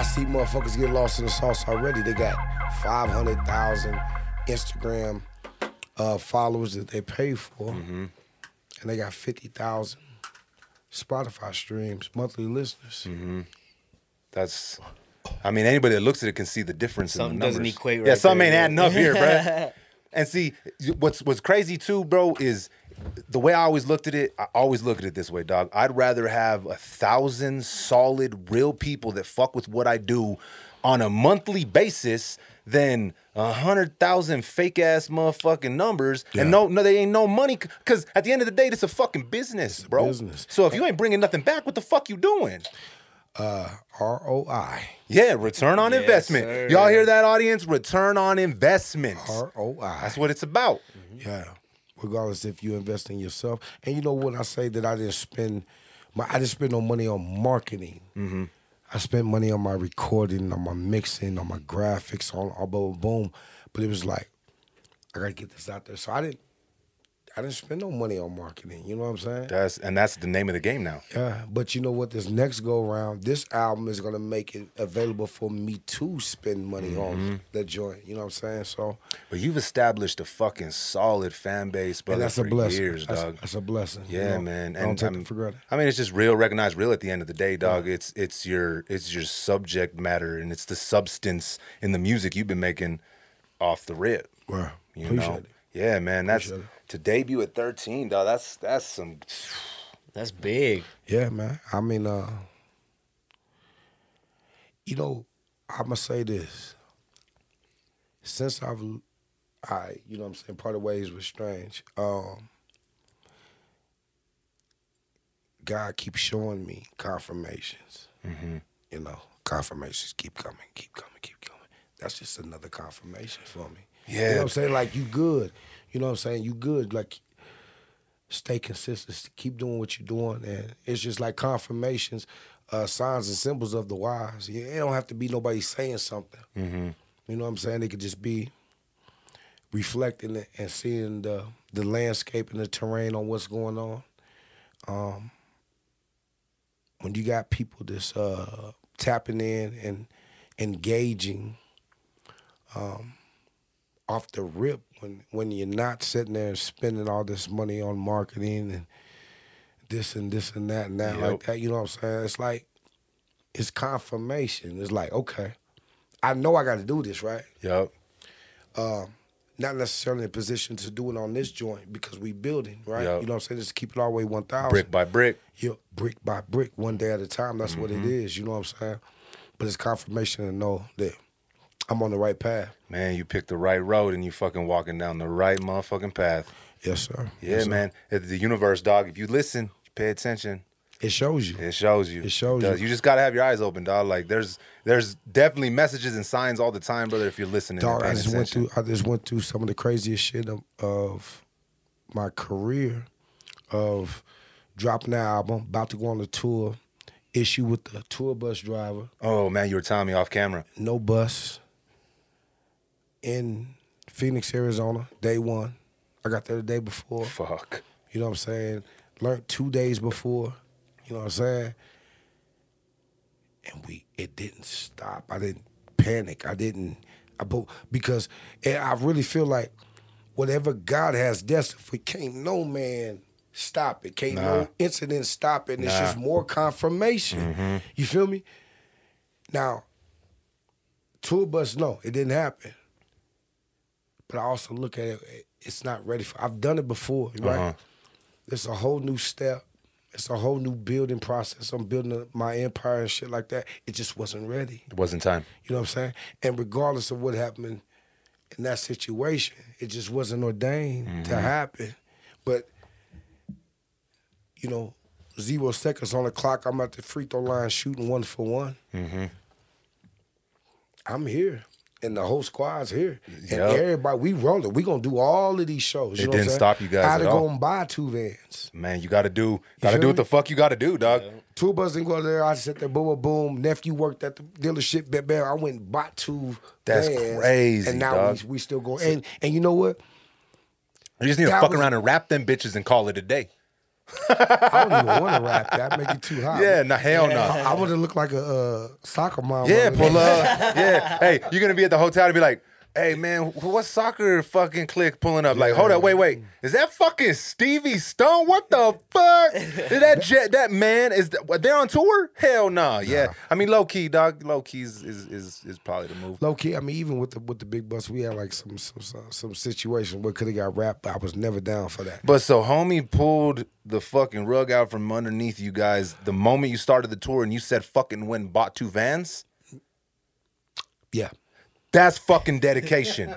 I see motherfuckers get lost in the sauce already. They got 500,000 Instagram uh, followers that they pay for, Mm-hmm. and they got 50,000 Spotify streams, monthly listeners. Mm-hmm. That's. I mean, anybody that looks at it can see the difference Something in the numbers. doesn't equate yeah, right something there, ain't adding up here, bro. And see, what's what's crazy too, bro, is the way I always looked at it. I always look at it this way, dog. I'd rather have a thousand solid, real people that fuck with what I do on a monthly basis than a hundred thousand fake ass motherfucking numbers. Yeah. And no, no, they ain't no money. Cause at the end of the day, this a fucking business, bro. business. So if you ain't bringing nothing back, what the fuck you doing? Uh, ROI. Yeah, return on Yes, investment. sir. Y'all hear that, audience? Return on investment. ROI. That's what it's about. Yeah. Regardless if you invest in yourself. And you know what I say that I didn't spend my I didn't spend no money on marketing. Mm-hmm. I spent money on my recording, on my mixing, on my graphics, on all boom boom. But it was like, I gotta get this out there. So I didn't I didn't spend no money on marketing. You know what I'm saying? That's and that's the name of the game now. Yeah, but you know what? This next go round, this album is gonna make it available for me to spend money Mm-hmm. on the joint. You know what I'm saying? So, But you've established a fucking solid fan base, but that's a blessing. years, that's, dog. that's a blessing. you yeah, know? man. I don't take I'm- it for granted. I mean, it's just real, recognized real at the end of the day, dog. It's it's your it's your subject matter and it's the substance in the music you've been making off the rip. Wow. You appreciate know? it. Yeah, man. That's to debut at 13, dog. That's that's some That's big. Yeah, man. I mean, uh, you know, I'ma say this. Since I've, I, you know, what I'm saying, part of ways was strange. Um, God keeps showing me confirmations. You know, confirmations keep coming, keep coming, keep coming. That's just another confirmation for me. You know Yeah. what I'm saying? Like you good. You know what I'm saying? You good. Like stay consistent, keep doing what you're doing, and it's just like confirmations, uh, signs and symbols of the wise. Yeah, it don't have to be nobody saying something. You know what I'm saying? It could just be reflecting it and seeing the the landscape and the terrain on what's going on. Um, when you got people that's uh, tapping in and engaging um, off the rip when when you're not sitting there spending all this money on marketing and this and this and that and that Yep. like that. You know what I'm saying? It's like it's confirmation. It's like okay, I know I got to do this right. Yup. Not necessarily in a position to do it on this joint because we building right. Yep. You know what I'm saying? Just keep it all the way one thousand. Brick by brick. Yeah, brick by brick, one day at a time. That's what Mm-hmm. it is. You know what I'm saying? But it's confirmation to know that I'm on the right path. Man, you picked the right road and you fucking walking down the right motherfucking path. Yes, sir. Yeah, Yes, sir. man. The universe, dog. If you listen, pay attention. It shows you. It shows you. It shows does. you. You just gotta have your eyes open, dog. Like there's there's definitely messages and signs all the time, brother. If you're listening, Dog, I just went through. I just went through some of the craziest shit of, of my career, of dropping the album, about to go on the tour, issue with the tour bus driver, Oh man, you were telling me off camera. no bus, in Phoenix, Arizona, day one. I got there the day before. Fuck. You know what I'm saying? Learned two days before. You know what I'm saying? And we, it didn't stop. I didn't panic. I didn't. I because I really feel like whatever God has destined for, can't no man stop it. Can't Nah. no incident stop it. And It's just more confirmation. Mm-hmm. You feel me? Now, tour bus, no, it didn't happen. But I also look at it. It's not ready for. I've done it before, right? Uh-huh. It's a whole new step. It's a whole new building process. I'm building my empire and shit like that. It just wasn't ready. It wasn't time. You know what I'm saying? And regardless of what happened in that situation, it just wasn't ordained to happen. But you know, zero seconds on the clock. I'm at the free throw line shooting one for one. I'm here. And the whole squad's here. And Yup. everybody, we rolling. We gonna do all of these shows. You It what didn't stop you guys I had at to go and buy two vans. Man, you gotta do gotta do what me? the fuck you gotta do, dog. Two bus didn't go there. I sat there, boom, boom, boom. Nephew worked at the dealership. Bam, bam. I went and bought two. That's vans, crazy, And now dog. we, we still going. And and you know what? You just need to fuck was- around and wrap them bitches and call it a day. I don't even want to rap. That make it too hot. Yeah, nah, hell no. I, I want to look like a uh, soccer mom. Yeah, pull up. Yeah. Hey, you're gonna be at the hotel to be like, hey man, wh- what soccer fucking click pulling up? Like, hold up, wait, wait. Is that fucking Stevie Stone? What the fuck? Is that jet that man? Is that, they're on tour? Hell no. Yeah. I mean low key, dog. Low key is is, is is probably the move. Low key, I mean, even with the with the big bus, we had like some some some, some situation where could have got wrapped. but I was never down for that. But so homie pulled the fucking rug out from underneath you guys the moment you started the tour and you said fucking went and bought two vans. Yeah, That's fucking dedication.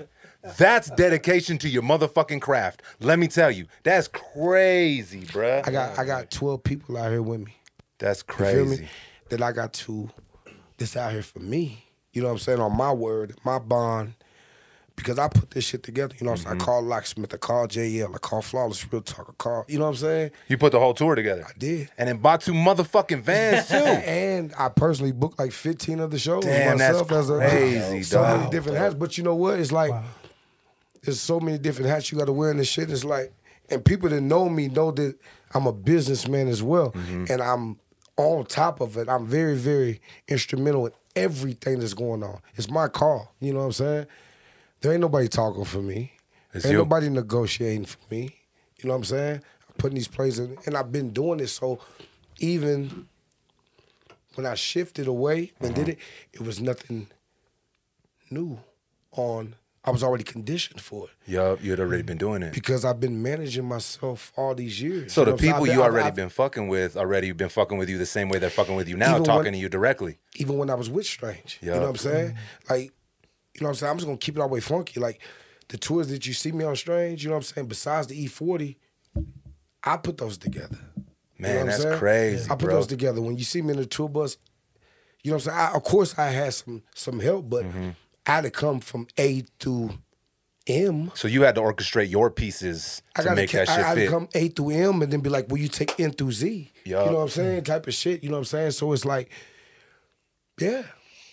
That's dedication to your motherfucking craft. Let me tell you, that's crazy, bruh. I got I got twelve people out here with me. That's You feel crazy. me? That I got to this out here for me. You know what I'm saying? On my word, my bond. Because I put this shit together. You know what I'm saying? Mm-hmm. I called Locksmith, I called JL, I called Flawless Real Talk, I called, you know what I'm saying? You put the whole tour together. I did. And then bought two motherfucking vans too. and I personally booked like 15 of the shows Damn, that's myself as a crazy, so dog. many different hats. But you know what? It's like there's so many different hats you got to wear in this shit. It's like, and people that know me know that I'm a businessman as well, Mm-hmm. and I'm on top of it. I'm very, very instrumental in everything that's going on. It's my call. You know what I'm saying? There ain't nobody talking for me. It's ain't you. nobody negotiating for me. You know what I'm saying? I'm putting these plays in, and I've been doing this. So even when I shifted away and Uh-huh. did it, it was nothing new on. I was already conditioned for it Yup, you'd already been doing it. because I've been managing myself all these years. So You the know people I've you already I've- been fucking with already been fucking with you the same way they're fucking with you now, talking when- to you directly. even when I was with Strange. You know what I'm saying? Like, you know what I'm saying? I'm just gonna keep it all the way funky. Like the tours that you see me on Strange, you know what I'm saying? Besides the E40, I put those together. You know Man, that's saying? crazy, I put bro. those together. When you see me in the tour bus, you know what I'm saying? I, of course, I had some some help, but Mm-hmm. I had to come from A through M. So you had to orchestrate your pieces I to got make to, that I shit had to fit. come A through M and then be like, "Will you take N through Z?" Yup. You know what I'm saying? Type of shit. You know what I'm saying? So it's like, yeah,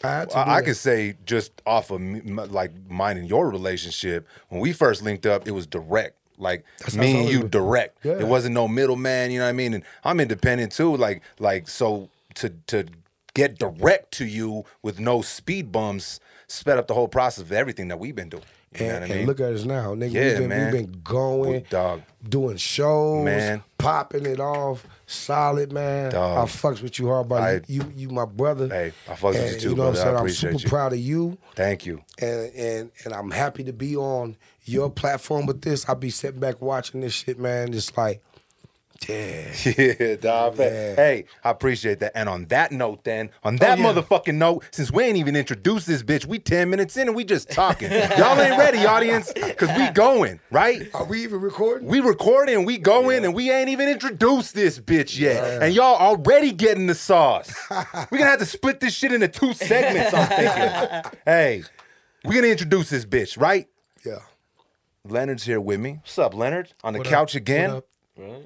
I I, I could say just off of me, like mine and your relationship when we first linked up, it was direct. Like That's me and you direct. Yeah. It wasn't no middleman. You know what I mean? And I'm independent too. Like like so to to get direct to you with no speed bumps sped up the whole process of everything that we've been doing. You And, what and mean? look at us now, nigga. Yeah, we've, been, man. we've been going, dog. doing shows, Man. popping it off, solid, man. Dog. I fucks with you hard, but I- you, you, my brother. Hey, I fucks with you too, You know what brother. I I'm saying? I'm super you. proud of you, Thank you. and and and I'm happy to be on your platform with this. I be sitting back watching this shit, man. Just like, yeah. Yeah, dog. Yeah. Hey, I appreciate that. And on that note, then, on that oh, yeah. motherfucking note, since we ain't even introduced this bitch, we 10 minutes in and we just talking. Y'all ain't ready, audience, because we going, right? Are we even recording? We recording, we going, and we ain't even introduced this bitch yet. And y'all already getting the sauce. We're gonna have to split this shit into two segments, I'm thinking. hey, we're gonna introduce this bitch, right? yeah. Leonard's here with me. What's up, Leonard? On the What up? couch again. What up?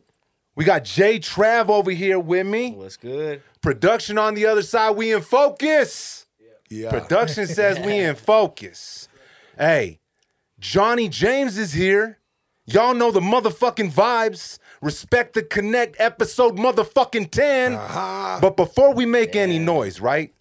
We got Jay Trav over here with me. What's good? Production on the other side, we in focus. Yeah. Production says we in focus. Hey, Johnny James is here. Y'all know the motherfucking vibes. Respect the Connect episode motherfucking 10. Uh-huh. But before we make any noise, right?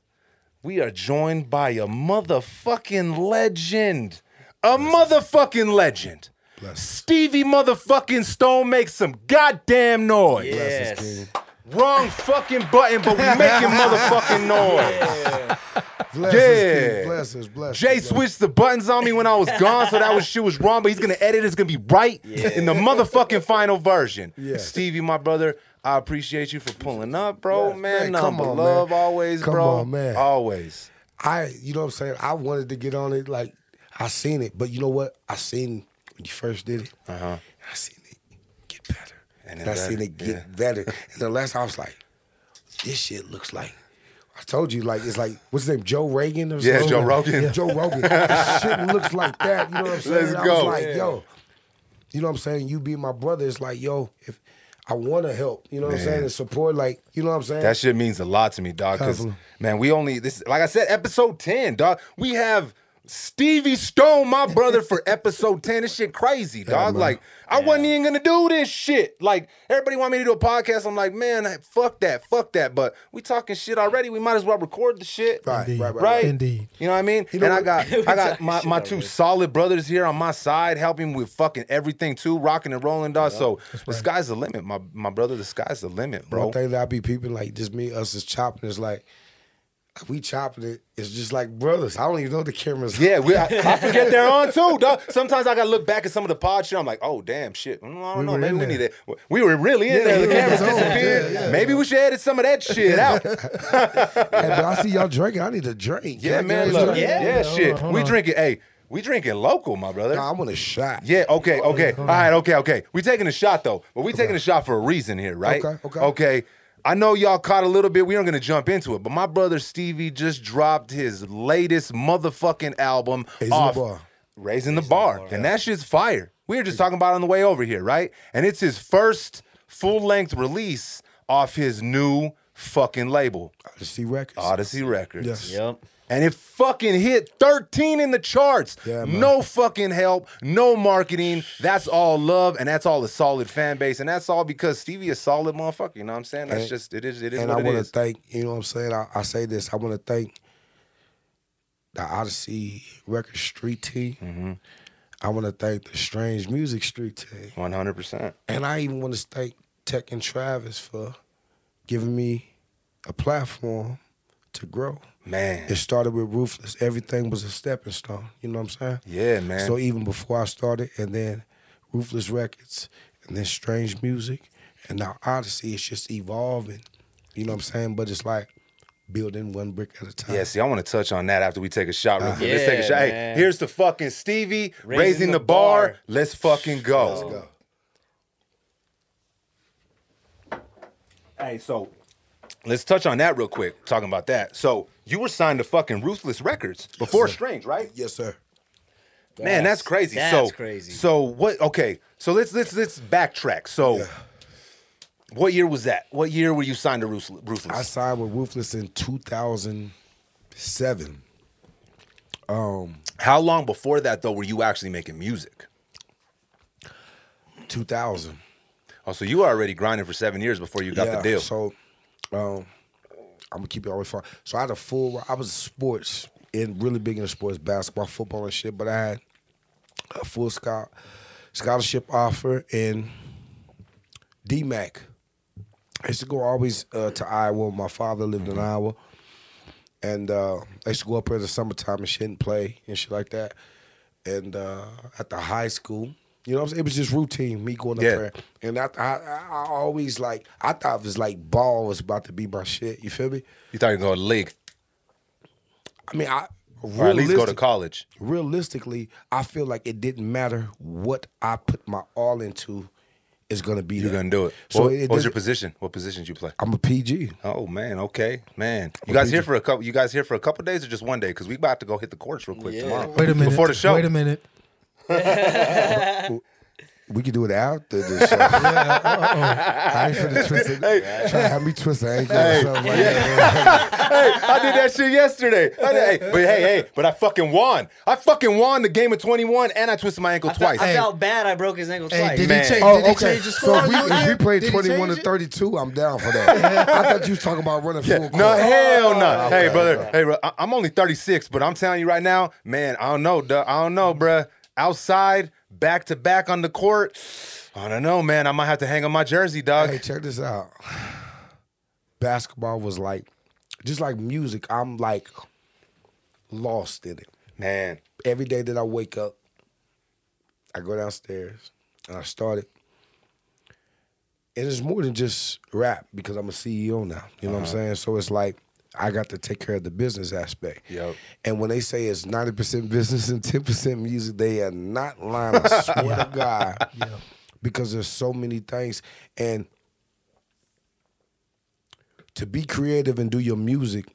We are joined by a motherfucking legend. A motherfucking legend. Bless. Stevie motherfucking Stone makes some goddamn noise. Yes. King. Wrong fucking button, but we making motherfucking noise. Bless Yeah. us, King. Bless us, bless Jay us. switched the buttons on me when I was gone, so that was shit was wrong. But he's gonna edit. It's gonna be right in the motherfucking final version. Yeah. Stevie, my brother, I appreciate you for pulling up, bro. Yes, man, man, nothing come but on, love man. always, Come bro. on, man. Always. I, you know what I'm saying? I wanted to get on it. Like, I seen it. But you know what? I seen when you first did it. Uh-huh. I seen it get better. And And, I seen it get yeah. better. And the last I was like, this shit looks like, I told you, like, it's like, what's his name? Joe Reagan or Yeah, something? Joe Rogan. Joe Rogan. this shit looks like that. You know what I'm saying? Let's I go. was like, Yeah. yo, you know what I'm saying? You being my brother, it's like, yo, if I want to help, you know what I'm saying? And support, like, you know what I'm saying? That shit means a lot to me, dog. Because man, we only this like I said, episode ten, dog. We have Stevie Stone, my brother, for episode 10. This shit crazy, dog. man. like, I wasn't even gonna do this shit. Like, everybody want me to do a podcast. I'm like, man, fuck that, fuck that. But we talking shit already. We might as well record the shit. Right, Indeed. right, right, Right? Indeed. You know what I mean? know and I got I got my, my two already. solid brothers here on my side, helping with fucking everything too, rocking and rolling, dog. So the sky's the limit, my my brother. The sky's the limit, bro. One thing that I be peeping like just me, us is chopping is like if we chopping it, it's just like brothers. I don't even know the cameras. Yeah, we, I, I forget they're on too, dog. Sometimes I gotta look back at some of the pod shit. I'm like, oh damn, shit. Mm, I don't We know. were Maybe in we there. need it. We were really in Yeah, there. The cameras disappeared. yeah, yeah. Maybe we should edit some of that shit out. Hey, but I see y'all drinking. I need a drink. Can yeah, I man. Look, drink? yeah, Yeah. Shit. on, we drinking. Hey, we drinking local, my brother. Nah, I want a shot. Yeah, okay, okay. All right, okay, okay. We taking a shot though, but we taking a shot for a reason here, right? Okay, okay. Okay. I know y'all caught a little bit. We aren't gonna jump into it, but my brother Stevie just dropped his latest motherfucking album Raising the Bar. Raising the Bar. And that shit's fire. We were just talking about it on the way over here, right? And it's his first full-length release off his new fucking label, Ahdasee Records. Ahdasee Records. Yes. Yep. And it fucking hit 13 in the charts. Yeah, man. no fucking help, no marketing. That's all love, and that's all a solid fan base. And that's all because Stevie is solid motherfucker. You know what I'm saying? That's And- just it is it is and what I want to thank, you know what I'm saying? I, I say this, I want to thank the Ahdasee Record Street team. Mm-hmm. I want to thank the Strange Music Street team. 100%. And I even want to thank Tech and Travis for giving me a platform to grow. Man. It started with Ruthless. Everything was a stepping stone. You know what I'm saying? Yeah, man. So even before I started, and then Ruthless Records, and then Strange Music, and now Ahdasee, it's just evolving. You know what I'm saying? But it's like building one brick at a time. yeah, see, I want to touch on that after we take a shot real uh-huh. quick. Let's take a Yeah, shot. Hey, here's the fucking Stevie raising, Raising the, the bar. bar. Let's fucking go. Let's go. Hey, so let's touch on that real quick. Talking about that. So you were signed to fucking Ruthless Records before sir. Strange, right? Yes, sir. Man, that's crazy. That's so crazy. So what? Okay, so let's let's let's backtrack. So, what year was that? What year were you signed to Ruthless? Ruthless? I signed with Ruthless in 2007. Um, How long before that though were you actually making music? 2000. Oh, so you were already grinding for seven years before you got the deal. So, um, I'm gonna keep it always far. So I had a full. I was sports in really big into sports, basketball, football, and shit. But I had a full scholarship offer in DMACC. I used to go always uh, to Iowa. My father lived in Iowa, and uh, I used to go up there in the summertime and shit and play and shit like that. And uh, at the high school, you know, what I'm saying? it was just routine. Me going up Yeah. there, and I, I, I always like I thought it was like ball was about to be my shit. You feel me? you thought you could go to league I mean, I or at least go to college. realistically, I feel like it didn't matter what I put my all into is gonna be You're gonna do it. So what, it what was your position? What position did you play? I'm a PG. Oh man, okay, man. You a guys here for a couple? You guys here for a couple days or just one day? Because we about to go hit the courts real quick Yeah. tomorrow. Wait a minute. Before the show. Wait a minute. We could do it after the show. Uh-uh. I ain't finna twist it. Try to have me twist the ankle or something like that. hey, I did that shit yesterday. Did- hey, but hey, hey, but I fucking won. I fucking won the game of 21 and I twisted my ankle I, felt, twice. I felt bad. I broke his ankle Hey, twice. did Man. he change? Oh, did he okay. change the So score? if we, if we played Did 21 to 32, I'm down for that. I thought you was talking about running full court. Oh, no, hell no. hey, okay, brother. okay. Hey, bro, I- I'm only 36, but I'm telling you right now, man, I don't know, duh, I don't know, bruh. Outside, back to back on the court, I don't know, man. I might have to hang on my jersey, dog. Hey, check this out. Basketball was like, just like music, I'm like lost in it. Man, Every day that I wake up, I go downstairs and I start it. And it's more than just rap because I'm a CEO now. You know what I'm uh-huh. saying? So it's like I got to take care of the business aspect. Yep. And when they say it's 90% business and 10% music, they are not lying. I swear to God. Because there's so many things. And to be creative and do your music,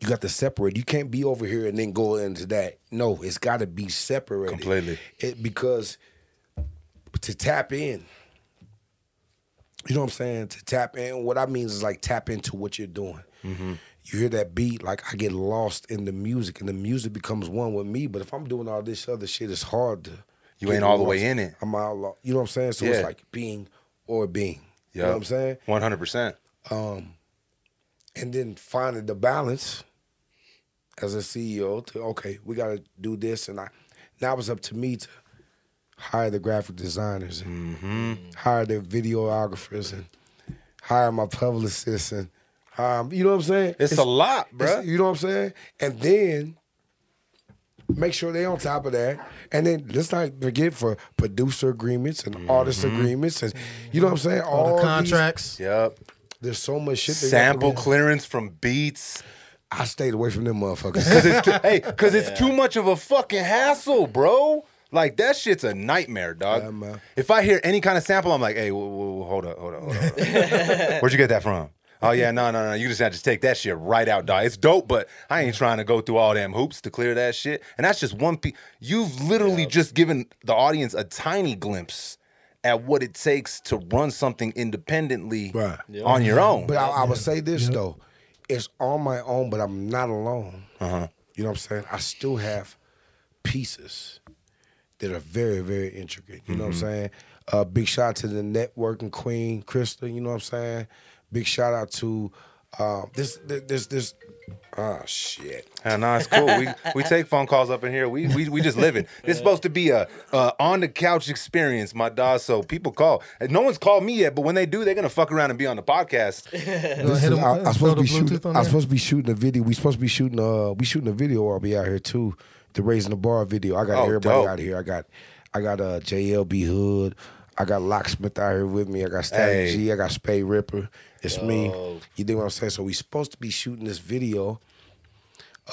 you got to separate. You can't be over here and then go into that. No, it's got to be separated. Completely. It, because to tap in, you know what I'm saying? To tap in, what I mean is like tap into what you're doing. Mm-hmm. You hear that beat, like I get lost in the music, and the music becomes one with me. But if I'm doing all this other shit, it's hard to. You ain't all the way in it. I'm all, you know what I'm saying? So it's like being or being. You know what I'm saying? One hundred percent. and then finding the balance as a CEO to okay, we got to do this, and I now it's up to me to hire the graphic designers and Mm-hmm. hire the videographers and hire my publicists and hire, you know what I'm saying? It's, a lot, it's- bruh. you know what I'm saying? And then make sure they on top of that. And then let's not forget for producer agreements and artist Mm-hmm. agreements and you know what I'm saying? All the these- contracts. Yep. there's so much shit. that got to Sample clearance from beats. I stayed away from them motherfuckers. Cause it's too, hey, cause it's too much of a fucking hassle, bro. Like that shit's a nightmare, dog. Yeah, man. If I hear any kind of sample, I'm like, hey, whoa, whoa, whoa, hold up, hold up. hold up. Where'd you get that from? Oh yeah, no, no, no. You just have to take that shit right out, dog. It's dope, but I ain't trying to go through all them hoops to clear that shit. And that's just one piece. You've literally just given the audience a tiny glimpse at what it takes to run something independently Right. on your own. But I, I would say this though, it's on my own, but I'm not alone. Uh-huh. You know what I'm saying? I still have pieces that are very, very intricate. You know Mm-hmm. what I'm saying? Uh, big shout out to the networking queen, Krista. You know what I'm saying? Big shout out to um, this, this, this. Oh shit! Yeah, no, it's cool. We we take phone calls up in here. We we, we just live it. This is supposed to be a, a on the couch experience, my dog. So people call. And No one's called me yet, but when they do, they're gonna fuck around and be on the podcast. You This gonna is, I, uh, I'm supposed to be shooting. I'm supposed to be shooting a video. We supposed to be shooting. Uh, we shooting a video. I'll be out here too. The raising the bar video. I got Oh, everybody dope. out here. I got, I got uh, JLB Hood. I got Locksmith out here with me. I got Static Hey. G. I got Spade Ripper. It's me. You dig what I'm saying? So we supposed to be shooting this video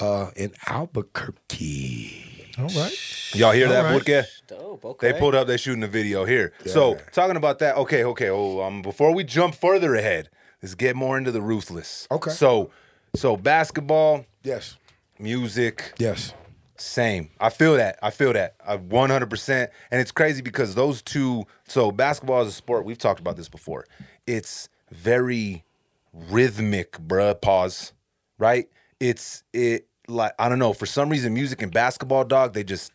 uh, in Albuquerque. All right. Y'all hear that, All right. Woodke? Dope. Okay. They pulled up. They shooting a video here. So talking about that. Okay, okay. Oh, um, before we jump further ahead, let's get more into the ruthless. Okay. So, so basketball, Yes. music, Yes. Same. I feel that. I feel that. I 100%. And it's crazy because those two, so basketball is a sport, we've talked about this before. It's very rhythmic, bruh. Pause. Right? It's, it, like, I don't know, for some reason, music and basketball, dog, they just,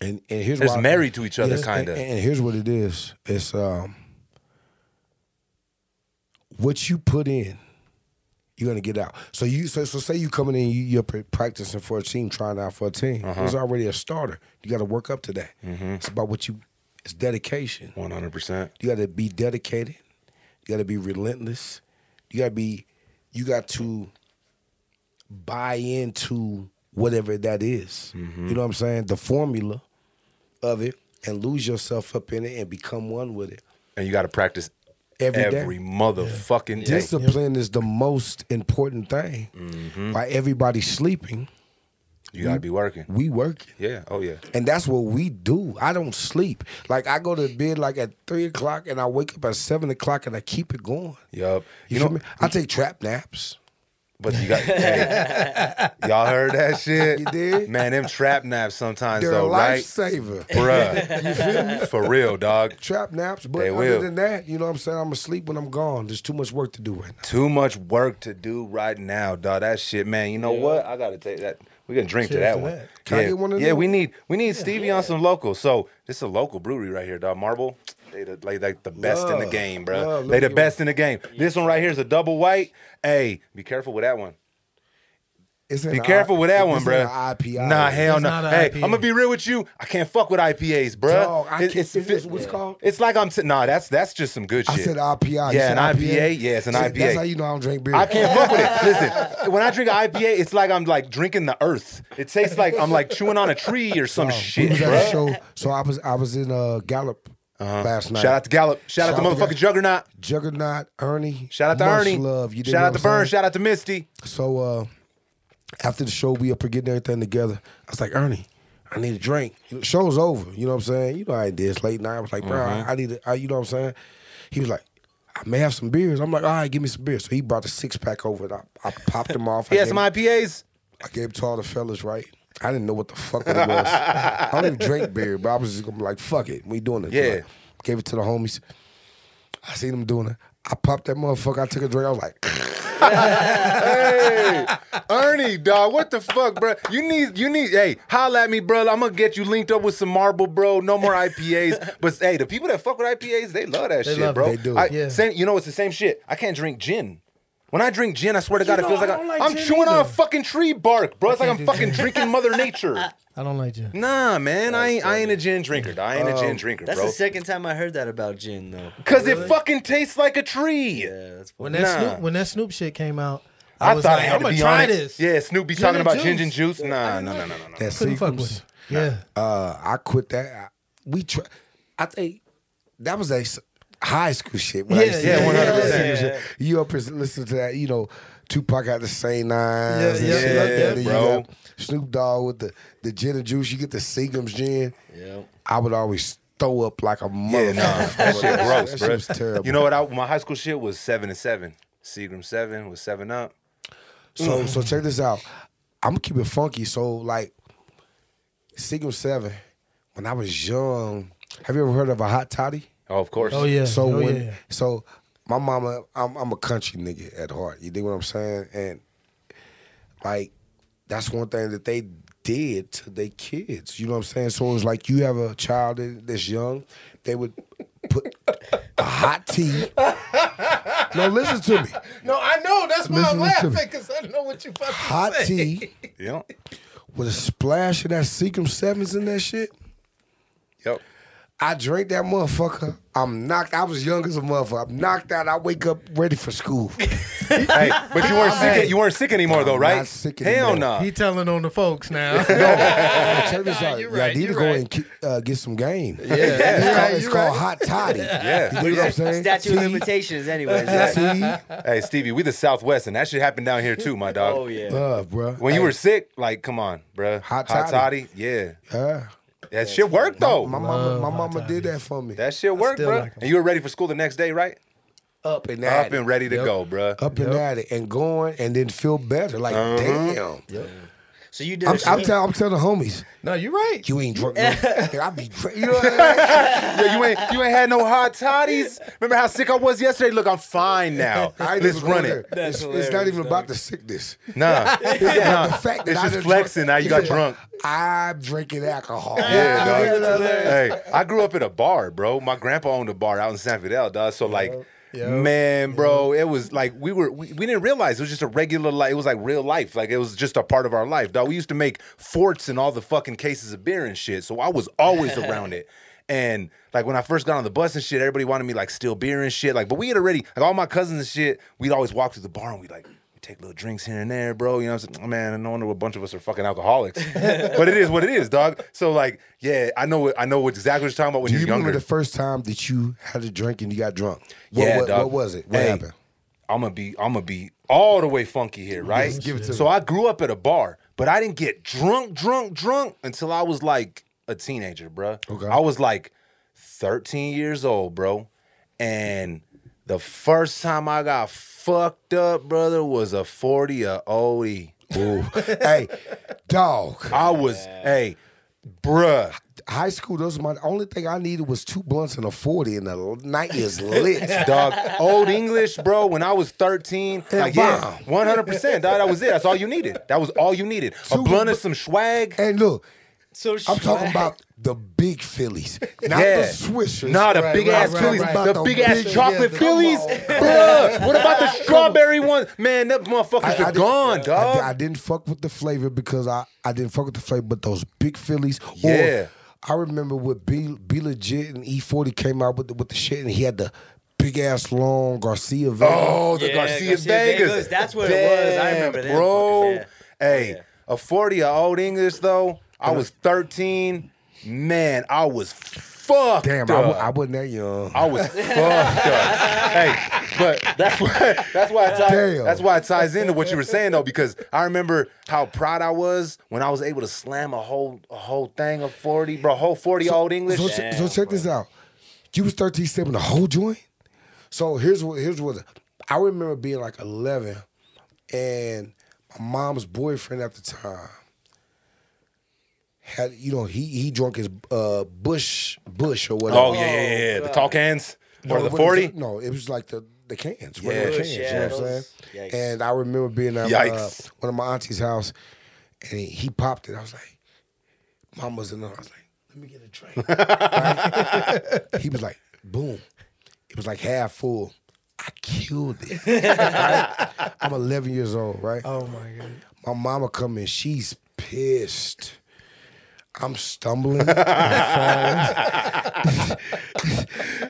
And and here's They're married to each other, Yes, kinda. And, and here's what it is: it's um, what you put in, you're gonna get out. So you so, so say you coming in, you, you're practicing for a team, trying out for a team. Uh-huh. There's already a starter. You got to work up to that. Mm-hmm. It's about what you. It's dedication. 100%. You got to be dedicated. You got to be relentless. You got to be. You got to buy into whatever that is. Mm-hmm. You know what I'm saying? The formula of it, and lose yourself up in it, and become one with it. And you got to practice Every day. every motherfucking day. Discipline is the most important thing. Mm-hmm. While everybody's sleeping, You got to be working. we work. Yeah. Oh, yeah. And that's what we do. I don't sleep. Like I go to bed like at three o'clock and I wake up at seven o'clock and I keep it going. Yup. You, You feel know, me? I take trap naps. But you got hey, y'all heard that shit. You did? Man, them trap naps sometimes They're though, a right? lifesaver. Bruh. you feel me? For real, dog. Trap naps, but They other will. than that, you know what I'm saying? I'm asleep when I'm gone. There's too much work to do right now. Too much work to do right now, dog. That shit, man. You know what? I gotta take that. We gonna drink to that to one. that. Can I yeah, get one of yeah. them? We need we need Stevie on some local. So this is a local brewery right here, dog. Marble. They the, like, like the best in the game, bro. Love. They the best in the game. This one right here is a double white. Hey, be careful with that one. It's Be careful I- with that it's one, bro. the IPI. Nah, hell It's no. not Hey, IPA. I'm gonna be real with you. I can't fuck with IPAs, bro. Dog, I can't- is this what's called? It's like I'm. T- nah, that's that's just some good I shit. I said IPI. You Yeah, said an IPA. Yeah, it's an See, IPA. That's how you know I don't drink beer. I can't fuck with it. Listen, when I drink an IPA, it's like I'm like drinking the earth. It tastes like I'm like chewing on a tree or some we shit, was at bro. a show, so I was I was in uh, Gallup last night. Shout out to Gallup. Shout, out to Shout out to motherfucking Ga- Juggernaut. Juggernaut, Ernie. Shout out to much Ernie. Love. You dig Shout out to I'm Burn. saying? Shout out to Misty. So uh, after the show, we up here getting everything together. I was like, Ernie, I need a drink. You know, Show's over. You know what I'm saying? You know how it is. Late night. I was like, bro, Mm-hmm. I, I need a, I, you know what I'm saying? He was like, I may have some beers. I'm like, all right, give me some beers. So he brought a six pack over. And I, I popped them off. I He had some IPAs. I gave it to all the fellas, right? I didn't know what the fuck it was. I don't even drink beer, but I was just gonna be like, fuck it. We doing it. Yeah. Like, gave it to the homies. I seen them doing it. I popped that motherfucker. I took a drink. I was like, hey, Ernie, dog, what the fuck, bro? You need, you need. Hey, holla at me, bro. I'm gonna get you linked up with some marble, bro. No more IPAs. but hey, the people that fuck with IPAs, they love that They shit, love bro. it. They do. I, Yeah. same, you know, it's the same shit. I can't drink gin. When I drink gin, I swear to God, You it feels know, like, I don't I, like am gin chewing on a fucking tree bark, bro. It's like I'm fucking gin. drinking Mother Nature. I don't like gin. Nah, man, I ain't, I ain't a gin drinker. I ain't a Um, gin drinker, That's bro. That's the second time I heard that about gin, though. Cause it fucking tastes like a tree. Yeah, that's When that Nah. Snoop when that Snoop shit came out, I, I, was thought like, I had I'm gonna try this. Yeah, Snoop be Gin talking and about gin and juice. Nah, no, no, no, no, no. That Couldn't fuck with. Yeah. uh, I quit that. I- We try. I think that was a s- high school shit. when I Yeah, used to- yeah, 100%. yeah, yeah. You up and listen to that? You know, Tupac had the same nines Yeah, and yeah, shit like yeah, that. You bro. Snoop Dogg with the the gin and juice. You get the Seagram's gin. Yeah. I would always throw up like a Yeah, motherfucker. nah, that shit gross, That bro. shit was terrible. You know what? I, my high school shit was seven and seven. Seagram seven was seven up. So so check this out. I'm gonna keep it funky. So like Seagram Seven, when I was young, have you ever heard of a hot toddy? Oh, of course. Oh yeah. So oh, when yeah. so my mama, I'm I'm a country nigga at heart. You dig what I'm saying? And like that's one thing that they did to their kids. You know what I'm saying? So it's like you have a child that's young, they would put a hot tea. No, listen to me. No, I know. That's why I'm Listen to laughing me. because I know what you about to Hot say. tea Yeah. with a splash of that Seagram Sevens in that shit. Yep. I drank that motherfucker. I'm knocked. I was young as a motherfucker. I'm knocked out. I wake up ready for school. hey, but you weren't sick. You weren't sick anymore, though, I'm right? not sick Hell anymore. no. He telling on the folks now. Check this out. you're Y'all right, need to go right. and ki- uh, get some game. yeah, It's called, it's called right. hot toddy. Yeah. You dig what I'm saying? Statute of Tea, limitations, anyways. right? tea, Hey, Stevie, we the Southwest, and that shit happened down here too, my dog. Oh yeah. love, bro. When you were sick, like, come on, bruh. Hot toddy. toddy. Yeah. yeah. That shit worked, though. My mama, my hot mama did that for me. that shit worked, still bruh. like 'em. and you were ready for school the next day, right? up and at Up and ready to Yep. go, bruh. Up and at it and going and then feel better. Like Uh-huh. damn. So you did. I'm, a I'm, shit- tell, I'm telling the homies, No, you're right. you ain't drunk. No, I be drunk. You know what I mean? Yeah, you ain't you ain't had no hot toddies. Remember how sick I was yesterday? Look, I'm fine now. I Let's run it. It's, it's not even about the sickness. Nah, It's nah. the fact that it's I just flexing. drunk- Now you it's got about- drunk. I'm drinking alcohol. Yeah, dog. I'm? Hey, I grew up in a bar, bro. My grandpa owned a bar out in San Fidel, dog. So like, uh-huh. Yeah. man, bro, it was like we were we, we didn't realize it was just a regular life. It was like real life. Like it was just a part of our life, dog. We used to make forts in all the fucking cases of beer and shit. So I was always around it. And like when I first got on the bus and shit, everybody wanted me like steal beer and shit. Like, but we had already like all my cousins and shit. We'd always walk to the bar and we like we take little drinks here and there, bro. You know what I'm saying? Oh, man, no wonder a bunch of us are fucking alcoholics. but it is what it is, dog. So like, yeah, I know I know what exactly what you're talking about when Do you you're remember younger. the first time that you had a drink and you got drunk? What, Yeah, what, dog. what was it? What Hey, happened? I'm gonna be I'm gonna be all the way funky here, right? Give it to so. I grew up at a bar, but I didn't get drunk, drunk, drunk until I was like a teenager, bruh. Okay. I was like 13 years old, bro. And the first time I got fucked up, brother, was a 40 a OE. Ooh. hey, dog. I was, hey, bruh. High school, those my only thing I needed was two blunts and a 40 and the night is lit. Dog, old English, bro. When I was 13, Yeah, like yeah, 100. percent Dog, that was it. That's all you needed. That was all you needed. A Two- blunt and some swag. and look, So I'm talking about the big Phillies, not Yeah. the Swishers. Nah, the Right, big right, ass right, Phillies, right. the About big ass big- chocolate yeah, Phillies, bruh. What about the strawberry one? Man, that motherfuckers I- I are didn't- gone, dog. di- I didn't fuck with the flavor because I, I didn't fuck with the flavor, but those big Phillies. Yeah. Or I remember when B, B Legit and E40 came out with the, with the shit and he had the big ass long Garcia Vega. Oh, the Yeah, Garcia, Garcia Vegas. Vegas, that's what it was. I remember Damn, them bro. yeah. Oh, hey, Yeah. a 40 of old English though. I was 13. Man, I was fucked Damn, I, up. w- I wasn't that young. I was fucked up. Hey, but that's why that's why it ties, Damn. that's why it ties into what you were saying though, because I remember how proud I was when I was able to slam a whole a whole thing of 40, bro, whole 40 old English. So, che- so check this out. You was 13 stepping the whole joint. So here's what here's what I remember being like 11, and my mom's boyfriend at the time had you know he he drunk his uh Busch Busch or whatever. oh yeah, yeah, yeah, yeah. The tall cans or the 40. No, it was like the the cans, regular Yeah. cans. You know what I'm saying? yikes. And I remember being at uh, one of my auntie's house, and he, he popped it. I was like, "Mom was in there." I was like, "Let me get a drink." Right? he was like, "Boom!" It was like half full. I killed it. Right? I'm 11 years old, right? Oh my god. My mama come in, she's pissed. I'm stumbling.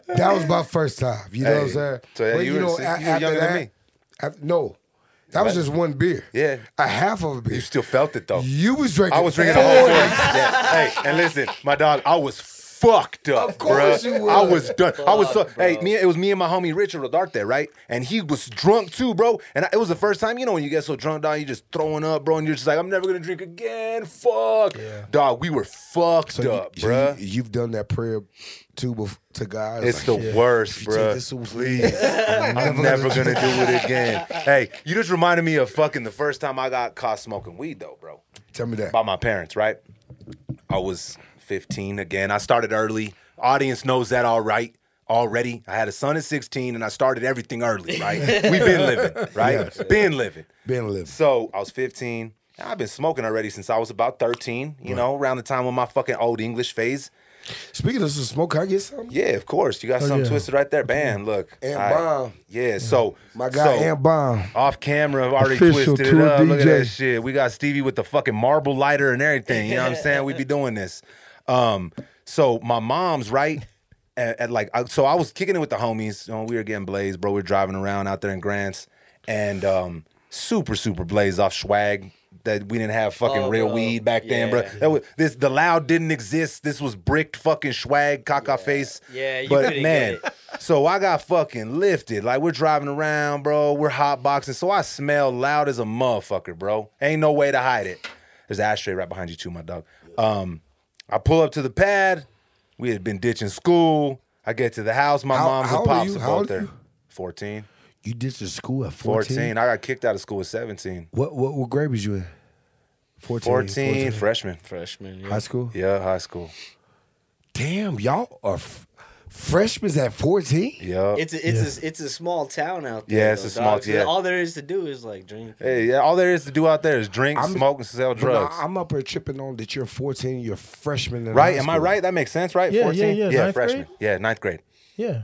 That was my first time. You know what I'm saying? so yeah, But you were- know, you were after than that- me. af- no, that was just one beer. Yeah. a half of a beer. You still felt it though. You was drinking. I was drinking the whole thing. Yeah. Hey, and listen, my dog, I was fucked up. Of course bruh. you I was. done. I was so. Fuck, Hey, me. It was me and my homie Richard Rodarte, right? And he was drunk too, bro. And I, it was the first time, you know, when you get so drunk, dog, you just throwing up, bro, and you're just like, I'm never gonna drink again. Fuck, dog. We were fucked So up, so bruh. You, you've done that prayer too to God. It's like, the worst, bro. you this away, please. I'm never gonna do it again. Hey, you just reminded me of fucking the first time I got caught smoking weed, though, bro. Tell me that. by my parents, right? I was 15 again. I started early. Audience knows that all right already. I had a son at 16 and I started everything early, right? We've been living, right? Been living. Been living. So I was 15. I've been smoking already since I was about 13, you know, around the time of my fucking old English phase. Speaking of some smoke, can I get some? Yeah, of course. You got oh, something yeah. twisted right there. Bam, look. And I- bomb. Yeah, so My guy, so, Ant Bomb. off camera, already Official twisted it up. Look at that shit. We got Stevie with the fucking marble lighter and everything. You know what I'm saying? We be doing this. Um, so my mom's right. At, at like, I- so I was kicking it with the homies. You know, we were getting blazed, bro. We are driving around out there in Grants, and um, super, super blazed off swag. That we didn't have fucking Oh, real bro. weed back then, bro. That was, this the loud didn't exist. This was bricked fucking swag, caca face. Yeah, you but man, so I got fucking lifted. Like we're driving around, bro. We're hot boxing. So I smell loud as a motherfucker, bro. Ain't no way to hide it. There's an ashtray right behind you too, my dog. Um, I pull up to the pad. We had been ditching school. I get to the house. My How- mom's how and old are pops you? are How both old are there. you? 14. You did to school at 14? 14. I got kicked out of school at 17. What, what what grade was you in? 14. 14, freshman. Freshman. Yeah. High school? Yeah, high school. Damn, y'all are f- freshmen at 14? Yeah. It's a, it's a, it's a small town out there. Yeah, it's though, a small- dog. So yeah. All there is to do is like drink. Hey, yeah, all there is to do out there is drink, I'm- smoke, and sell But no, drugs. I'm up here tripping on that you're 14, you're a freshman in right? high Am I right? That makes sense, right? Yeah, 14? yeah, yeah, Yeah, ninth freshman. grade? Yeah, ninth grade. Yeah.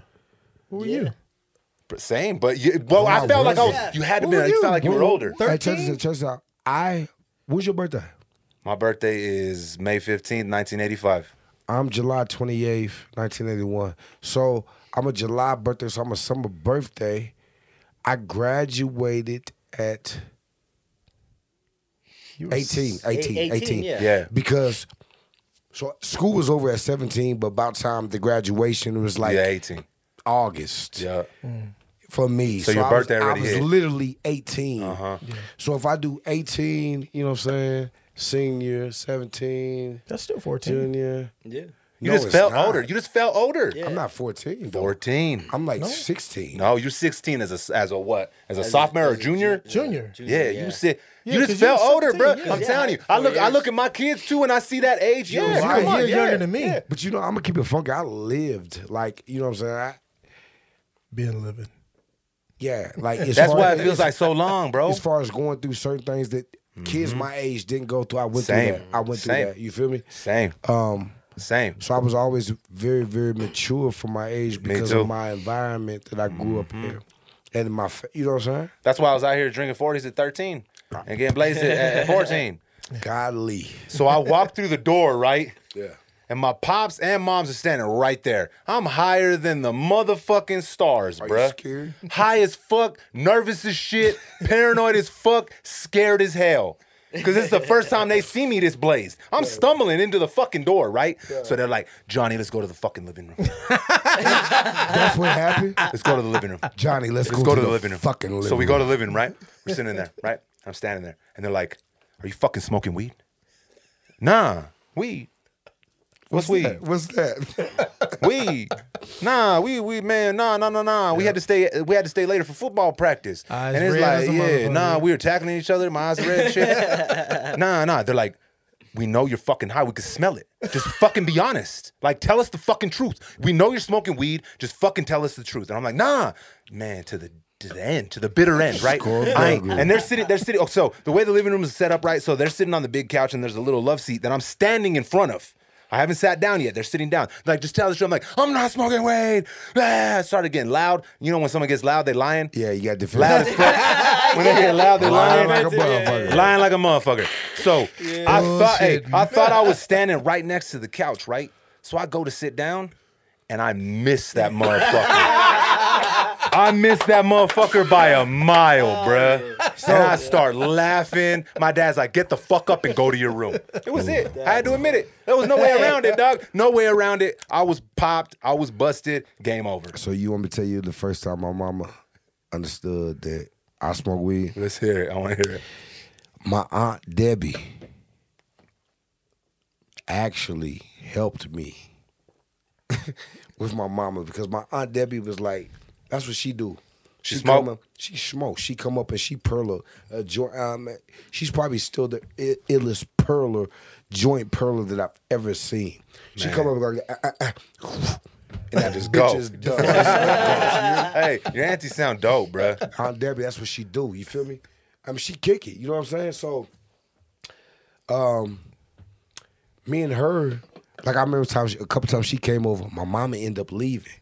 Who were Yeah. you? But Same, but you, well, Wow, I felt like I was. was? You had to be. were You you? felt like you were were older. Thir- Hey, 13? check this out. I, when's your birthday? My birthday is May fifteenth, nineteen eighty five. I'm July 28th, 1981. So I'm a July birthday, so I'm a summer birthday. I graduated at You were 18, 18, 18. 18, yeah. Yeah. Because so school was over at 17, but about time the graduation it was like yeah, eighteen. August Yeah. for me. So your I was- birthday already I was hit. literally 18. Uh huh. So if I do 18, you know what I'm saying? Senior, 17, That's still 14. junior. Yeah. You No, just felt not. older. You just felt older. Yeah. I'm not 14. though. Fourteen. I'm like 16. No, you're sixteen as a as a what? As a As a- sophomore or as a junior? ju- Junior. Yeah, you said Yeah, you 'cause just felt older, bro. I'm Yeah, telling you. I look, I look at my kids too, and I see that age. Yeah, You're come on, You're yeah, younger than me. yeah. But you know, I'm gonna keep it funky. I lived like you know what I'm saying. I, Being living. yeah, like as That's why as, it feels like so long, bro. as far as going through certain things that kids my age didn't go through. I went Mm-hmm. Same. through that. I went through Same. that. You feel me? Same, Um, same. so I was always very, very mature for my age because. Mm-hmm. of my environment that I grew up in, and my, you know what I'm saying? That's why I was out here drinking 40s at 13 and getting blazed at, at 14. Godly. So I walked through the door, right? And my pops and moms are standing right there. I'm higher than the motherfucking stars, Are bruh. scared? High as fuck, nervous as shit, paranoid as fuck, scared as hell. Cause it's the first time they see me this blazed. I'm stumbling into the fucking door, right? So they're like, Johnny, let's go to the fucking living room. That's what happened. Let's go to the living room. Johnny, let's, Let's go, to, the, living room. Fucking living So we go to the living room, right? We're sitting in there, right? I'm standing there, and they're like, "Are you fucking smoking weed?" Nah, weed. What's, weed? That- What's that? weed. Nah, we we man, nah, nah, nah, nah. We had to stay. We had to stay later for football practice. Eyes and it's red like, as yeah, nah, we were tackling each other. My eyes are red. and Shit. nah, nah. They're like, we know you're fucking high. We can smell it. Just fucking be honest. Like, tell us the fucking truth. We know you're smoking weed. Just fucking tell us the truth. And I'm like, nah, man, to the to the end, to the bitter end, right? I and they're sitting, they're sitting. Oh, so the way the living room is set up, right? So they're sitting on the big couch, and there's a little love seat that I'm standing in front of. I haven't sat down yet. They're sitting down. Like, just tell the truth. I'm like, I'm not smoking weed. Ah, started getting loud. You know when someone gets loud, they lying. Yeah, you got defend. Loud as fuck. when they get loud, they lying. Lying like a Yeah, motherfucker. Lying like a motherfucker. So I Oh, thought, hey. I thought I was standing right next to the couch, right? So I go to sit down, and I miss that motherfucker. I missed that motherfucker by a mile, oh, bruh. and I start laughing. My dad's like, "Get the fuck up and go to your room." It was it. I had to admit it. There was no way around it, dog. No way around it. I was popped. I was busted. Game over. So you want me to tell you the first time my mama understood that I smoke weed? Let's hear it. I want to hear it. My aunt Debbie actually helped me with my mama because my aunt Debbie was like, that's what she do. She come smoke? up- she smoke. She come up and she perler a joint. Um, she's probably still the i- illest perler, joint perler that I've ever seen. She come up and go, ah, ah, ah, and that Just go. hey, your auntie sound dope, bruh. Aunt Debbie, that's what she do. You feel me? I mean, she kick it. You know what I'm saying? So, um, me and her, like I remember times a couple times she came over. My mama ended up leaving,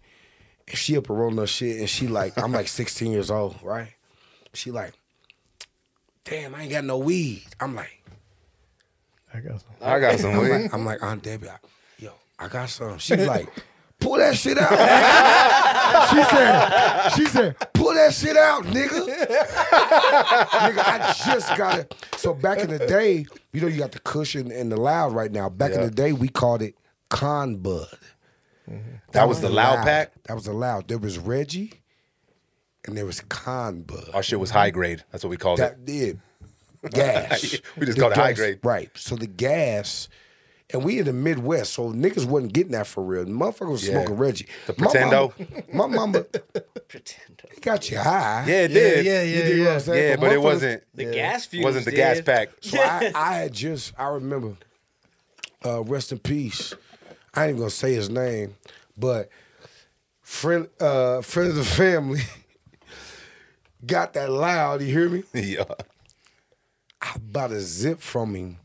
and she up and rolling her shit, and she like, I'm like 16 years old, right? She like, damn, I ain't got no weed. I'm like, I got some. I got some I'm weed. like, I'm like Aunt Debbie, I, yo, I got some. She's like, pull that shit out. she said, she said, pull that shit out, nigga. nigga, I just got it. So back in the day, you know, you got the cushion and the loud right now. Back in the day, we called it con bud. That was the loud pack? That was the loud. There was Reggie, and there was con bud. Our shit was high grade. That's what we called it. That did gas. We just The called it high gas- grade. Right. So the gas, and we in the Midwest, so niggas wasn't getting that for real. Motherfuckers was Yeah. smoking Reggie. The My Pretendo? My mama, Pretend. it got you high. Yeah, it Yeah, did. yeah, You yeah, dig what I'm yeah. saying? Yeah, but it motherfuckers- wasn't The gas fumes wasn't the did. gas pack. So I, I had just, I remember, uh, rest in peace. I ain't even gonna say his name, but friend, uh, friend of the family got that loud. You hear me? yeah. I bought a zip from him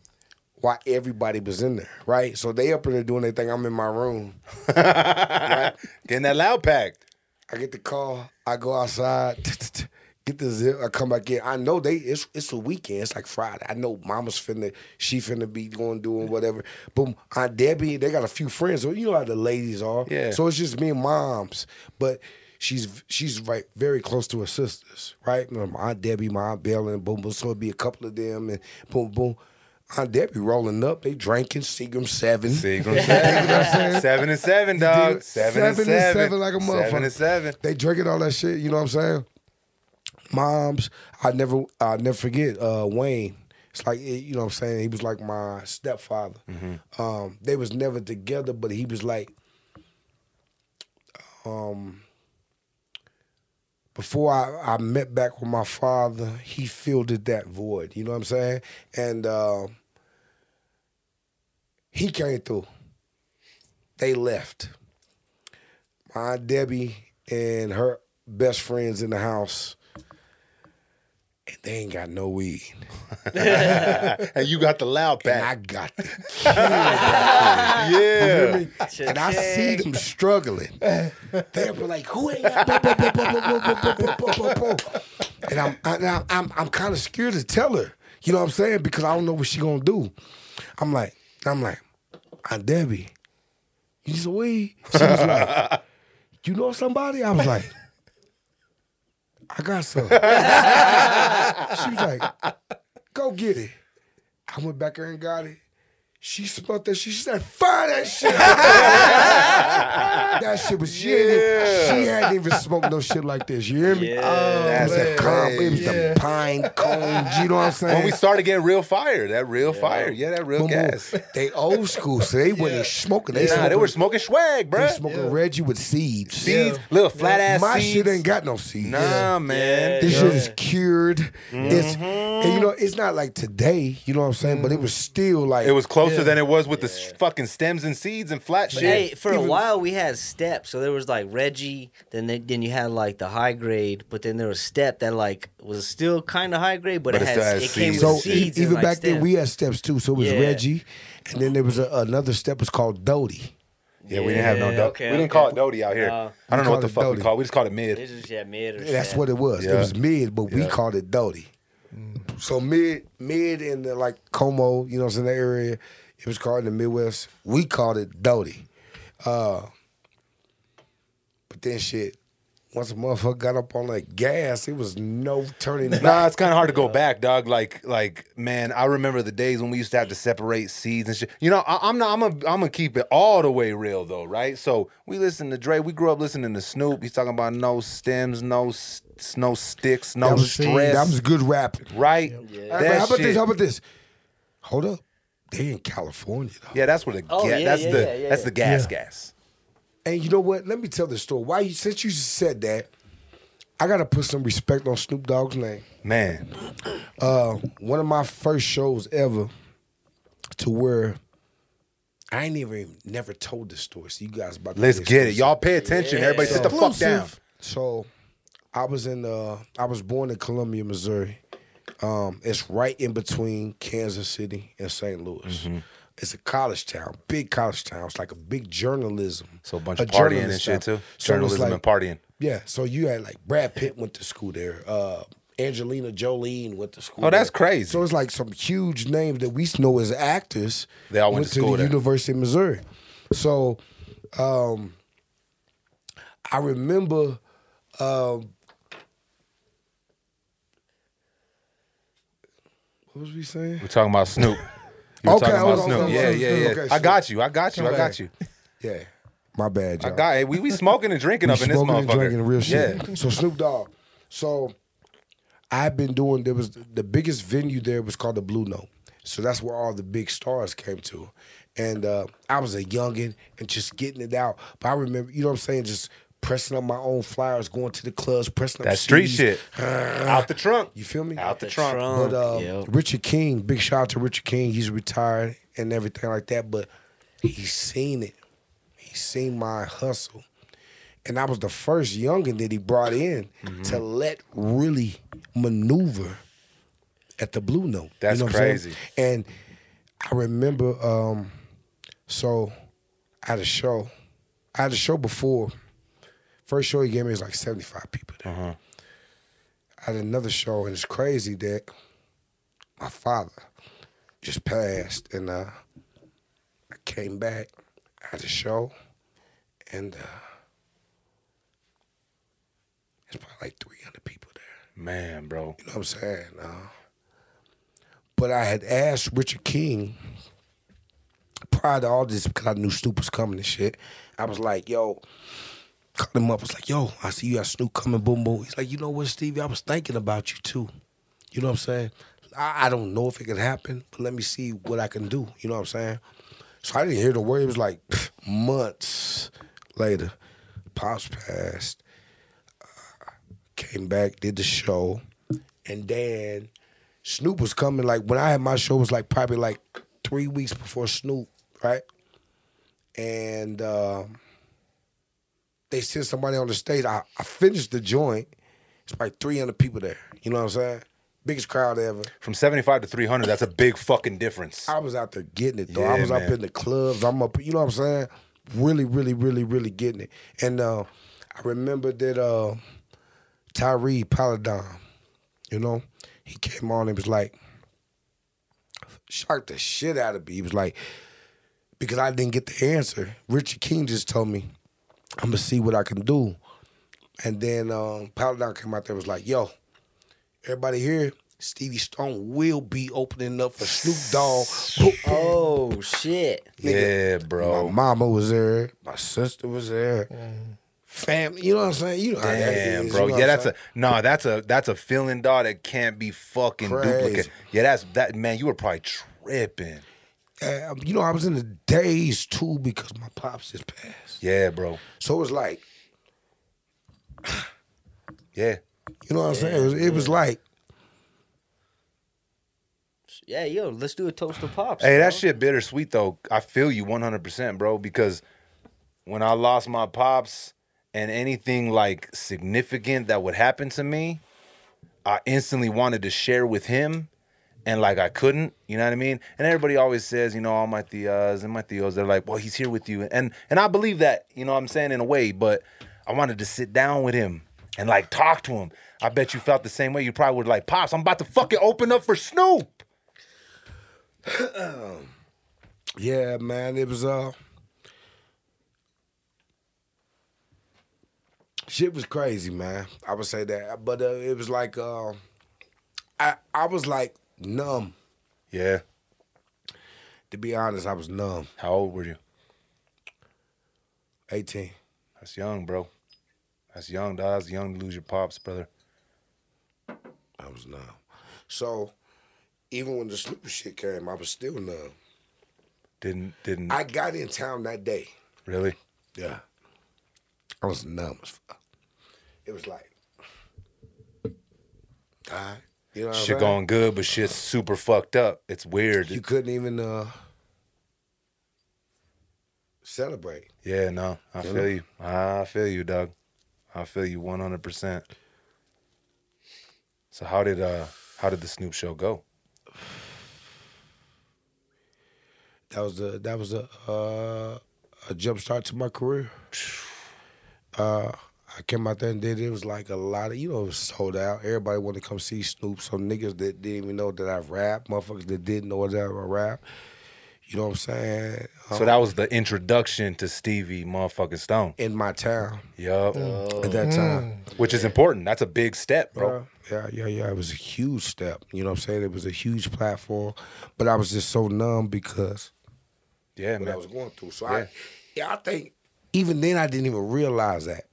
while everybody was in there, right? So they up in there doing their thing. I'm in my room. Getting that loud packed. I get the call. I go outside, get the zip. I come back in. I know they. It's it's a weekend. It's like Friday. I know Mama's finna. She finna be going doing whatever. Boom. Aunt Debbie. They got a few friends. So you know how the ladies are. Yeah. So it's just me and moms. But she's she's right very close to her sisters. Right. My Aunt Debbie, my Aunt Bella, and boom boom. So it'd be a couple of them, and boom boom. Aunt Debbie rolling up. They drinking Seagram Seven. See what I'm saying? Seven and seven, dog. Seven, and Seven and seven. seven like a motherfucker. Seven motherfucker. and seven. They drinking all that shit. You know what I'm saying? Moms, I never, I never forget uh, Wayne. It's like you know what I'm saying. He was like my stepfather. Um, they was never together, but he was like, um, before I, I met back with my father, he filled that void. You know what I'm saying? And uh, he came through. They left. My Debbie and her best friends in the house, they ain't got no weed. and you got the loud pack. And I got the yeah. And I see them struggling. They're like, who ain't got And I'm, I, I'm, I'm kind of scared to tell her. You know what I'm saying? Because I don't know what she gonna do. I'm like, I'm like, Aunt Debbie, you just weed? She was like, you know somebody? I was like. I got some. she was like, go get it. I went back there and got it. She smelled that shit. She said, "Fire that shit." that shit was she. Ain't even, she hadn't even smoked no shit like this. You hear me? Yeah. Oh, That's that calm. It was Yeah. the pine cones. You know what I'm saying? When we started getting real fire, that real fire, yeah, that real Boom, boom. gas. They old school, so they wasn't smoking. They Nah, smoking, they were smoking swag, they bruh. smoking Reggie with seeds. Seeds, little flat ass My seeds. shit ain't got no seeds. Nah, man. This Yeah. shit is cured. It's and you mm-hmm. know it's not like today. You know what I'm saying? But it mm-hmm. was still like It was closer Yeah. than it was with the s- fucking stems and seeds and flat shit. Hey, for a Even- while we had step, so there was like Reggie, then they, then you had like the high grade, but then there was step that like was still kind of high grade, but, But it it had still has it came seeds. with So e- seeds. and, even like, back then, stems. we had steps too. So it was Yeah. Reggie, and then there was a, another step was called Doty. yeah, we didn't have no Yeah, dope. okay, we didn't okay. call it Dodie out here. No. I don't know what the called it fuck we Dodie. call. it. We just called it mid. This is yeah mid or That's step. what it was. Yeah. It was mid, but we Yeah. called it Doty. So mid, mid in the like Como, you know, what's in that area, it was called in the Midwest. We called it Doty. Uh, but then shit, once a motherfucker got up on that gas, it was no turning back. Nah, it's kind of hard to go back, dog. Like, like, man, I remember the days when we used to have to separate seeds and shit. You know, I, I'm not. I'm gonna. I'm gonna keep it all the way real though, right? So we listen to Dre. We grew up listening to Snoop. He's talking about no stems, no s- no sticks, no that was stress. that was good rapping. right. Yeah. But That how about shit- this? How about this? Hold up, they in California though. Yeah, that's where the Oh, ga- yeah, that's yeah, the yeah, yeah, that's yeah. the gas Yeah. gas. And you know what? Let me tell the story. Why you since you said that, I gotta put some respect on Snoop Dogg's name. Man, Uh, one of my first shows ever, to where I ain't even never told this story. So you guys about to let's get it. Y'all pay attention. Everybody, sit the fuck down. So, I was in. Uh, I was born in Columbia, Missouri. Um, it's right in between Kansas City and St. Louis. Mm-hmm. It's a college town, big college town. It's like a big journalism. So a bunch a of partying and shit town. too. So Journalism like- and partying. Yeah, so you had like Brad Pitt went to school there. Uh, Angelina Jolie went to school. Oh, that's there. crazy. So it's like some huge names that we know as actors. They all went to school the there. University of Missouri. So, um, I remember. Um, what was we saying? We're talking about Snoop. You were Okay, talking about on, Snoop. Yeah, yeah, yeah. Okay, I got you. I got you. I got you. Yeah, my bad, I y'all. got it. We we smoking and drinking up in this motherfucker. and drinking real shit. Yeah. So Snoop Dogg. So I've been doing. There was the biggest venue there was called the Blue Note. So that's where all the big stars came to, and uh, I was a youngin and just getting it out. But I remember, you know what I'm saying, just pressing up my own flyers, going to the clubs, pressing up That street CDs. shit. Out the trunk. You feel me? Out the trunk. But uh, Yep. Richard King, big shout out to Richard King. He's retired and everything like that. But he's seen it. He's seen my hustle. And I was the first youngin that he brought in Mm-hmm. to let really maneuver at the Blue Note. That's what I'm saying? crazy. And I remember, um, so I had a show. I had a show before. First show he gave me was like 75 people there. Uh-huh. I had another show, and it's crazy that my father just passed, and uh, I came back. I had a show, and uh, it's probably like 300 people there. Man, bro. You know what I'm saying? Uh, but I had asked Richard King prior to all this because I knew Snoop was coming and shit. I was like, yo, called him up. Was like, yo, I see you got Snoop coming, boom, boom. He's like, you know what, Stevie? I was thinking about you too. You know what I'm saying? I, I don't know if it can happen, but let me see what I can do. You know what I'm saying? So I didn't hear the word. It was like months later. Pops passed came back, did the show, and then Snoop was coming. Like when I had my show, was like probably like three weeks before Snoop, right? And um, they send somebody on the stage. I, I finished the joint. It's like 300 people there. You know what I'm saying? Biggest crowd ever. From 75 to 300, that's a big fucking difference. I was out there getting it though. I Yeah, was up in the clubs. I'm up, you know what I'm saying? Really, really, really, really getting it. And uh, I remember that uh, Tyree Paladon, you know, he came on and was like, shocked the shit out of me. He was like, because I didn't get the answer. Richard King just told me, I'm gonna see what I can do. And then um, Paladon came out there and was like, yo, everybody here, Stevie Stone will be opening up for Snoop Dogg. Oh shit. Yeah, bro. My mama was there. My sister was there. Family, you know what I'm saying? You know how that Damn, is, bro. you know yeah, what I'm that's a no. That's a that's a feeling, dog. That can't be fucking Crazy. duplicate. Yeah, that's that man. You were probably tripping. Saying? Uh, you know, I was in the days too because my pops just passed. Yeah, bro. So it was like, Yeah. you know what I'm saying? It was, it was like, Yeah, yo, let's do a toast to pops. Hey, that shit bittersweet though. I feel you 100%, bro, because when I lost my pops and anything like significant that would happen to me, I instantly wanted to share with him and like I couldn't, you know what I mean? And everybody always says, you know, all my tias and my tios, they're like, well, he's here with you. And and I believe that, you know what I'm saying, in a way, but I wanted to sit down with him and like talk to him. I bet you felt the same way. You probably would like, Pops, I'm about to fucking open up for Snoop. yeah, man, it was uh shit was crazy, man. I would say that. But uh, it was like uh, I I was like numb. Yeah. To be honest, I was numb. How old were you? 18. That's young, bro. That's young, dog. That's young to lose your pops, brother. I was numb. So even when the Snoop shit came, I was still numb. Didn't didn't I got in town that day. really? Yeah. I was numb as fuck. It was like, all right. You know I'm Shit saying? going good, but shit's super fucked up. It's weird. You couldn't even uh celebrate. yeah, no. I You feel know? you. I feel you, Doug. I feel you 100%. So how did uh how did the Snoop show go? That was a that was a uh, a jump start to my career. Uh, I came out there and did it. It was like a lot of you know it was sold out. Everybody wanted to come see Snoop. Some niggas that didn't even know that I rap, motherfuckers that didn't know that I rap. You know what I'm saying? So that was the introduction to Stevie motherfucking Stone. in my town Yup. Mm. at that time. Mm. Which is important. That's a big step, bro. Bro, yeah, yeah, yeah. It was a huge step. You know what I'm saying? It was a huge platform. But I was just so numb because Yeah, what I was going through. So Yeah. I yeah, I think even then I didn't even realize that.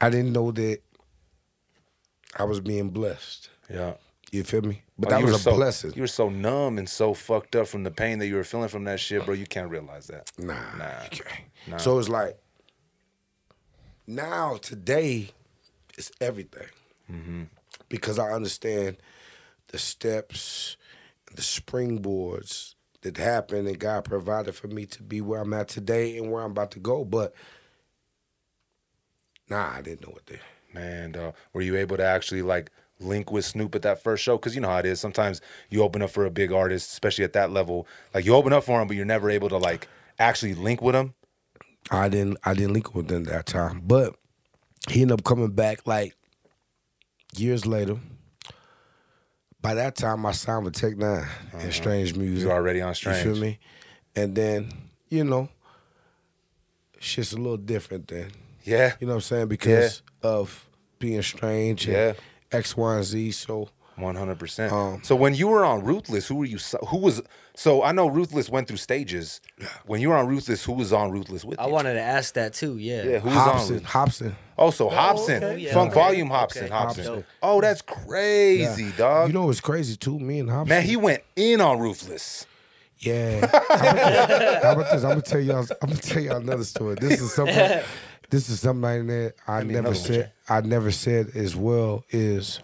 I didn't know that I was being blessed. Yeah. You feel me? But Oh, that was a so, blessing. You were so numb and so fucked up from the pain that you were feeling from that shit, bro. You can't realize that. Nah, Nah. Nah. So it's like now today it's everything Mm-hmm. because I understand the steps, the springboards that happened, and God provided for me to be where I'm at today and where I'm about to go. But nah, I didn't know it then. Man, dog. Were you able to actually like link with Snoop at that first show? Because you know how it is. Sometimes you open up for a big artist, especially at that level. Like you open up for him, but you're never able to like actually link with him. I didn't I didn't link with him that time. But he ended up coming back like years later. By that time I signed with Tech N9ne and uh-huh. Strange Music. You already on You Strange. feel me? And then, you know, shit's a little different then. Yeah. You know what I'm saying? Because of being strange and Yeah. X, Y, and Z. So One hundred percent. Um, So when you were on Ruthless, who were you? Who was? So I know Ruthless went through stages. When you were on Ruthless, who was on Ruthless with you? I you? wanted to ask that too. Yeah. Yeah, who was on? Hopsin, Ruthless? Hopsin. Oh, so Hopsin, okay, yeah, Funk okay, Volume Hopsin, okay. Hopsin. Dope. Oh, that's crazy, Yeah. dog. You know what's crazy too? Me and Hopsin. Man, he went in on Ruthless. Yeah. How about this? I'm gonna tell y'all. I'm gonna tell y'all another story. This is something. This is something that I never said. I never said as well. Is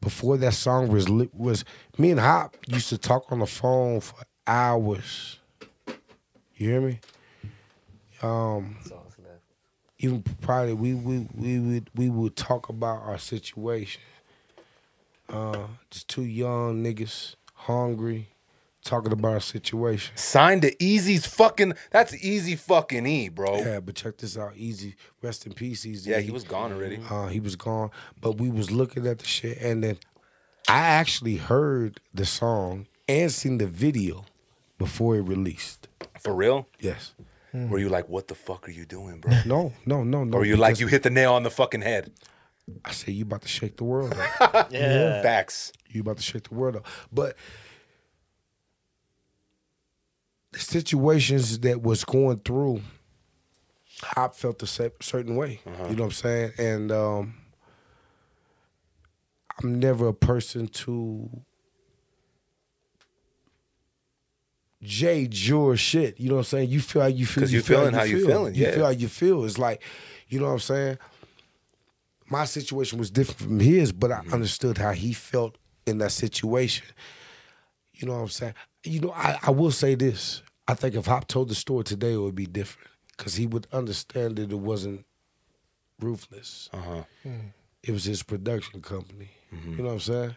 before that song was was me and Hop used to talk on the phone for hours. You hear me? Um, even probably we we we would we would talk about our situation. Uh, just two young niggas, hungry, talking about our situation. Signed to Eazy's fucking. That's Eazy fucking E, bro. Yeah, Yeah, but check this out. Eazy, rest in peace, Eazy. Yeah, he was gone already. Uh, he was gone, but we was looking at the shit, and then I actually heard the song and seen the video before it released. For real? Yes. Were you like, what the fuck are you doing, bro? No, no, no, no. Or were you like, you hit the nail on the fucking head? I said you about to shake the world up. Yeah. Facts. you about to shake the world up. But the situations that was going through, Hop felt a certain way. You know what I'm saying? And um, I'm never a person to jade your shit. You know what I'm saying? You feel how you feel. 'Cause you you feel feeling how you feel. feeling, You yeah. feel how you feel. It's like, you know what I'm saying? My situation was different from his, but I Mm-hmm. understood how he felt in that situation. You know what I'm saying? You know, I, I will say this. I think if Hop told the story today, it would be different because he would understand that it wasn't ruthless. Uh-huh. It was his production company. You know what I'm saying?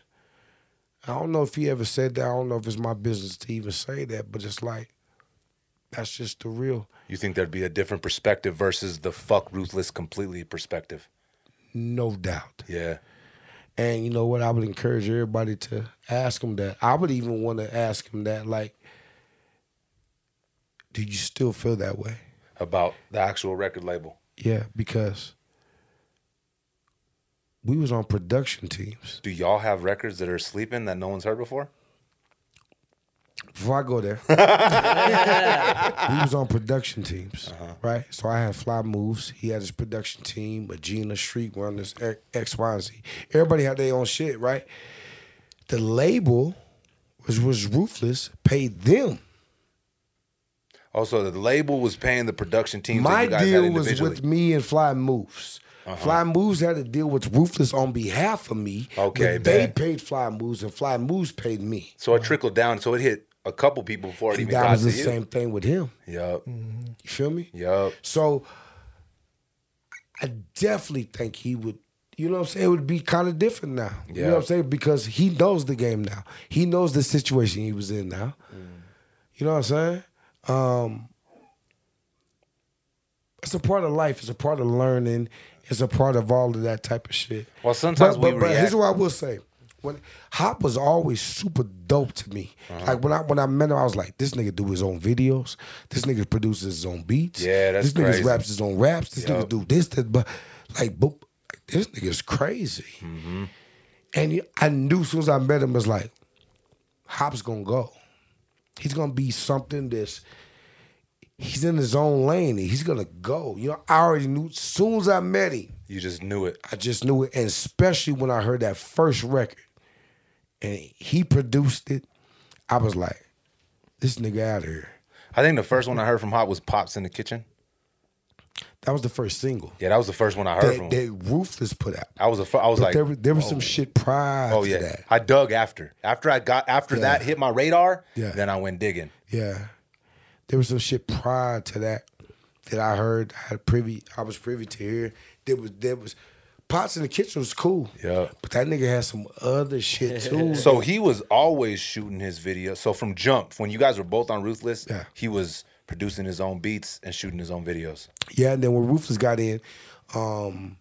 I don't know if he ever said that. I don't know if it's my business to even say that, but it's like, that's just the real. You think there'd be a different perspective versus the fuck ruthless completely perspective? No doubt. Yeah. And you know what? I would encourage everybody to ask him that. I would even want to ask him that, like, do you still feel that way? About the actual record label. Yeah, because we was on production teams. Do y'all have records that are sleeping that no one's heard before? Before I go there, we was on production teams, uh-huh. right? So I had Fly Moves. He had his production team, Agena Street Runners, X- X, Y, and Z. Everybody had their own shit, right? The label, which was ruthless, paid them. Also, the label was paying the production that My you guys had deal was with me and Fly Moves. Uh-huh. Fly Moves had to deal with Ruthless on behalf of me. Okay, they paid Fly Moves and Fly Moves paid me. so it trickled down. So it hit a couple people before it even that got was to the you. same thing with him. Yup. Mm-hmm. You feel me? Yup. So I definitely think he would, you know what I'm saying? It would be kind of different now. You know what I'm saying? Because he knows the game now. He knows the situation he was in now. Mm. You know what I'm saying? Um, it's a part of life. It's a part of learning. It's a part of all of that type of shit. Well, sometimes but, but, we but here's what I will say. When Hop was always super dope to me. Uh-huh. Like when I when I met him, I was like, this nigga do his own videos. This nigga produces his own beats. Yeah, that's This nigga raps his own raps. This Yup. nigga do this, that, but like, boop, this nigga's crazy. Mm-hmm. And I knew as soon as I met him, it was like, Hop's gonna go. He's gonna be something that's he's in his own lane. He's gonna go. You know, I already knew as soon as I met him. You just knew it. I just knew it, and especially when I heard that first record, and he produced it, I was like, "This nigga out of here." I think the first one I heard from Hop was Pops in the Kitchen. That was the first single Yeah, that was the first one I heard that, from. that Ruthless put out. I was a, fu- I was But like, there, was- there was oh. some shit prior Oh to yeah, that. I dug after. After I got after Yeah. that hit my radar, Yeah. then I went digging. Yeah, there was some shit prior to that that I heard. I had privy. I was privy to hear. There was there was Pans in the Kitchen was cool. Yeah. but that nigga had some other shit too. So he was always shooting his video. So from jump, when you guys were both on Ruthless, Yeah. he was producing his own beats and shooting his own videos. Yeah, and then when Ruthless got in, um,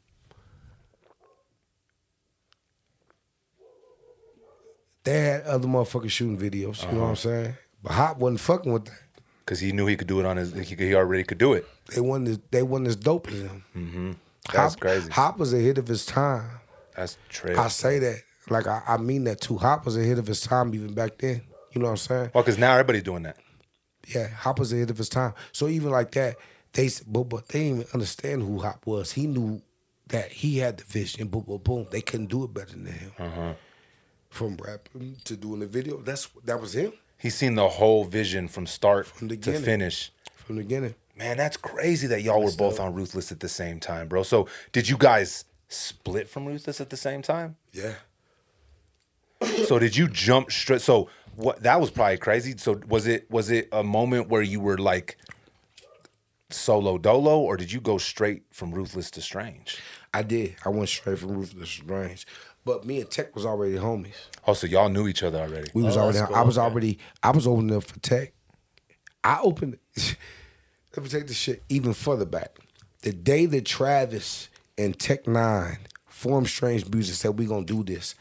they had other motherfuckers shooting videos. You know Uh-huh. what I'm saying? But Hop wasn't fucking with that. Cause he knew he could do it on his. He, he already could do it. They wasn't as, they wasn't as dope as him. Mm-hmm. That's Hop, crazy. Hop was ahead of his time. That's true. I say that like I, I mean that too. Hop was ahead of his time even back then. You know what I'm saying? Well, cause now everybody's doing that. Yeah, Hop was ahead of his time. So even like that, they but but they didn't even understand who Hop was. He knew that he had the vision. Boom, boom, boom. They couldn't do it better than him. Uh-huh. From rapping to doing the video, that's that was him He's seen the whole vision from start From to finish. from the beginning. Man, that's crazy that y'all were both on Ruthless at the same time, bro. So did you guys split from Ruthless at the same time? Yeah. so did you jump straight? So what? That was probably crazy. So was it was it a moment where you were like solo dolo, or did you go straight from Ruthless to Strange? I did. I went straight from Ruthless to Strange. But me and Tech was already homies. Oh, so y'all knew each other already. We was Oh, already. that's I was cool. already. I was opening up for Tech. I opened. let me take this shit even further back. The day that Travis and Tech N9ne formed Strange Music said we gonna do this,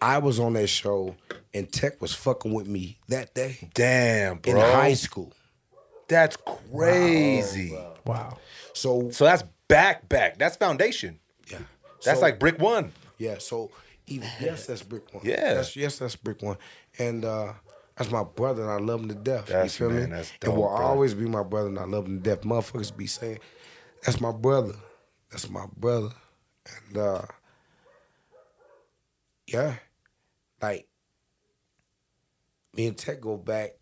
I was on that show and Tech was fucking with me that day Damn, bro. in high school. That's crazy. Wow. So So that's back back. That's foundation. yeah, That's So- like brick one. Yeah, so even yes, that's brick one. Yeah. That's, yes, that's brick one. And uh, That's my brother, and I love him to death. That's- you feel man, me? that's it will bro. always be my brother, and I love him to death. Motherfuckers be saying, "That's my brother. That's my brother," and uh, yeah, like me and Tech go back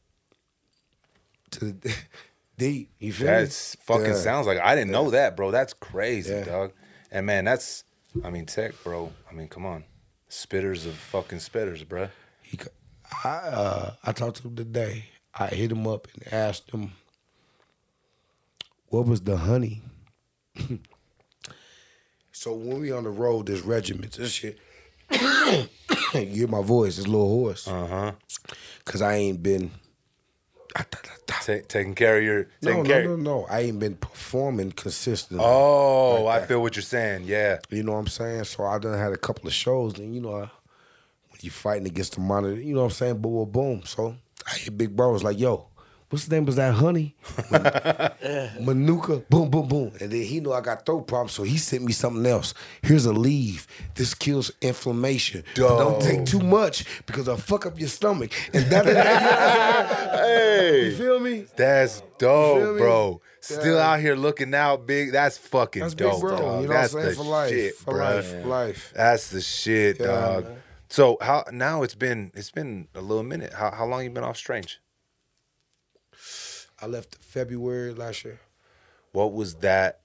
to the deep. You feel That's me? fucking Yeah. sounds like I didn't know that, bro. That's crazy, Yeah. dog. And man, that's I mean, tech, bro. I mean, come on, spitters of fucking spitters, bro. He, I uh, I talked to him today. I hit him up and asked him, "What was the honey?" so when we on the road, there's regiments. This shit. you hear my voice? It's a little hoarse. Uh huh. Cause I ain't been. Ta- taking care of your No, no, no, no. I ain't been performing consistently. Oh, Like I feel what you're saying. Yeah. You know what I'm saying? So I done had a couple of shows, and you know, I- when you fighting against the monitor, you know what I'm saying? Boom, boom, boom. So I hit Big Bro was like, yo, what's the name was that honey? Manuka, boom, boom, boom. And then he knew I got throat problems, so he sent me something else. Here's a leave. This kills inflammation. But don't take too much because I'll fuck up your stomach. And that, Hey, you feel me? that's feel dope, me? bro. Still Yeah. out here looking out big. That's fucking That's dope, Big Bro. dog. You know that's what I'm saying? the For life. shit, for bruh. life. For life. That's the shit, Yeah, dog. man. So how now it's been it's been a little minute. How how long you been off Strange? I left February last year. What was that?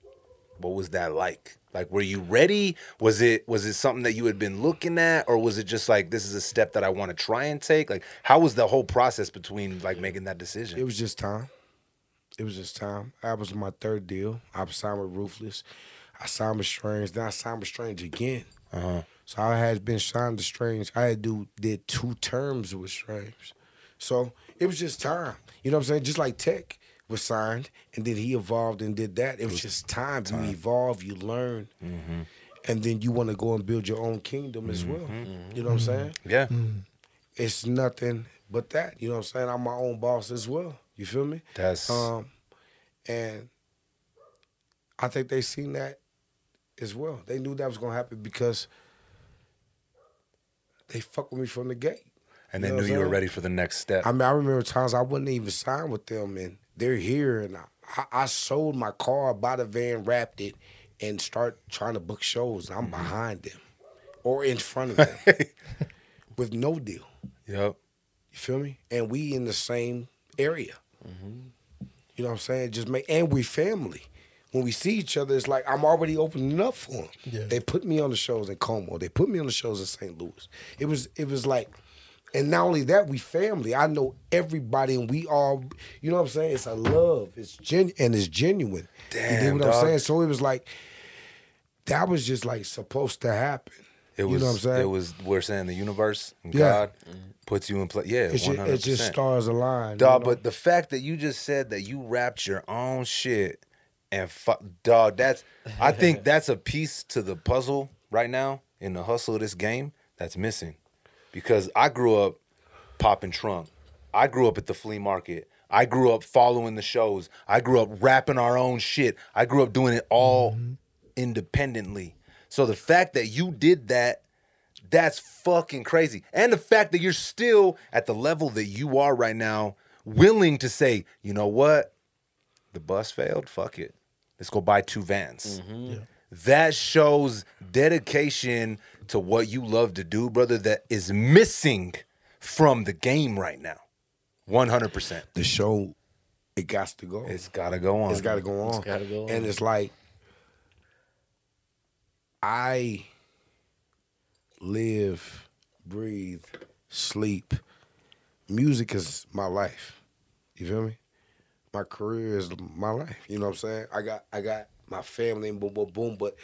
What was that like? Like, were you ready? Was it was it something that you had been looking at, or was it just like this is a step that I want to try and take? Like, how was the whole process between like making that decision? It was just time. It was just time. That was my third deal. I signed with Ruthless. I signed with Strange. Then I signed with Strange again. Uh-huh. So I had been signed to Strange. I had do did two terms with Strange. So it was just time. You know what I'm saying? Just like Tech was signed and then he evolved and did that. It was just time. You evolve, you learn. Mm-hmm. And then you want to go and build your own kingdom as well. Mm-hmm. You know what I'm mm-hmm. saying? yeah, It's nothing but that. You know what I'm saying? I'm my own boss as well. You feel me? that's Um, and I think they seen that as well. They knew that was gonna happen because they fuck with me from the gate. And they you know knew you were ready for the next step. I mean, I remember times I wouldn't even sign with them, and they're here, and I, I, sold my car, bought a van, wrapped it, and start trying to book shows. I'm mm-hmm. behind them, or in front of them, with no deal. yep. You feel me? And we in the same area. Mm-hmm. You know what I'm saying? Just make and we family. When we see each other, it's like I'm already opening up for them. Yeah. They put me on the shows in Como. They put me on the shows in St. Louis. It was it was like, and not only that, we family. I know everybody, and we all. You know what I'm saying? It's a love. It's gen and it's genuine. you Damn, what dog. I'm saying? So it was like that was just like supposed to happen. It was. you know what I'm saying? It was. We're saying the universe, and Yeah. God puts you in place. Yeah, It's one just, hundred it's just stars aligned. Dog, you know? but the fact that you just said that you wrapped your own shit and fu- dog, that's I think that's a piece to the puzzle right now in the hustle of this game that's missing. Because I grew up popping trunk. I grew up at the flea market. I grew up following the shows. I grew up rapping our own shit. I grew up doing it all mm-hmm. independently. So the fact that you did that that's fucking crazy. And the fact that you're still at the level that you are right now, willing to say, you know what? The bus failed. Fuck it. Let's go buy two vans. Mm-hmm. That shows dedication to what you love to do, brother, that is missing from the game right now. 100%. the show, it got to go. It's got to go on. It's got to go on. gotta go And it's like I live, breathe, sleep. Music is my life. You feel me? My career is my life. You know what I'm saying? I got I got my family and boom boom boom, but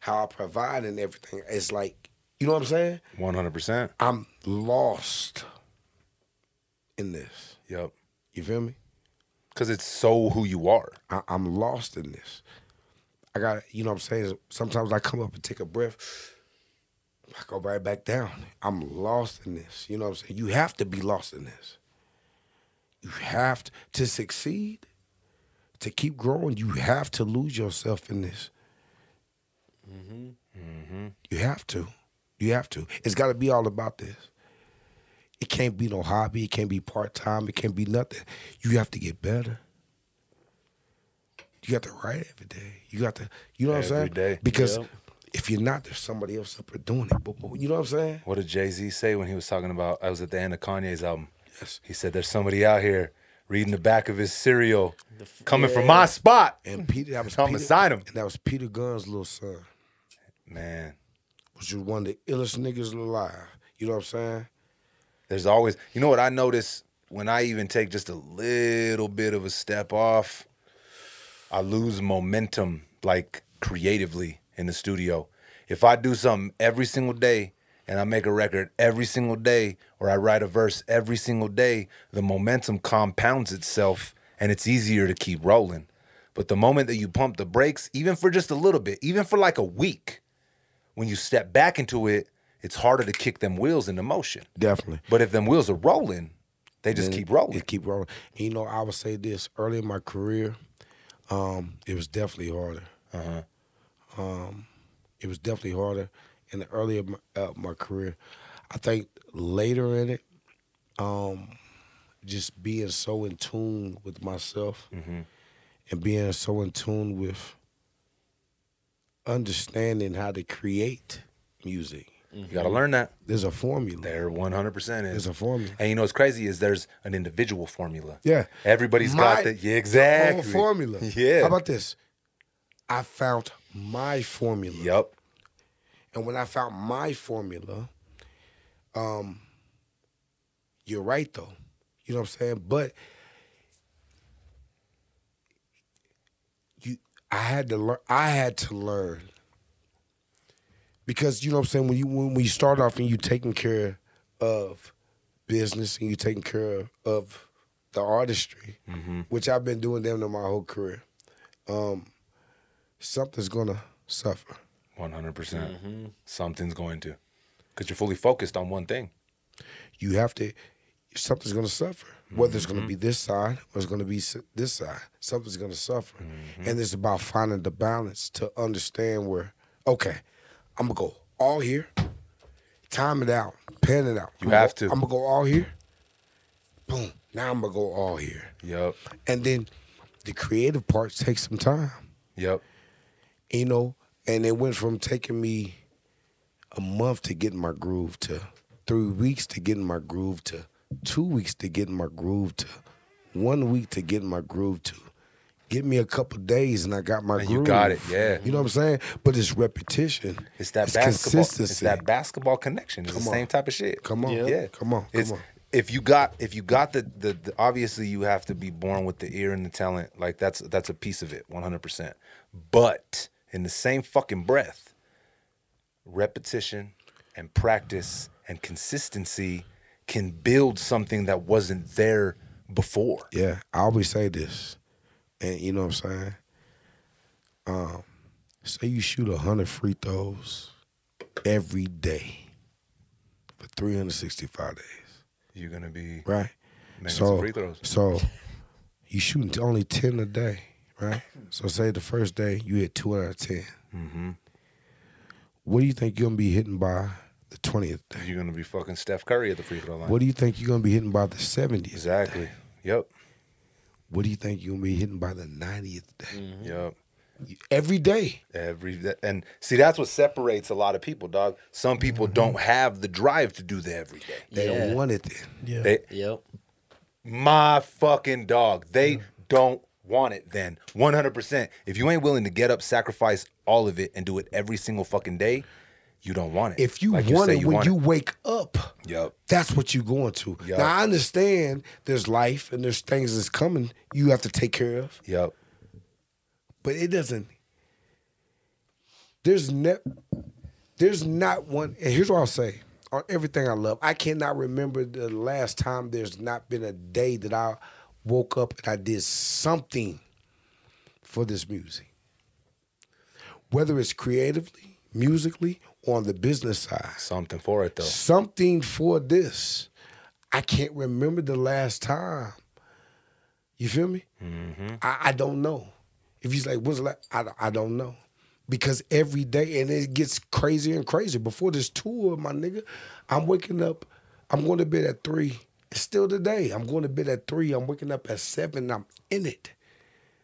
how I provide and everything, it's like you know what I'm saying? 100%. I'm lost in this. Yep. You feel me? Because it's so who you are. I, I'm lost in this. I got, you know what I'm saying? Sometimes I come up and take a breath. I go right back down. I'm lost in this. You know what I'm saying? You have to be lost in this. You have to, to succeed, to keep growing, you have to lose yourself in this. Mm-hmm. Mm-hmm. You have to. You have to. It's got to be all about this. It can't be no hobby. It can't be part time. It can't be nothing. You have to get better. You got to write every day. You got to, you know what I'm saying? day. Because Yep. if you're not, there's somebody else up there doing it. But, but you know what I'm saying? What did Jay Z say when he was talking about? I was at the end of Kanye's album. Yes. He said, "There's somebody out here reading the back of his cereal, coming from my spot." And Peter, that was I'ma Peter, sign him. And that was Peter Gunn's little son, Man, which was one of the illest niggas alive. You know what I'm saying? there's always, you know what I notice when I even take just a little bit of a step off, I lose momentum, like creatively in the studio. If I do something every single day and I make a record every single day or I write a verse every single day, the momentum compounds itself and it's easier to keep rolling. But the moment that you pump the brakes, even for just a little bit, even for like a week, when you step back into it, it's harder to kick them wheels into motion. Definitely. But if them wheels are rolling, they just keep rolling. It keep rolling. And you know, I would say this early in my career, um, it was definitely harder. Uh-huh. Um, it was definitely harder in the early of my, uh, my career. I think later in it, um, just being so in tune with myself Mm-hmm. and being so in tune with understanding how to create music. You got to learn that. There's a formula. There 100% There's is. a formula. And you know what's crazy is there's an individual formula. Yeah. Everybody's My got the yeah, exactly. own formula. Yeah. How about this? I found my formula. Yep. And when I found my formula, um, you're right though. You know what I'm saying? But you I had to learn I had to learn. Because you know what I'm saying, when you when, when you start off and you taking care of business and you taking care of the artistry, which I've been doing them to my whole career, um, something's gonna suffer. 100%. percent Something's going to. Because you're fully focused on one thing. you have to something's going to suffer whether it's going to mm-hmm. be this side or it's going to be this side something's going to suffer mm-hmm. and it's about finding the balance to understand where okay i'm going to go all here time it out pen it out You I'ma have go- to. i'm going to go all here boom now i'm going to go all here Yep. and then the creative part takes some time Yep. you know, and it went from taking me a month to get in my groove to three weeks to get in my groove to two weeks to get in my groove to one week to get in my groove to give me a couple days and I got my And groove. you got it, yeah. You know what I'm saying? But it's repetition. It's that basketball. It's consistency. that basketball connection. It's Come the on. same type of shit. Come on. Yeah. Come on. Come It's, on. If you got if you got the, the the obviously you have to be born with the ear and the talent. Like that's that's a piece of it, 100%. But in the same fucking breath, repetition and practice and consistency can build something that wasn't there before. Yeah, I always say this, and you know what I'm saying. Um, say you shoot hundred free throws every day for 365 days, You're gonna be right? making so, free throws. so you shooting only ten a day, right? So say the first day you hit two out of 10 Mm-hmm. What do you think you're gonna be hitting by the twentieth day? You're gonna be fucking Steph Curry at the free throw line. What do you think you're gonna be hitting by the seventieth? exactly. Yep. What do you think you're gonna be hitting by the ninetieth day? Mm. Yep. Every day. Every that- and see that's what separates a lot of people, dog. Some people don't have the drive to do the everyday. They Yeah. don't want it then. Yeah. They Yep. my fucking dog. They don't want it then. 100%. If you ain't willing to get up, sacrifice all of it and do it every single fucking day, you don't want it. If you Like want say it when want you wake up, Yep. that's what you're going to. Yup. Now I understand there's life and there's things that's coming you have to take care of, Yep. but it doesn't. There's ne- There's not one. And here's what I'll say on everything I love. I cannot remember the last time there's not been a day that I woke up and I did something for this music, whether it's creatively, musically, on the business side. Something for it though. something for this. I can't remember the last time. You feel me? Mm-hmm. I, I don't know. If he's like, what's the last? I, I don't know. Because every day, and it gets crazier and crazier. Before this tour, my nigga, I'm waking up I'm going to bed at three. It's still today. I'm going to bed at three. I'm waking up at seven. I'm in it.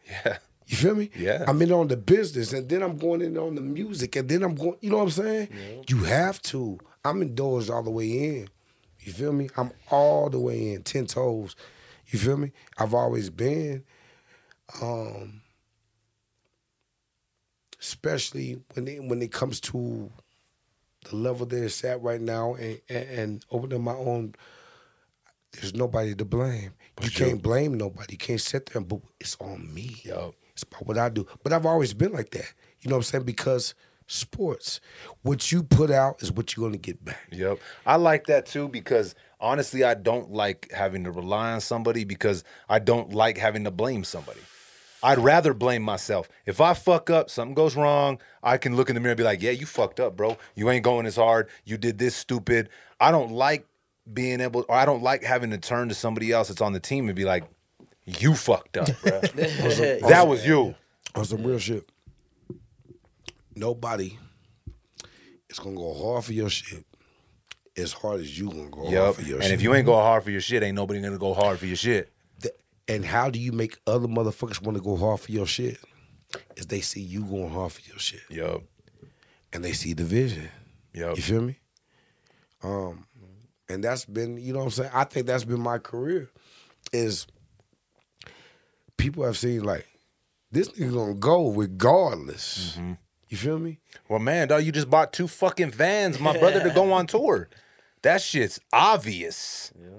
Yeah. You feel me? Yeah. I'm in on the business, and then I'm going in on the music, and then I'm going. You know what I'm saying? You have to. I'm indoors all the way in. You feel me? I'm all the way in, ten toes. You feel me? I've always been. Um, especially when it, when it comes to the level that it's at right now, and, and, and opening my own. There's nobody to blame. you can't blame nobody. You can't sit there, and, but it's on me. Yup. It's about what I do. But I've always been like that. You know what I'm saying? Because sports, what you put out is what you're gonna get back. Yep. I like that too because honestly, I don't like having to rely on somebody because I don't like having to blame somebody. I'd rather blame myself. If I fuck up, something goes wrong, I can look in the mirror and be like, yeah, you fucked up, bro. You ain't going as hard. You did this stupid. I don't like being able, or I don't like having to turn to somebody else that's on the team and be like, you fucked up, bro. that was you. On some real shit. Nobody is gonna go hard for your shit as hard as you gonna go hard for your And shit. And if you ain't go hard for your shit, ain't nobody gonna go hard for your shit. Th- and how do you make other motherfuckers want to go hard for your shit? Is they see you going hard for your shit, Yup. and they see the vision. Yup. You feel me? Um, and that's been, you know what I'm saying? I think that's been my career. Is people have seen like this nigga gonna go regardless. Mm-hmm. You feel me? Well, man, dog, you just bought two fucking vans, my brother, to go on tour. That shit's obvious. Yeah.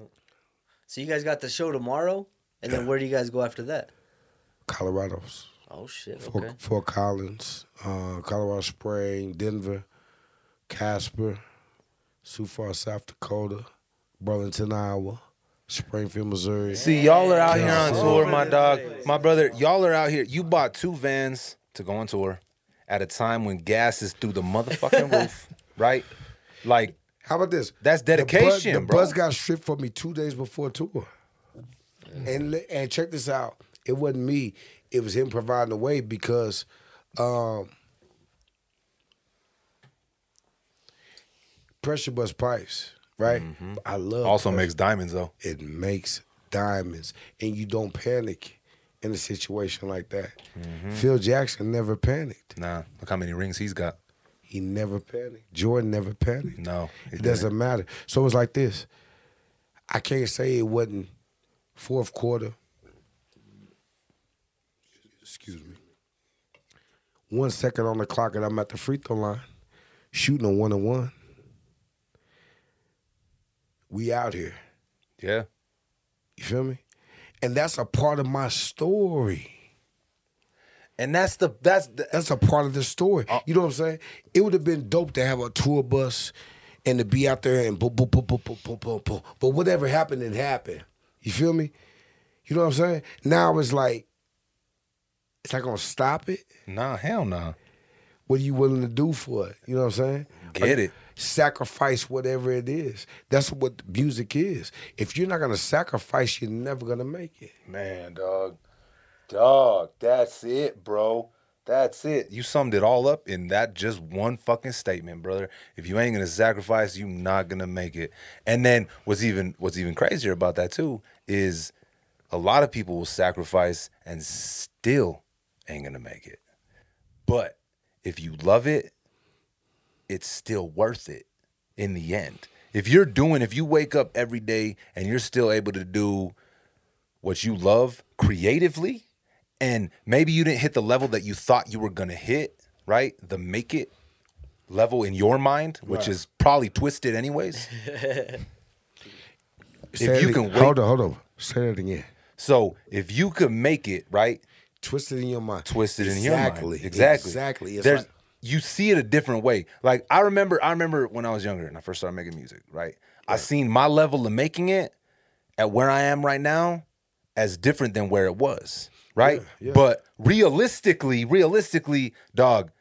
So you guys got the show tomorrow, and then where do you guys go after that? Colorado's. Oh shit. Fort, Okay. Fort Collins, uh, Colorado Spring, Denver, Casper, Sioux Falls, South Dakota, Burlington, Iowa, Springfield, Missouri. See, y'all are out here on tour, my dog. My brother, y'all are out here. You bought two vans to go on tour at a time when gas is through the motherfucking roof, right? Like, How about this? That's The bus- dedication, The bro. bus got stripped for me two days before tour. And and check this out. It wasn't me. It was him providing the way because um, pressure bus pipes, right? I love Mm-hmm. also pressure. makes diamonds, though. it makes diamonds, and you don't panic in a situation like that. Mm-hmm. Phil Jackson never panicked. Nah, look how many rings he's got. He never panicked. Jordan never panicked. No, it doesn't matter. So it's like this. I can't say it wasn't fourth quarter. Excuse me. One second on the clock, and I'm at the free throw line, shooting a one and one. We out here. Yeah. You feel me? And that's a part of my story. And that's the that's the, That's a part of the story. Uh, you know what I'm saying? It would have been dope to have a tour bus and to be out there and boom, boom, boom, boom, boom, boom, boom, boom. But whatever happened, it happened. You feel me? You know what I'm saying? Now it's like, it's not gonna stop it. nah, hell nah. What are you willing to do for it? You know what I'm saying? Get it. Sacrifice whatever it is. That's what music is. If you're not gonna sacrifice, you're never gonna make it. Man, dog. Dog, that's it, bro. That's it. You summed it all up in that just one fucking statement, brother. If you ain't gonna sacrifice, you not gonna make it. And then what's even what's even crazier about that too is a lot of people will sacrifice and still ain't gonna make it. But if you love it, it's still worth it in the end. If you're doing, if you wake up every day and you're still able to do what you love creatively, and maybe you didn't hit the level that you thought you were gonna hit, right? The make it level in your mind, which is probably twisted anyways. Say you can wait- hold on, hold on. Say that again. So if you could make it, right? Twisted in your mind. twisted in your mind. Exactly. Exactly. It's There's like- you see it a different way. Like I remember, I remember when I was younger and I first started making music. Right, I seen my level of making it at where I am right now as different than where it was. Right, Yeah, yeah. but realistically, realistically, dog,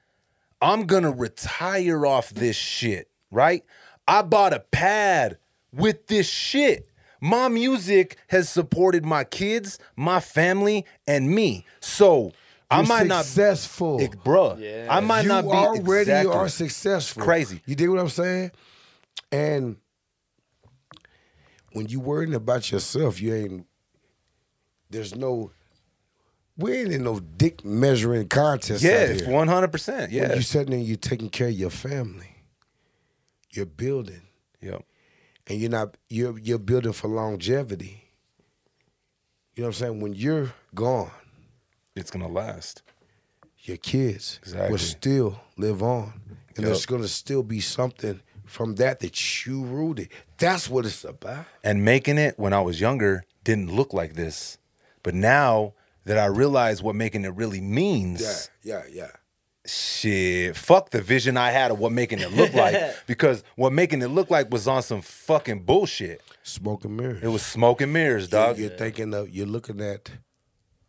I'm gonna retire off this shit. Right, I bought a pad with this shit. My music has supported my kids, my family, and me. So I You're might not successful. it, bruh. Yeah. I might you not be already exactly. are successful. Crazy. You dig what I'm saying? And when you worrying about yourself, you ain't. There's no. We ain't in no dick measuring contest. Yes, one hundred percent. Yeah. you sitting there, you're taking care of your family. You're building, Yep. and you're not. You're you're building for longevity. You know what I'm saying? When you're gone, It's gonna last. your kids Exactly. will still live on, and Yep. there's gonna still be something from that that you rooted. That's what it's about. And making it when I was younger didn't look like this. But now that I realize what making it really means, Yeah, yeah, yeah. shit, fuck the vision I had of what making it look like. because what making it look like was on some fucking bullshit. Smoke and mirrors. It was smoke and mirrors, dog. You're thinking of you're looking at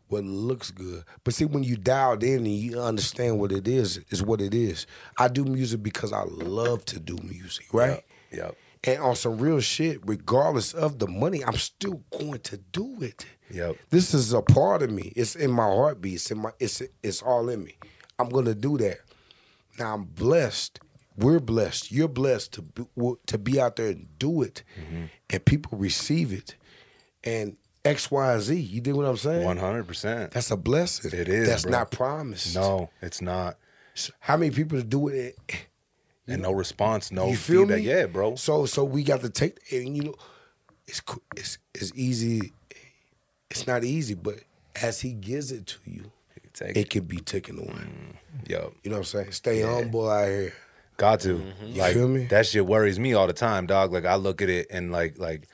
what looks good. But see, when you dialed in and you understand what it is, is what it is. I do music because I love to do music, right? Yep. And on some real shit, regardless of the money, I'm still going to do it. Yep. This is a part of me. It's in my heartbeat. It's in my. It's it's all in me. I'm gonna do that. Now I'm blessed. We're blessed. You're blessed to be, to be out there and do it, mm-hmm. and people receive it, and X, Y, and Z. You dig what I'm saying? One hundred percent. That's a blessing. It is, That's bro. not promised. No, it's not. How many people do it? And no response, no you feel feedback. me? Yeah, bro. So so we got to take and you know, it's it's it's easy. It's not easy, but as he gives it to you, Take it can be taken away. Mm, Yo, You know what I'm saying? Stay humble out here. got to. Mm-hmm. You Like feel me? that shit worries me all the time, dog. Like I look at it and like like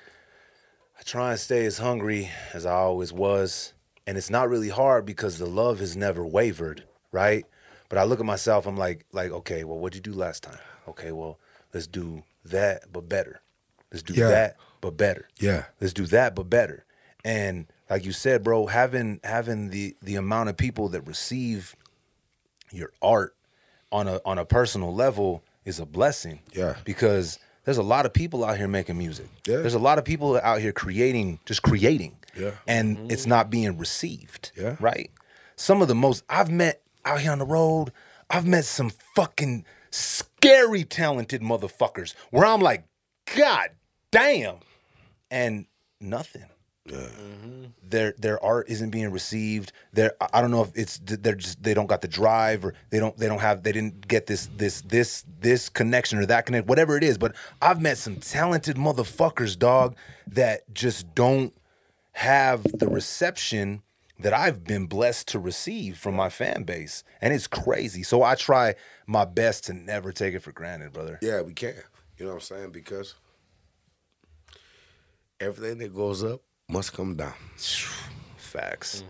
I try and stay as hungry as I always was. And it's not really hard because the love has never wavered, right? But I look at myself, I'm like, like, okay, well, what'd you do last time? Okay, well, let's do that, but better. Let's do Yeah. that, but better. Yeah. let's do that but better and like you said bro having having the the amount of people that receive your art on a on a personal level is a blessing Yeah. because there's a lot of people out here making music Yeah. there's a lot of people out here creating just creating Yeah. and mm-hmm. it's not being received Yeah. right some of the most i've met out here on the road i've met some fucking scary talented motherfuckers where i'm like god damn and nothing. Mm-hmm. Their their art isn't being received. Their I don't know if it's they're just they don't got the drive or they don't they don't have they didn't get this this this this connection or that connect whatever it is. But I've met some talented motherfuckers, dog, that just don't have the reception that I've been blessed to receive from my fan base, and it's crazy. So I try my best to never take it for granted, brother. Yeah, we can. You know what I'm saying? Because everything that goes up must come down. Facts,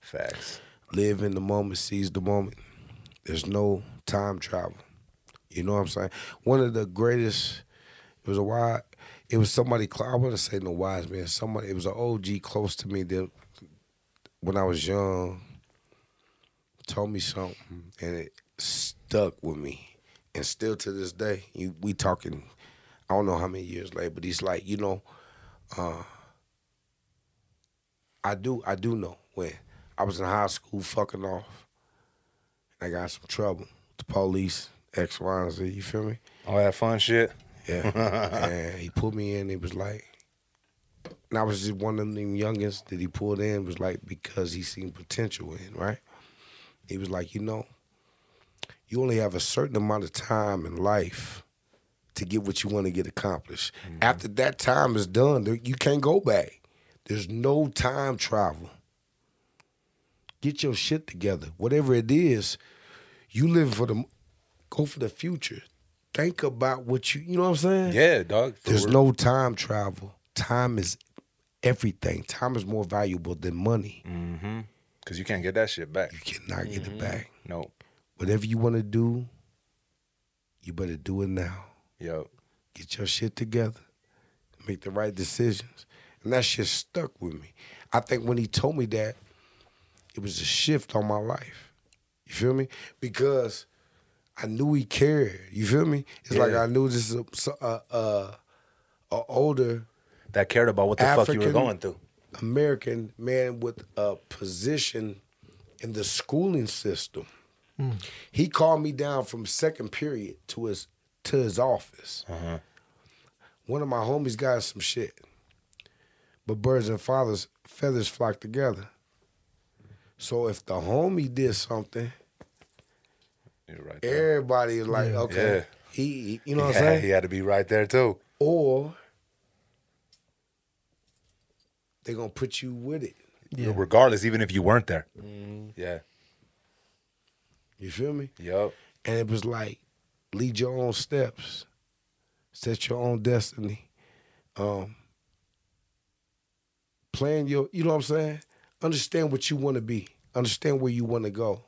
facts. Live in the moment, seize the moment. There's no time travel. You know what I'm saying? One of the greatest. It was a wise. It was somebody. I want to say no wise man. Somebody. It was an OG close to me that when I was young told me something and it stuck with me, and still to this day, you, we talking. I don't know how many years later, but he's like, you know, uh, I do, I do know when I was in high school fucking off, and I got some trouble. With the police, X, Y, and Z. You feel me? All that fun shit. Yeah. and he put me in. it was like, and I was just one of them youngins that he pulled in. Was like because he seen potential in right. He was like, you know, you only have a certain amount of time in life to get what you want to get accomplished. Mm-hmm. After that time is done, you can't go back. There's no time travel. Get your shit together. Whatever it is, you live for the go for the future. Think about what you you know what I'm saying? Yeah, dog. There's real. no time travel. Time is everything. Time is more valuable than money. Mm-hmm. Because you can't get that shit back. You cannot get it back. No. Whatever you want to do, you better do it now. Yo. Get your shit together. Make the right decisions. And that shit stuck with me. I think when he told me that, it was a shift on my life. You feel me? Because I knew he cared. You feel me? It's like I knew this is a, a, a, a older That cared about what the fuck you were going through. American man with a position in the schooling system. Hmm. He called me down from second period to his to his office. Uh-huh. One of my homies got some shit. But birds and fathers feathers flock together. So if the homie did something, You're right everybody is like, Yeah. okay, Yeah. he, he- you know what Yeah, I'm saying? He had to be right there too. Or they're gonna put you with it. Yeah. Regardless, even if you weren't there. Yeah. You feel me? Yup. And it was like, lead your own steps, set your own destiny. Um, plan your, you know what I'm saying? Understand what you want to be. Understand where you want to go.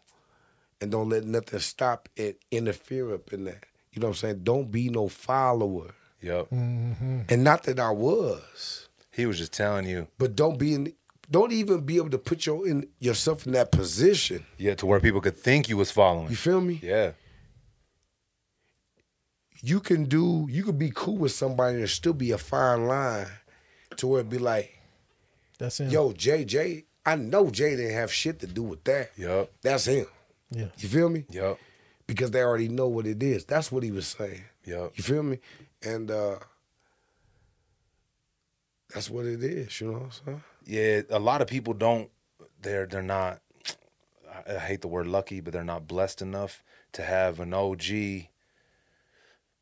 And don't let nothing stop it, interfere up in that. You know what I'm saying? Don't be no follower. Yup. Mm-hmm. And not that I was, He was just telling you, but don't be in, don't even be able to put your in yourself in that position. yeah, to where people could think you was following. You feel me? Yeah. you can do you could be cool with somebody and still be a fine line to where it'd be like, That's him. yo, Jay, Jay, I know Jay didn't have shit to do with that. Yep. That's him. Yeah. You feel me? Yup. Because they already know what it is. That's what he was saying. Yup. You feel me? And uh that's what it is, you know what I'm saying? Yeah, a lot of people don't. They're they're not. I I hate the word lucky, but they're not blessed enough to have an OG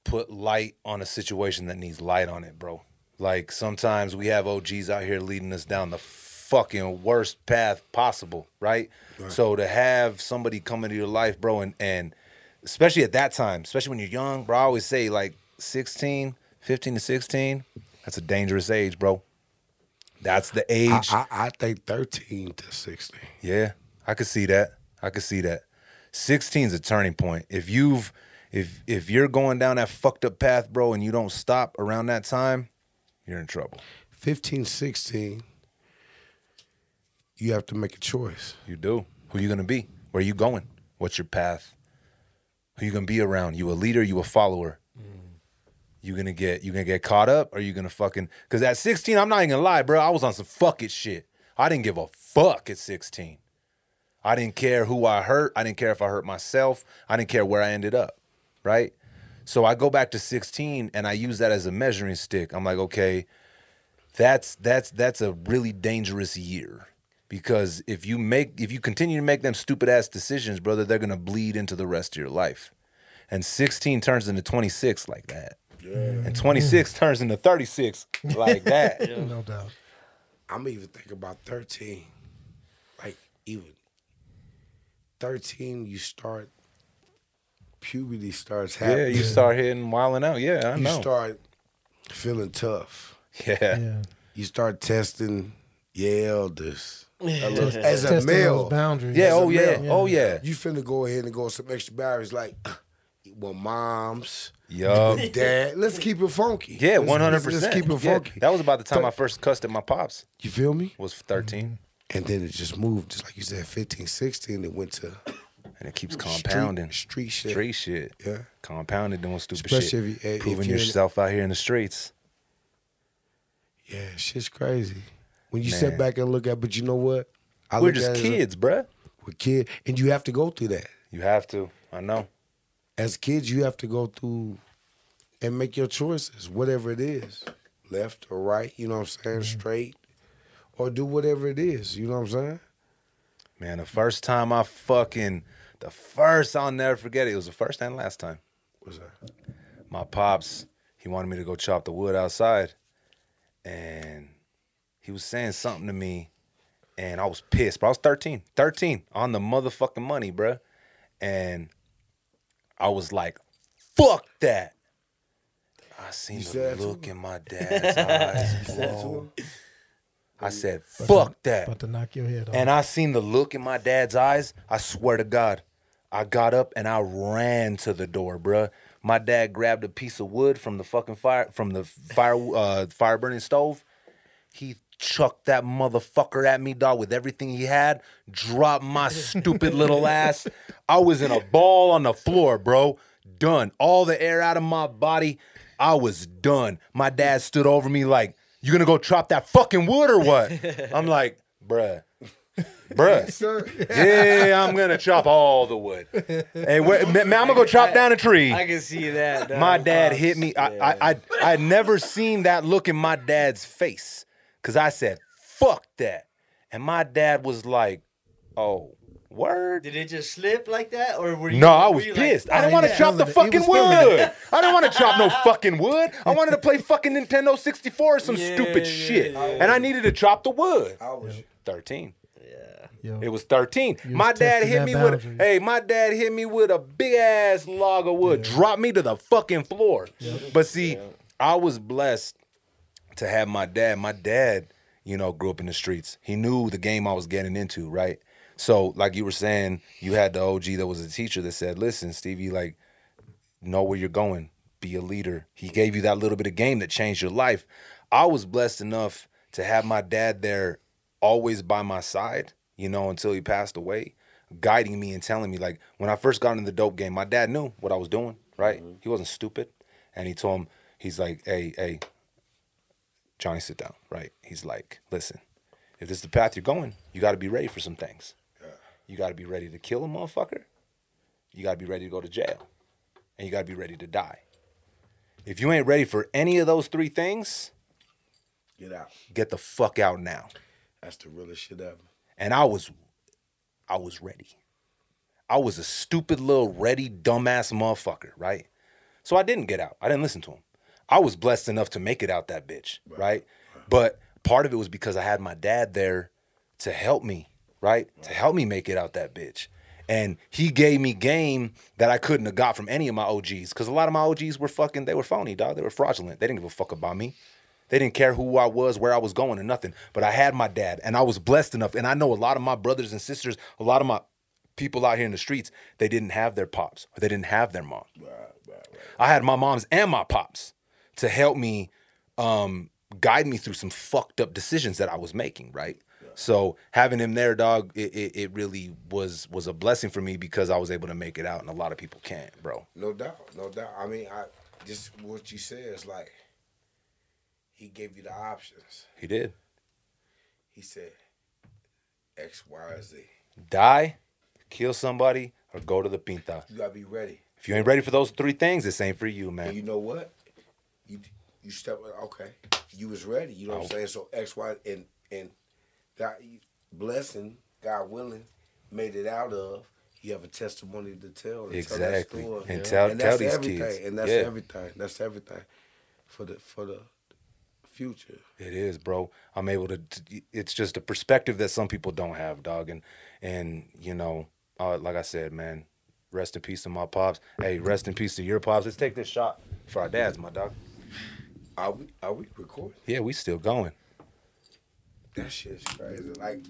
put light on a situation that needs light on it, bro. Like sometimes we have OGs out here leading us down the fucking worst path possible, right? So to have somebody come into your life, bro, and and especially at that time, especially when you're young, bro, I always say like 16, 15 to 16, that's a dangerous age, bro. That's the age. I, I, I think 13 to 16. Yeah, I could see that. I could see that. 16 is a turning point. If you've if if you're going down that fucked up path, bro, and you don't stop around that time, you're in trouble. 15, 16, you have to make a choice. You do. Who you gonna be? Where you going? What's your path? Who you gonna be around? You a leader? You a follower? You gonna get you gonna get caught up? Or you gonna fucking? Because at 16, I'm not even gonna lie, bro. I was on some fuck it shit. I didn't give a fuck at 16. I didn't care who I hurt. I didn't care if I hurt myself. I didn't care where I ended up. Right. So I go back to 16 and I use that as a measuring stick. I'm like, okay, that's that's that's a really dangerous year because if you make if you continue to make them stupid ass decisions brother they're going to bleed into the rest of your life and 16 turns into 26 like that and 26 turns into 36 like that No doubt. I'm even thinking about 13. Like, even 13, you start, puberty starts happening. yeah you start hitting wilding out yeah i you know You start feeling tough. yeah Yeah. You start testing your elders. A little- as a Testing male, those boundaries. yeah As oh yeah male. oh yeah you finna go ahead and go some extra barriers like, well, moms, yup dad. Let's keep it funky. yeah 100% Let's, let's keep it Yeah, funky. that was about the time But- i first cussed at my pops You feel me? was 13 And then it just moved, just like you said, 15, 16. It went to and it keeps street- compounding street shit. street shit Yeah. compounded doing stupid Especially shit if you- if proving in- yourself out here in the streets Yeah, shit's crazy. When you Man. sit back and look at, but you know what? I we're just as a- kids bruh We're kids, and you have to go through that. you have to i know As kids, you have to go through and make your choices, whatever it is, left or right. You know what I'm saying? Mm-hmm. Straight, or do whatever it is. You know what I'm saying? Man, the first time I fucking, the first, I'll never forget it. It was the first and last time. What's that? My pops, he wanted me to go chop the wood outside. And he was saying something to me. And I was pissed, bro. I was 13. 13 on the motherfucking money, bruh. And I was like, fuck that. I seen You the said that to look in my dad's eyes. Bro. I said, fuck that. About to knock your head off. And I seen the look in my dad's eyes. I swear to God, I got up and I ran to the door, bruh. My dad grabbed a piece of wood from the fucking fire from the fire uh, fire burning stove. He chucked that motherfucker at me, dog, with everything he had. Dropped my stupid little ass. I was in a ball on the floor, bro. Done. All the air out of my body. I was done. My dad stood over me like, "You gonna go chop that fucking wood or what?" I'm like, "Bruh, bruh." Sir, Yeah, I'm gonna chop all the wood. Hey, wait, man, I'm gonna go chop down a tree. I can see that. My dad Pops. hit me. Yeah. I, I, I, I'd never seen that look in my dad's face. Cause I said, fuck that. And my dad was like, oh, word? Did it just slip like that, or were you? No, I was pissed. Oh, like, I didn't Oh, want to chop the feeling it. He fucking wood. I didn't want to chop no fucking wood. I wanted to play fucking Nintendo 64 or some Yeah, stupid yeah, shit. yeah. And I needed to chop the wood. I was 13. Yo, It was 13. You my was dad hit that me with boundary. hey, my dad hit me with a big ass log of wood, dropped me to the fucking floor. But see, I was blessed to have my dad. My dad, you know, grew up in the streets. He knew the game I was getting into, right? So, like you were saying, you had the OG that was a teacher that said, "Listen, Stevie, like know where you're going. Be a leader." He gave you that little bit of game that changed your life. I was blessed enough to have my dad there always by my side, you know, until he passed away, guiding me and telling me like when I first got into the dope game, my dad knew what I was doing, right? Mm-hmm. He wasn't stupid. And he told him, he's like, hey, hey, Johnny, sit down, right? He's like, listen, if this is the path you're going, you got to be ready for some things. You got to be ready to kill a motherfucker. You got to be ready to go to jail. And you got to be ready to die. If you ain't ready for any of those three things, get out. get the fuck out now. That's the realest shit ever. And I was I was ready. I was a stupid little ready dumbass motherfucker, right? So I didn't get out. I didn't listen to him. I was blessed enough to make it out that bitch, right? But part of it was because I had my dad there to help me, right? To help me make it out that bitch. And he gave me game that I couldn't have got from any of my OGs. Cause a lot of my OGs were fucking, they were phony, dog. They were fraudulent. They didn't give a fuck about me. They didn't care who I was, where I was going, or nothing. But I had my dad, and I was blessed enough. And I know a lot of my brothers and sisters, a lot of my people out here in the streets, they didn't have their pops or they didn't have their mom. I had my moms and my pops to help me um, guide me through some fucked up decisions that I was making, right? So having him there, dog, it, it, it really was was a blessing for me because I was able to make it out, and a lot of people can't, bro. No doubt, no doubt. I mean, I just what you said is like he gave you the options. He did He said X, Y, Z. die, kill somebody, or go to the pinta. You gotta be ready. If you ain't ready for those three things, this ain't for you, And man. you know what? You you step okay. You was ready. You know what I'm oh. saying? So X, Y, and and that blessing, God willing, made it out of. You have a testimony to tell. To Exactly. Tell that story. And tell- and tell these everything. kids. And that's Yeah. everything. That's everything for the for the future. It is, bro. I'm able to. It's just a perspective that some people don't have, dog. And and you know, uh, like I said, man, rest in peace to my pops. Hey, rest in peace to your pops. Let's take this shot for our dads, my dog. Are we are we recording? Yeah, we still going. That shit's crazy. Like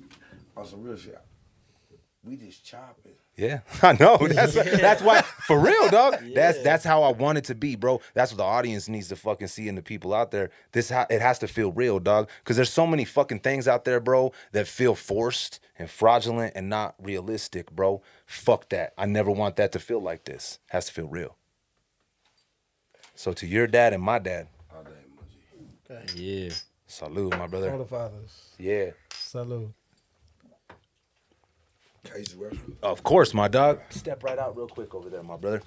on some real shit. We just chopping. Yeah, I know. That's that's why for real, dog. That's that's how I want it to be, bro. That's what the audience needs to fucking see and the people out there. This ha- it has to feel real, dog. Because there's so many fucking things out there, bro, that feel forced and fraudulent and not realistic, bro. Fuck that. I never want that to feel like this. It has to feel real. So to your dad and my dad, All day, Mungie. Yeah. salute, my brother. all brother. the fathers. Yeah, Salute. Can I use the restroom? of course, my dog. Step right out real quick over there, my brother.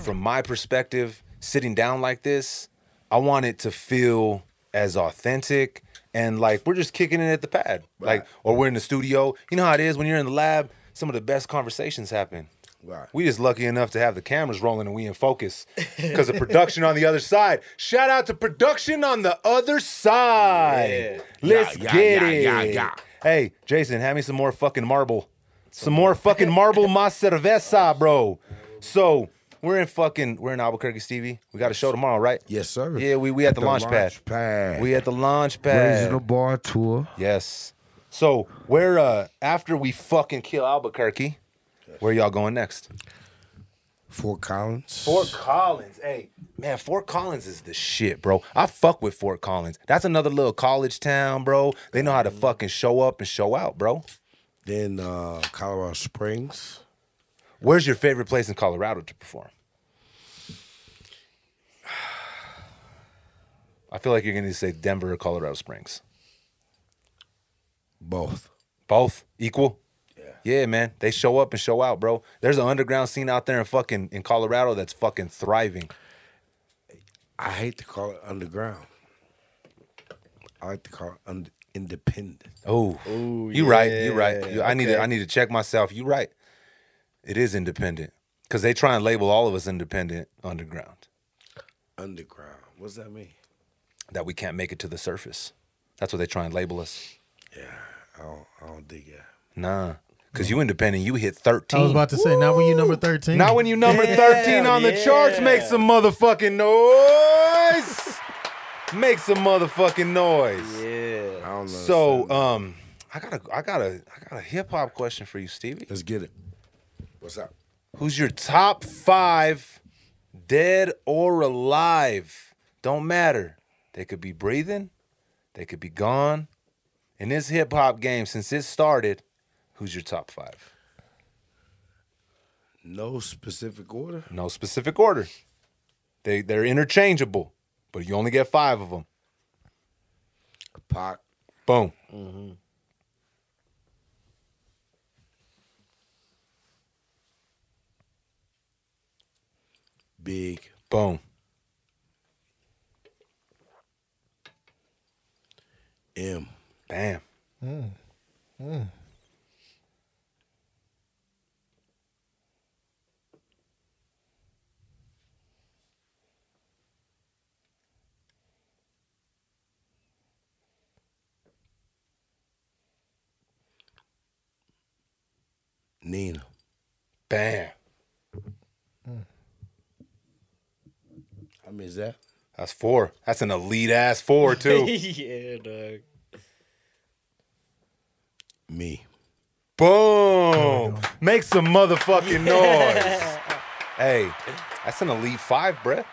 From my perspective, sitting down like this, I want it to feel as authentic and like we're just kicking it at the pad. Like, or we're in the studio. You know how it is when you're in the lab, some of the best conversations happen. Right. We just lucky enough to have the cameras rolling and we in focus because of production on the other side. Shout out to production on the other side. Yeah. Let's Yeah, get yeah, it. Hey, Jason, hand me some more fucking marble. Some more fucking marble más cerveza, bro. So we're in fucking we're in Albuquerque, Stevie. We got a show tomorrow, right? Yes, sir. Yeah, we we at the, launch, pad. pad. We at the launch pad. Raising the bar tour. Yes. So where uh after we fucking kill Albuquerque, where y'all going next? Fort Collins. Fort Collins. Hey, man, Fort Collins is the shit, bro. I fuck with Fort Collins. That's another little college town, bro. They know how to fucking show up and show out, bro. Then uh, Colorado Springs. Where's your favorite place in Colorado to perform? I feel like you're gonna say Denver or Colorado Springs. Both. Both equal. Yeah. Yeah, man. They show up and show out, bro. There's an underground scene out there in fucking in Colorado that's fucking thriving. I hate to call it underground. I like to call it under, independent. Oh, Ooh, you right. You right. You- I need to. I need to check myself. You right. It is independent because they try and label all of us independent underground. Underground. What does that mean? That we can't make it to the surface. That's what they try and label us. Yeah, I don't, I don't dig that. Nah, because you independent. You hit thirteen. I was about to say, not when you number 13. Now when you number Damn, 13 on the charts, make some motherfucking noise. make some motherfucking noise. Yeah. I don't know. So, um, I got a I got a I got a hip hop question for you, Stevie. let's get it. What's up? Who's your top five, dead or alive? Don't matter. They could be breathing, they could be gone. In this hip hop game, since it started, who's your top five? No specific order. No specific order. They they're interchangeable, but you only get five of them. Pac, Boom. Mhm. Big, Boom. M, Bam. Nina. Bam. How many is that? That's four. That's an elite ass four too. yeah, dog. Me. Boom. Make some motherfucking noise. hey, that's an elite five, bruh.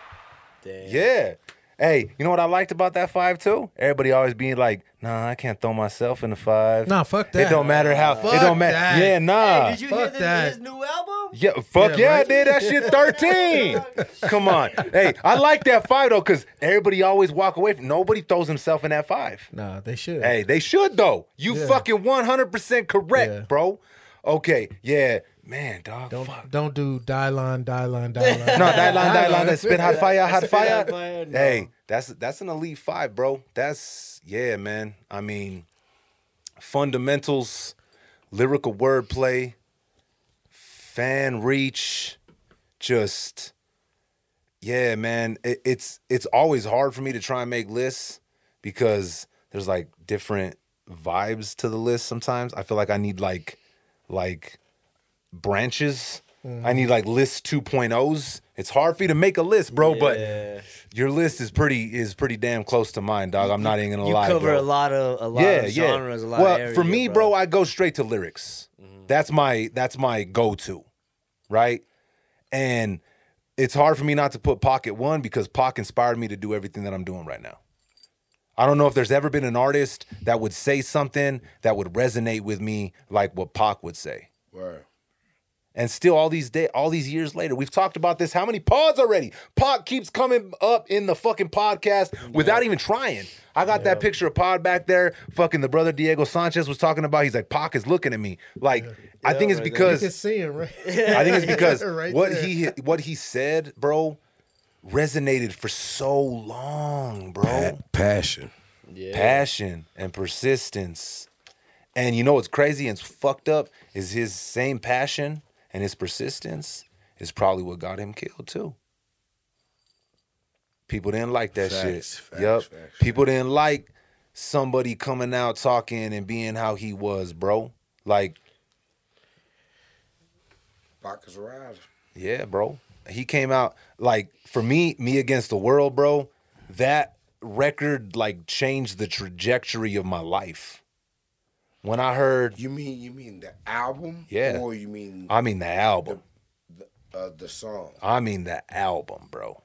Damn. Yeah. Hey, you know what I liked about that five too? Everybody always being like, "Nah, I can't throw myself in the five. Nah, fuck that. It don't matter how. it Fuck don't matter. that. Yeah, nah. Hey, did you hear fuck the, that. his new album? Yeah, fuck Yeah, yeah, I right? did that shit 13. Come on. Hey, I like that five though, because everybody always walk away from nobody throws himself in that five. Nah, they should. Hey, they should though. You Yeah. fucking 100% correct, Yeah. bro. Okay, yeah. Man, dog. Don't fuck. don't do die line, die line, die line. No, that line, that spit hot fire, hot fire. fire, no. Hey, that's that's an elite five, bro. That's yeah, man. I mean, fundamentals, lyrical wordplay, fan reach, just yeah, man. It, it's it's always hard for me to try and make lists because there's like different vibes to the list. Sometimes I feel like I need like like branches. I need mm-hmm. like list 2.0s. It's hard for you to make a list, bro, but your list is pretty is pretty damn close to mine, dog. I'm not even gonna You lie, cover bro. a lot of a lot yeah, of yeah. genres, a lot well, of areas. for me, bro, I go straight to lyrics. Mm-hmm. That's my that's my go-to, right? And it's hard for me not to put Pocket One because Pac inspired me to do everything that I'm doing right now. I don't know if there's ever been an artist that would say something that would resonate with me like what Pac would say. Word. And still, all these day, all these years later, we've talked about this. How many pods already? Pac keeps coming up in the fucking podcast without even trying. I got that picture of Pac back there. Fucking the brother Diego Sanchez was talking about. He's like, Pac is looking at me. Like, I think it's right there. You because can see him, right? I think it's because Right what there. he what he said, bro, resonated for so long, bro Pa- passion. yeah. passion and persistence. And you know what's crazy and fucked up is his same passion and his persistence is probably what got him killed too. People didn't like that Facts, shit. facts, yep. facts, People didn't like somebody coming out talking and being how he was, bro. Like, Pac is a rider. yeah, bro. He came out like for me, me against the world, bro. That record like changed the trajectory of my life. When I heard You mean you mean the album? Yeah. Or you mean I mean the album. uh, the song? I mean the album, bro.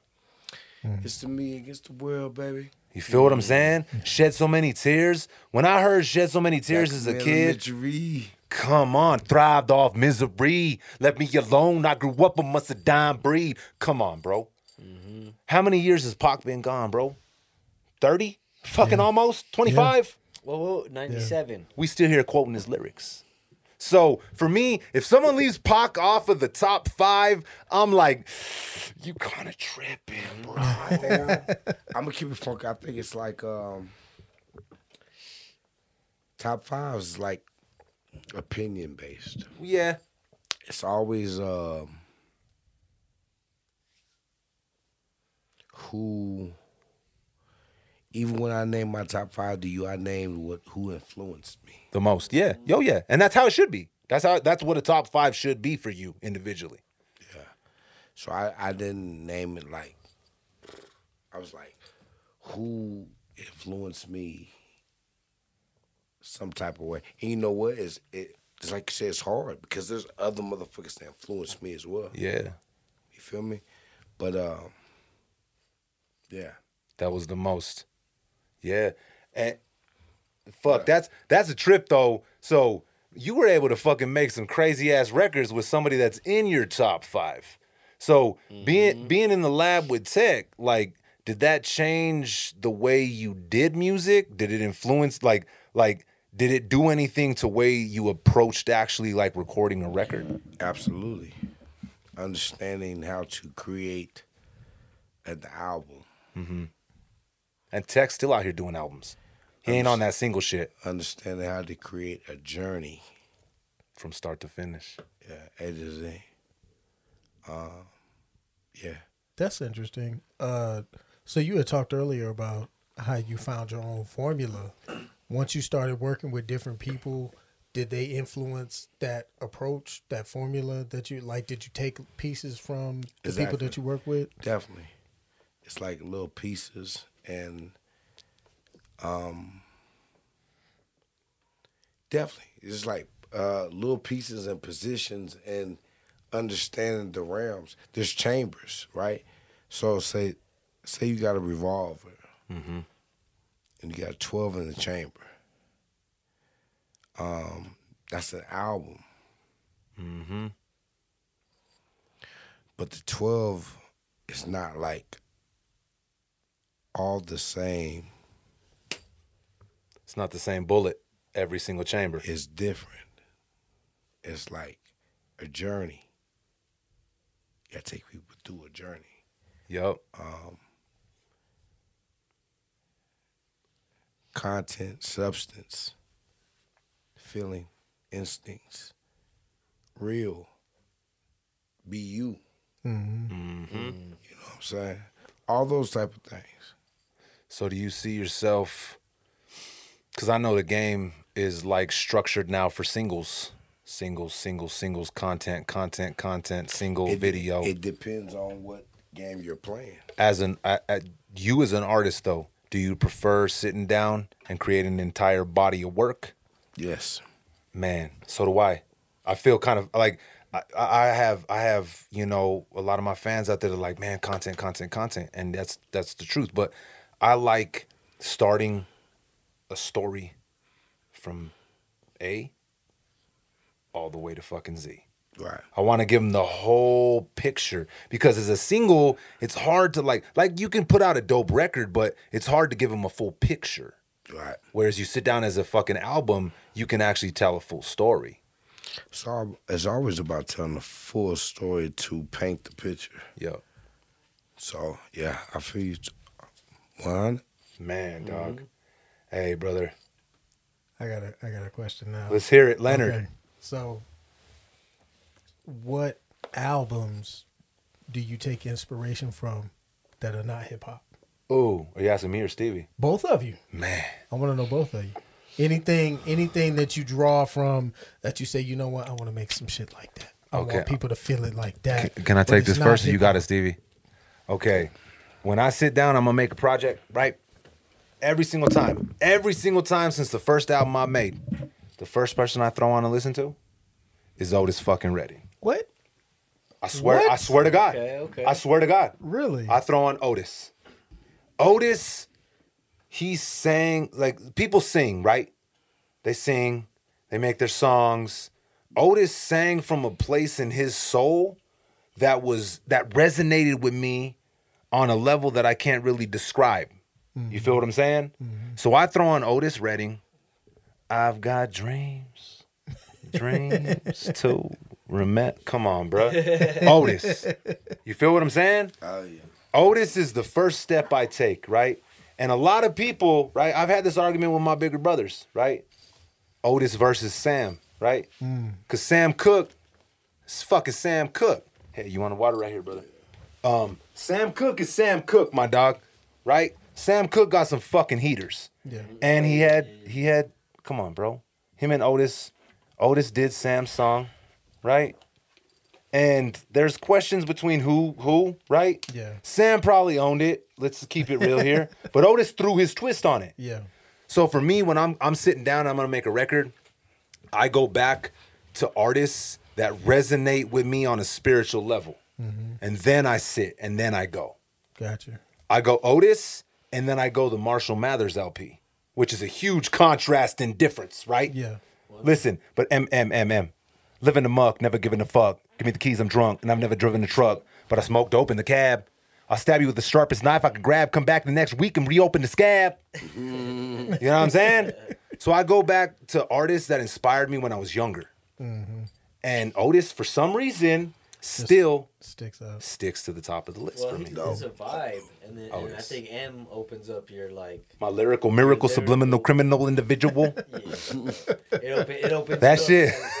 Mm. It's the me against the world, baby. You feel what I'm mm. saying? Shed so many tears. When I heard Shed So Many Tears as a kid, elementary. come on, thrived off misery. Let me alone. I grew up amongst a dime breed. Come on, bro. Mm-hmm. How many years has Pac been gone, bro? 30? Fucking almost? 25? Whoa, whoa, 97. We still here quoting his lyrics. So for me, if someone leaves Pac off of the top five, I'm like, you kind of tripping, bro. I'm gonna keep it funky. I think it's like um, top five is like opinion based. yeah, It's always um, who. Even when I name my top five to you, I named what who influenced me. the most. Yeah, yo, yeah, and that's how it should be. That's how. That's what a top five should be for you individually. Yeah. So I, I didn't name it like I was like, who influenced me some type of way. And you know what is it it's like you said, it's hard because there's other motherfuckers that influence me as well. Yeah, You feel me? But um yeah. that was the most. Yeah, and fuck, that's that's a trip though. So you were able to fucking make some crazy ass records with somebody that's in your top five. So being mm-hmm. being in the lab with Tech, like, did that change the way you did music? Did it influence like like did it do anything to way you approached actually like recording a record? Absolutely. Understanding how to create an album. Mm-hmm. And Tech's still out here doing albums. He ain't on that single shit Understanding how to create a journey. from start to finish. Yeah, A to Z. Uh, yeah. That's interesting. Uh, so you had talked earlier about how you found your own formula. Once you started working with different people, did they influence that approach, that formula that you like? Did you take pieces from the people that you work with? Definitely. It's like little pieces and um definitely it's like uh little pieces and positions and understanding the realms. There's chambers, right? So say say you got a revolver and you got 12 in the chamber. Um that's an album. Mm-hmm. But the 12 is not like all the same. It's not the same bullet every single chamber. It's different. It's like a journey. You gotta take people through a journey. Yup. Content, substance, feeling, instincts, real. Be you. Mm-hmm. You know what I'm saying? All those type of things. So do you see yourself? Because I know the game is like structured now for singles, singles, singles, singles, content, content, content, single It- video. It depends on what game you're playing. as an a, a- you as an artist though, do you prefer sitting down and creating an entire body of work? Yes. Man, so do I. I feel kind of like I, I have I have you know a lot of my fans out there that are like man content content content and that's that's the truth. But I like starting a story from A all the way to fucking Z. Right. I want to give them the whole picture because as a single, it's hard to like like you can put out a dope record, but it's hard to give them a full picture. Right. Whereas you sit down as a fucking album, you can actually tell a full story. So it's always about telling the full story to paint the picture. Yeah. So yeah, I feel you. One, man, dog. Mm-hmm. Hey, brother, I got a I got a question now. let's hear it, Leonard. Okay. So, what albums do you take inspiration from that are not hip hop? Oh, are you asking me or Stevie? Both of you. Man, I want to know both of you. Anything, anything that you draw from that you say, you know what, I want to make some shit like that. I Okay. want people to feel it like that. Can, can I take this first? You got it, Stevie. Okay. When I sit down, I'm gonna make a project, right? Every single time, every single time since the first album I made, the first person I throw on to listen to is Otis fucking Redding. What? I swear, I swear to God. Okay, okay. I swear to God. Really? I throw on Otis. Otis, he sang like people sing, right? They sing, they make their songs. Otis sang from a place in his soul that was that resonated with me on a level that I can't really describe. You feel what I'm saying? Mm-hmm. So I throw on Otis Redding. I've got dreams dreams to remember. Come on, bro. Otis. You feel what I'm saying? Oh yeah. Otis is the first step I take, right? And a lot of people, right? I've had this argument with my bigger brothers, right? Otis versus Sam, right? Mm. Because Sam Cooke is fucking Sam Cooke. Hey, you want a water right here, brother? Um, Sam Cooke is Sam Cooke, my dog, right? Sam Cooke got some fucking heaters. Yeah. And he had he had come on, bro. Him and Otis. Otis did Sam's song, right? And there's questions between who who, right? Yeah. Sam probably owned it. Let's keep it real here. but Otis threw his twist on it. Yeah. So for me, when I'm I'm sitting down, I'm gonna make a record. I go back to artists that resonate with me on a spiritual level, Mm-hmm. and then I sit and then I go. Gotcha. I go Otis, and then I go the Marshall Mathers LP, which is a huge contrast and difference, right? Yeah. Listen, but M M M M, living the muck, never giving a fuck. Give me the keys, I'm drunk, and I've never driven a truck, but I smoked dope in the cab. I'll stab you with the sharpest knife I can grab. Come back the next week and reopen the scab. Mm-hmm. you know what I'm saying? So I go back to artists that inspired me when I was younger, mm-hmm. and Otis, for some reason, still Sticks up. sticks to the top of the list Well, for me. it's a vibe, and then oh, and I think M opens up your like. My lyrical, miracle, subliminal, criminal individual. Yeah. it, open, it opens That up- shit.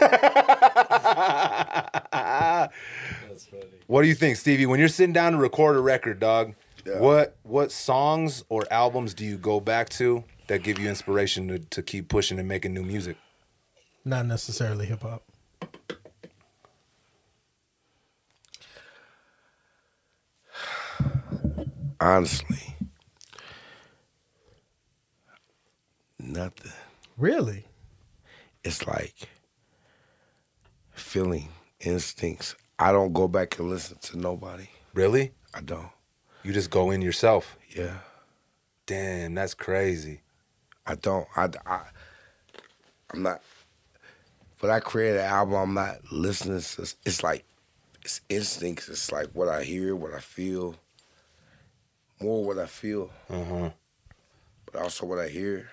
That's funny. What do you think, Stevie? When you're sitting down to record a record, dog, Yeah. what what songs or albums do you go back to that give you inspiration to, to keep pushing and making new music? Not necessarily hip hop. Honestly, nothing. Really? It's like feeling instincts. I don't go back and listen to nobody. Really? I don't. You just go in yourself. Yeah, Damn, that's crazy. I don't. I, I I'm not. When I create an album, I'm not listening. To, it's like it's instincts. It's like what I hear, what I feel. More what I feel, Uh-huh. but also what I hear.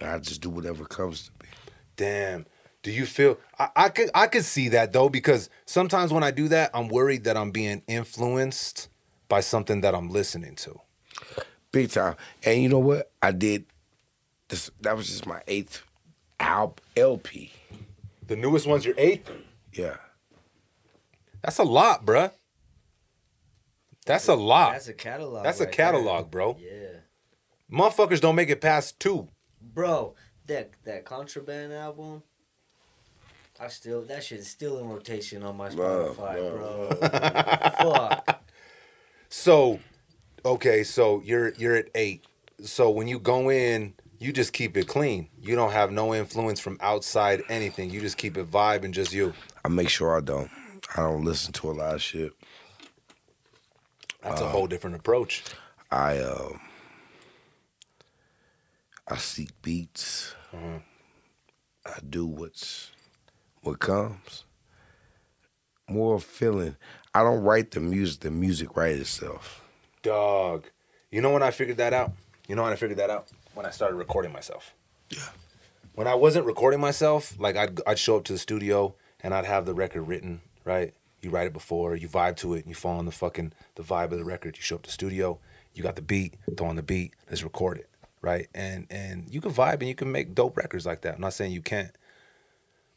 And I just do whatever comes to me. Damn. Do you feel I, I could I could see that though, because sometimes when I do that, I'm worried that I'm being influenced by something that I'm listening to. Big time. And you know what? I did this that was just my eighth LP. The newest one's your eighth? Yeah. That's a lot, bruh. That's a lot. That's a catalog. That's a right catalog, bro. Yeah, Motherfuckers don't make it past two. bro. That that contraband album. I still that shit's still in rotation on my Bro, Spotify, bro. bro. Fuck. So, okay, so you're you're at eight. So when you go in, you just keep it clean. You don't have no influence from outside anything. You just keep it vibe and just you. I make sure I don't. I don't listen to a lot of shit. That's a whole different approach. I um I seek beats. I do what's what comes. More feeling. I don't write the music. The music writes itself. Dog. You know when I figured that out? You know when I figured that out? When I started recording myself. Yeah. When I wasn't recording myself, like I'd I'd show up to the studio and I'd have the record written, right? You write it before, you vibe to it, and you fall on the fucking the vibe of the record. You show up to the studio, you got the beat, throw on the beat, let's record it, right? And and you can vibe and you can make dope records like that. I'm not saying you can't.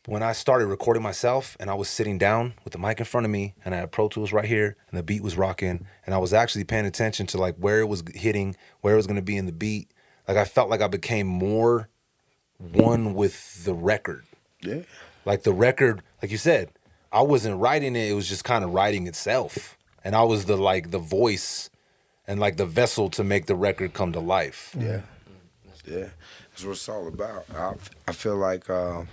But when I started recording myself and I was sitting down with the mic in front of me and I had Pro Tools right here and the beat was rocking and I was actually paying attention to like where it was hitting, where it was gonna be in the beat. Like I felt like I became more one with the record. Yeah. Like the record, like you said, I wasn't writing it, it was just kind of writing itself. And I was the like the voice and like the vessel to make the record come to life. Yeah. Yeah. That's what it's all about. I, I feel like um,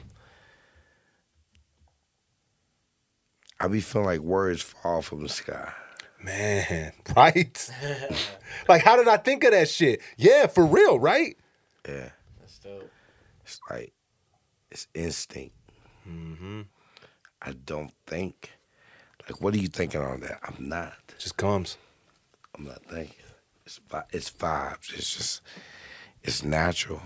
I be feeling like words fall from the sky. Man, right? like how did I think of that shit? Yeah, for real, right? Yeah. That's dope. It's like it's instinct. Mm-hmm. I don't think. Like, what are you thinking on that? I'm not. Just comes. I'm not thinking. It's vi- it's vibes. It's just it's natural.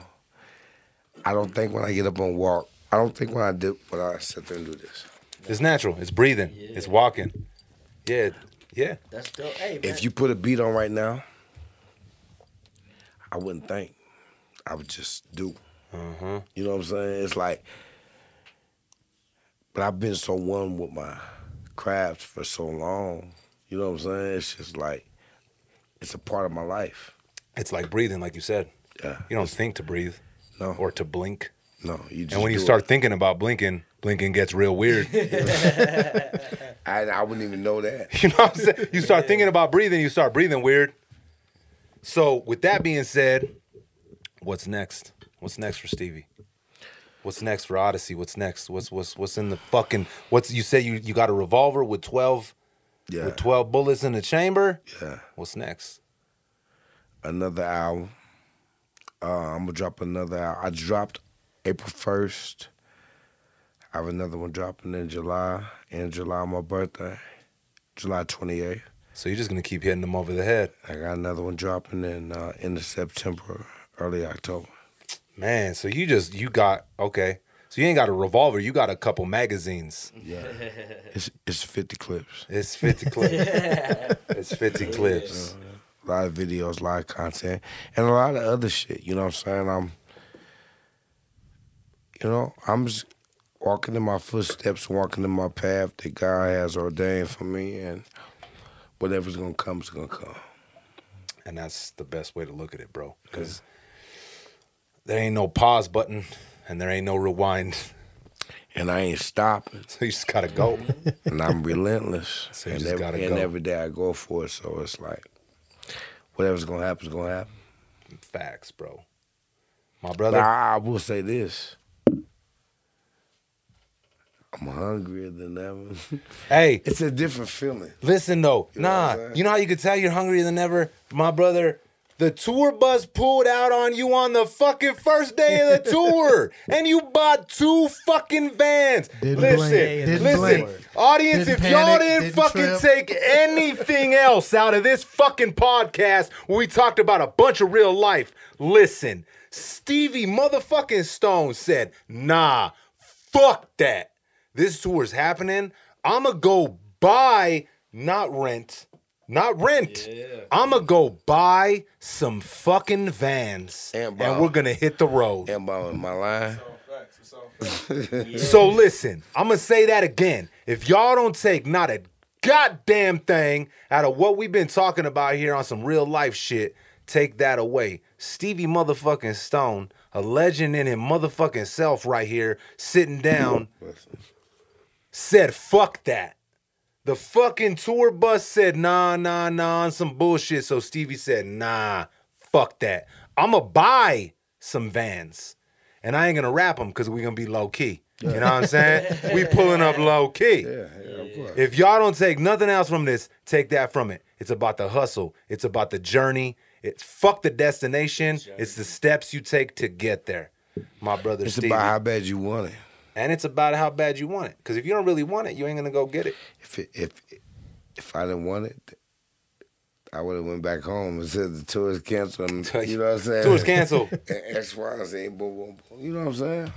I don't think when I get up and walk. I don't think when I did when I sit there and do this. It's natural. It's breathing. It's walking. Yeah, yeah. That's dope. Hey, man. If you put a beat on right now, I wouldn't think. I would just do. Uh-huh. You know what I'm saying? It's like, but I've been so one with my craft for so long. You know what I'm saying? It's just like, it's a part of my life. It's like breathing, like you said. Yeah. You don't think to breathe No, or to blink. no. You just And when you start it. thinking about blinking, blinking gets real weird. I, I wouldn't even know that. You know what I'm saying? You start thinking about breathing, you start breathing weird. So, with that being said, what's next? What's next for Stevie? What's next for Ahdasee? What's next? What's what's what's in the fucking what's you say you you got a revolver with 12 Yeah, with 12 bullets in the chamber? yeah. What's next? Another album. Uh, I'm gonna drop another. Al- I dropped April first. I have another one dropping in July. In July, my birthday, July 28th. So you're just gonna keep hitting them over the head. I got another one dropping in uh, end of September, early October. Man, so you just you got okay. So you ain't got a revolver, you got a couple magazines. Yeah, it's it's 50 clips. It's 50 clips. it's 50 clips. A lot of videos, a lot of content, and a lot of other shit. You know what I'm saying? I'm, you know, I'm just walking in my footsteps, walking in my path that God has ordained for me, and whatever's gonna come is gonna come. And that's the best way to look at it, bro. Because there ain't no pause button and there ain't no rewind. And I ain't stopping, So you just gotta go. and I'm relentless. So you and just every, gotta and go. And every day I go for it. So it's like, whatever's gonna happen is gonna happen. Facts, bro. My But brother. I, I will say this. I'm hungrier than ever. Hey, it's a different feeling. listen though. know Nah, you know how you could tell you're hungrier than ever? My brother, the tour bus pulled out on you on the fucking first day of the tour. and you bought two fucking vans. Didn't listen, blink, didn't listen. blink. Audience, Didn't if y'all didn't, didn't fucking trip. take anything else out of this fucking podcast where we talked about a bunch of real life, listen. Stevie motherfucking Stone said, nah, fuck that. This tour's happening. I'ma go buy, not rent, not rent. I'ma go buy some fucking vans. And And, we're gonna hit the road. Am I in my line? So listen, I'm gonna say that again. If y'all don't take not a goddamn thing out of what we've been talking about here on some real life shit, take that away. Stevie motherfucking Stone, a legend in his motherfucking self right here, sitting down, said fuck that. The fucking tour bus said nah, nah, nah, on some bullshit. So Stevie said, nah, fuck that. I'ma buy some vans. And I ain't gonna rap them because we gonna be low key. You know what I'm saying? we pulling up low key. Yeah, yeah, of course. If y'all don't take nothing else from this, take that from it. It's about the hustle. It's about the journey. It's fuck the destination. It's the steps you take to get there. My brother It's Stevie. about how bad you want it. And it's about how bad you want it. Because if you don't really want it, you ain't gonna go get it. If it, if if I didn't want it, I would have went back home and said the tour is canceled. You know what I'm saying? Tour's canceled. And X, Y, and Z, boom, boom, boom. You know what I'm saying?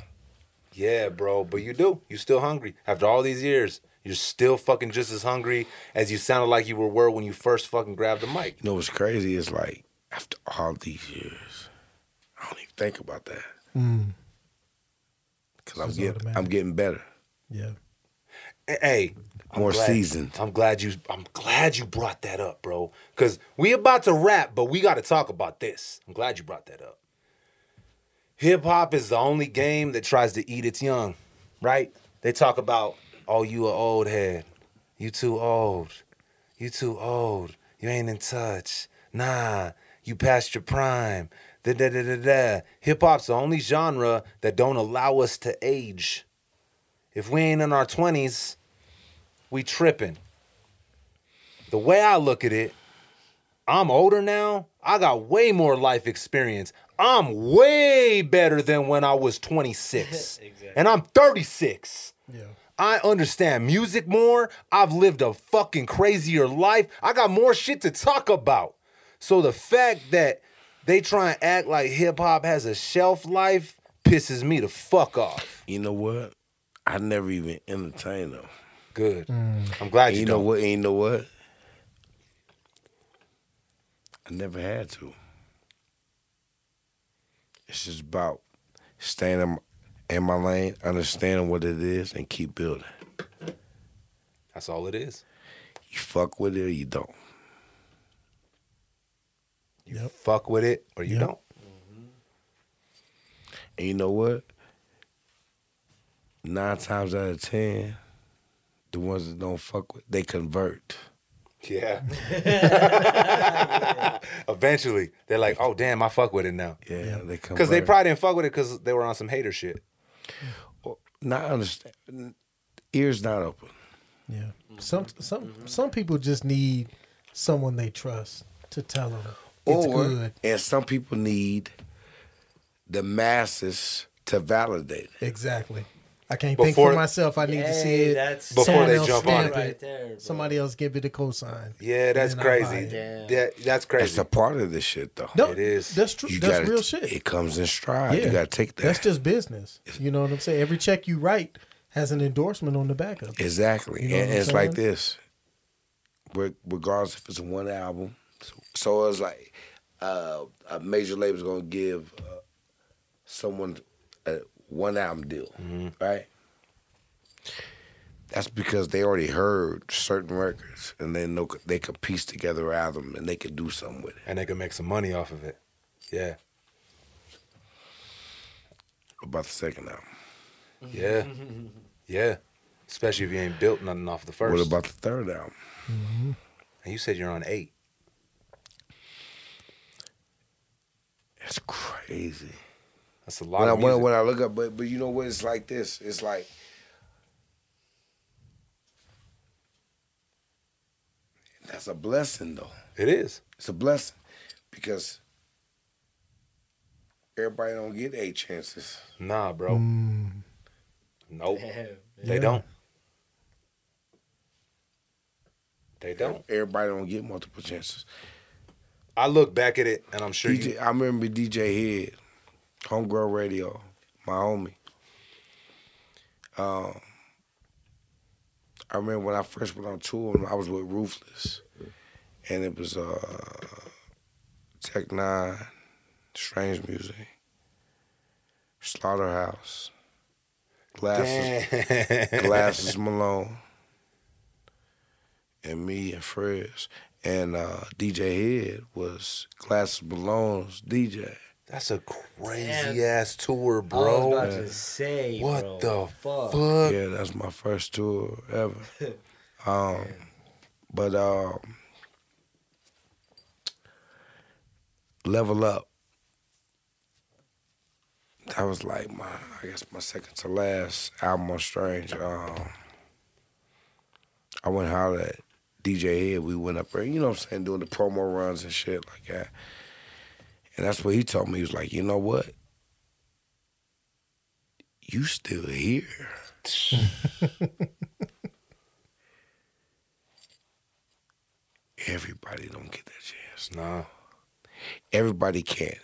Yeah, bro, but you do. You still hungry. After all these years, you're still fucking just as hungry as you sounded like you were were when you first fucking grabbed the mic. You know what's crazy is like after all these years, I don't even think about that Mm, because I'm getting automatic. I'm getting better, yeah. Hey, I'm more glad- seasoned. I'm glad you. I'm glad you brought that up, bro. Cause we about to rap, but we got to talk about this. I'm glad you brought that up. Hip hop is the only game that tries to eat its young, right? They talk about, oh, you a old head, you too old, you too old, you ain't in touch. Nah, you past your prime. Da da da da da. Hip hop's the only genre that don't allow us to age. If we ain't in our twenties, we tripping. The way I look at it, I'm older now. I got way more life experience. I'm way better than when I was 26. Exactly. And I'm 36. Yeah. I understand music more. I've lived a fucking crazier life. I got more shit to talk about. So the fact that they try and act like hip hop has a shelf life pisses me the fuck off. You know what? I never even entertain them. Good. Mm. I'm glad And you, you know don't. what? And you know what? I never had to. It's just about staying in my, in my lane, understanding what it is, and keep building. That's all it is. You fuck with it or you don't. You Yep. fuck with it or you Yep. don't. And you know what? Nine times out of ten, the ones that don't fuck with, they convert. Yeah. Eventually, they're like, "Oh damn, I fuck with it now." Yeah, they convert. Because they probably didn't fuck with it because they were on some hater shit. not understand. Ears not open. Yeah. Some some some people just need someone they trust to tell them it's or, good. And some people need the masses to validate it. Exactly. I can't think for myself. I need to see it. that's- Before Someone they else jump on it. Right there, bro. Somebody else give it a cosign. Yeah, that's And then crazy. it. Damn. Yeah, that's That's crazy. a part of this shit, though. No, It is. That's true. You That's gotta, real shit. It comes in stride. yeah. You got to take that. That's just business. You know what I'm saying? Every check you write has an endorsement on the back of it. Exactly. You know and what I'm it's like this. Regardless if it's one album, so, so it's like uh, a major label's gonna give uh, someone a one album deal, right? That's because they already heard certain records, and they know they could piece together an album, and they could do something with it. and they could make some money off of it. Yeah. About the second album. Yeah. yeah. Especially if you ain't built nothing off the first. What about the third album? and you said you're on eight. It's crazy. That's a lot when I of when, I- music. when I look up, but but you know what? It's like this. It's like that's a blessing, though. it is. It's a blessing because everybody don't get eight chances. Nah, bro. Mm. Nope. Damn. They don't. They don't. Everybody don't get multiple chances. I look back at it and I'm sure DJ, you I remember DJ Head, Homegirl Radio, my homie. Um, I remember when I first went on tour, I was with Ruthless, and it was uh, Tech N9ne, Strange Music, Slaughterhouse, Glasses, Glasses Malone, and me and Frez. And uh, DJ Head was Glass Malone's DJ. That's a crazy Damn. ass tour, I was bro. about to say, What bro, the fuck? fuck? Yeah, that's my first tour ever. um, but um, level up. That was like my, I guess my second to last album on Strange. Um, I went hollered at DJ Head. We went up there, you know what I'm saying, doing the promo runs and shit like that. And that's what he told me. He was like, you know what? You still here. Everybody don't get that chance. Nah. Everybody can.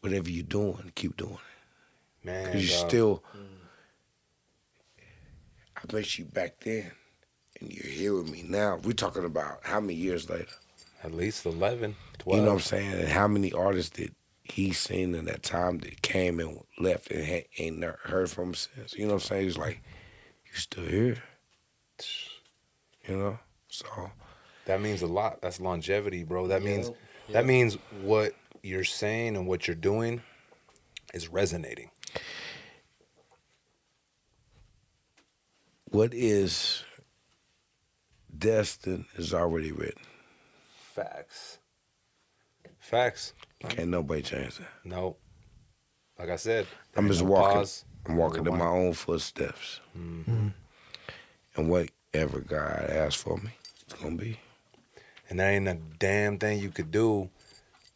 Whatever you're doing, keep doing it. Man. Because you're dog. still, I bet you back then, and you're here with me now. We're talking about how many years later? at least 11, 12. You know what I'm saying? And how many artists did he seen in that time that came and left and ha- ain't never heard from him since? You know what I'm saying? He's like, you still here? You know? So, That means a lot. That's longevity, bro. That means Yep, that means what you're saying and what you're doing is resonating. what is destined is already written. Facts. Facts. Can't nobody change that. No. Like I said, I'm just walking. pause, I'm walking in my own footsteps. Mm-hmm. And whatever God asks for me, it's gonna be. and there ain't a damn thing you could do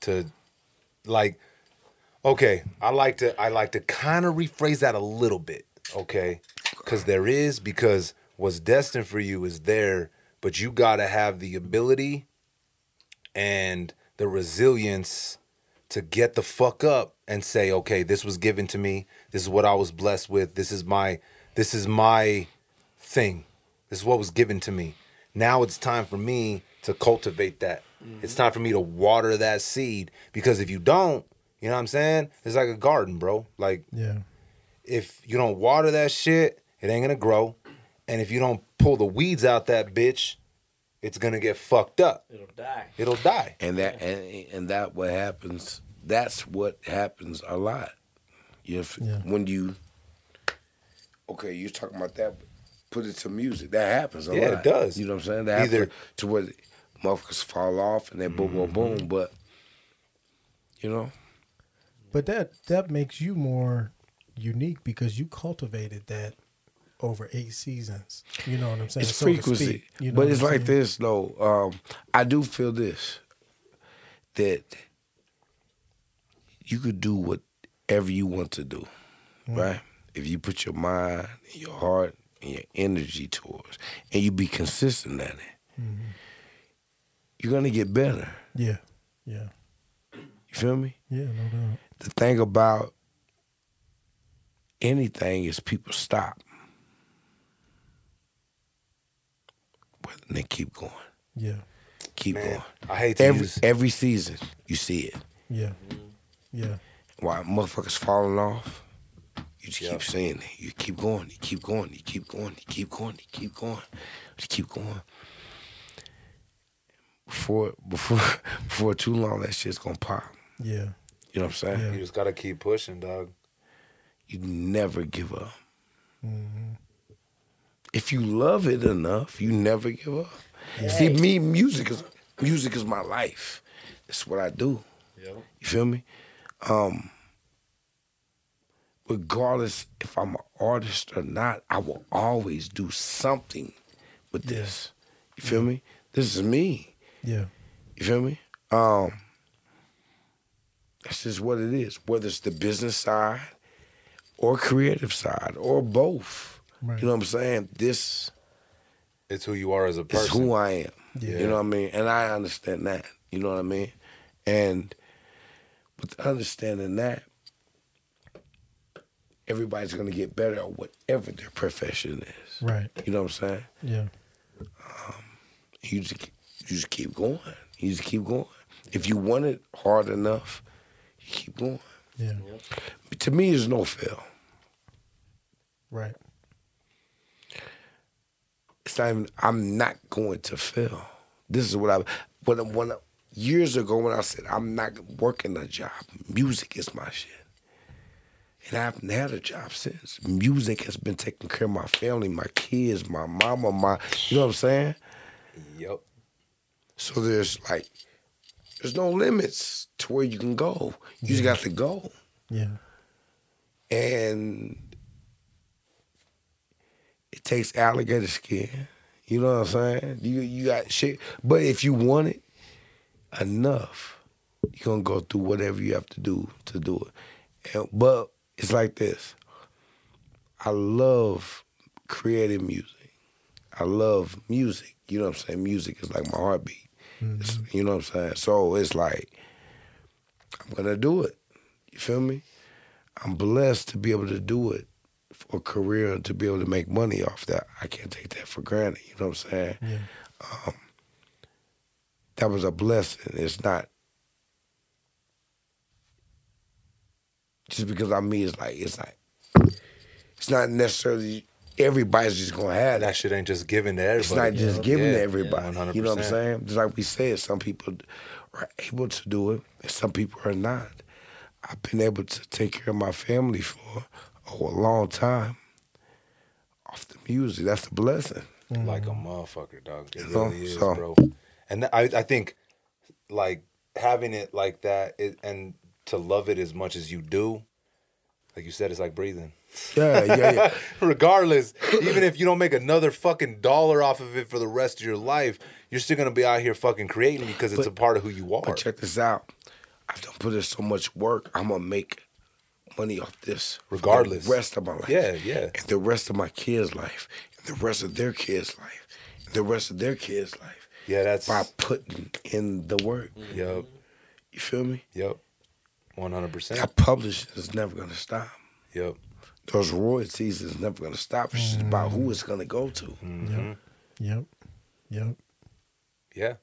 to like okay i like to i like to kind of rephrase that a little bit okay because there is because what's destined for you is there but you gotta have the ability and the resilience to get the fuck up and say, okay, this was given to me. This is what I was blessed with. This is my this is my thing. This is what was given to me. Now it's time for me to cultivate that. It's time for me to water that seed because if you don't, you know what I'm saying? It's like a garden, bro. Like Yeah. if you don't water that shit, it ain't gonna grow. And if you don't pull the weeds out that bitch, it's gonna get fucked up. It'll die. It'll die. And that and, and that what happens. That's what happens a lot. You f- Yeah. when you okay, you're talking about that. Put it to music. That happens a lot. Yeah, it does. You know what I'm saying? That Either- to where motherfuckers fall off and they boom, boom, Mm-hmm. boom. But you know, But that that makes you more unique because you cultivated that over eight seasons. You know what I'm saying? it's so frequency. speak. You know but it's I'm like saying? this though. Um, I do feel this that you could do whatever you want to do, Mm. right? If you put your mind, and your heart, and your energy towards, and you be consistent at it, Mm-hmm. you're gonna get better. Yeah. Yeah. You feel me? Yeah, no doubt. The thing about anything is people stop, but they keep going. Yeah. Keep Man, going. I hate to every use every season you see it. Yeah. Yeah. Why motherfuckers falling off? You just Yeah. keep seeing it. You keep going. You keep going. You keep going. You keep going. You keep going. You keep going. Before before before too long, that shit's gonna pop. Yeah. You know what I'm saying? Yeah. You just gotta keep pushing, dog. You never give up. Mm-hmm. If you love it enough, you never give up. See, me, music is music is my life. It's what I do. Yep. You feel me? Um, regardless if I'm an artist or not, I will always do something with this. You feel me? This is me. Yeah. You feel me? Um, that's just what it is. Whether it's the business side or creative side or both. Right. You know what I'm saying? This It's who you are as a is person. who I am. Yeah. You know what I mean? And I understand that. You know what I mean? And with understanding that, everybody's gonna get better at whatever their profession is. Right. You know what I'm saying? Yeah. Um, you just you just keep going. You just keep going. If you want it hard enough, you keep going. Yeah. To me, there's no fail. Right. Not even. I'm not going to fail. This is what I. When when years ago when I said I'm not working a job, music is my shit. And I haven't had a job since. Music has been taking care of my family, my kids, my mama, my. You know what I'm saying? Yep. So there's like, there's no limits to where you can go. You just got to go. Yeah. and it takes alligator skin. You know what I'm saying? You you got shit, but if you want it enough, you're gonna go through whatever you have to do to do it. And, but it's like this. I love creating music. I love music. You know what I'm saying? Music is like my heartbeat. It's- mm-hmm. you know what I'm saying? So it's like I'm gonna do it. You feel me? I'm blessed to be able to do it for a career and to be able to make money off that. I can't take that for granted. You know what I'm saying? Yeah. Um, that was a blessing. It's not just because I'm me. It's like it's like it's not necessarily everybody's just gonna have That that. shit ain't just given to everybody. It's not just given Yeah, to everybody. yeah, you know what I'm saying? Just like we said, some people are able to do it, and some people are not. I've been able to take care of my family for a long time off the music. That's a blessing. Mm-hmm. like a motherfucker, dog. It You know, really is, so- bro. And I, I think, like having it like that, it, and to love it as much as you do, like you said, it's like breathing. Yeah, yeah, yeah. Regardless, even if you don't make another fucking dollar off of it for the rest of your life, you're still gonna be out here fucking creating because it's But- a part of who you are. But check this out. I've done put in so much work. I'm gonna make money off this for Regardless. the rest of my life. Yeah, yeah. And the rest of my kids' life, and the rest of their kids' life, and the rest of their kids' life. Yeah, that's By putting in the work. yep, You feel me? yep. One hundred percent. That publishing is never gonna stop. Yep. Those royalties is never gonna stop. It's just about who it's gonna go to. Mm-hmm. Yep. Yep. Yeah.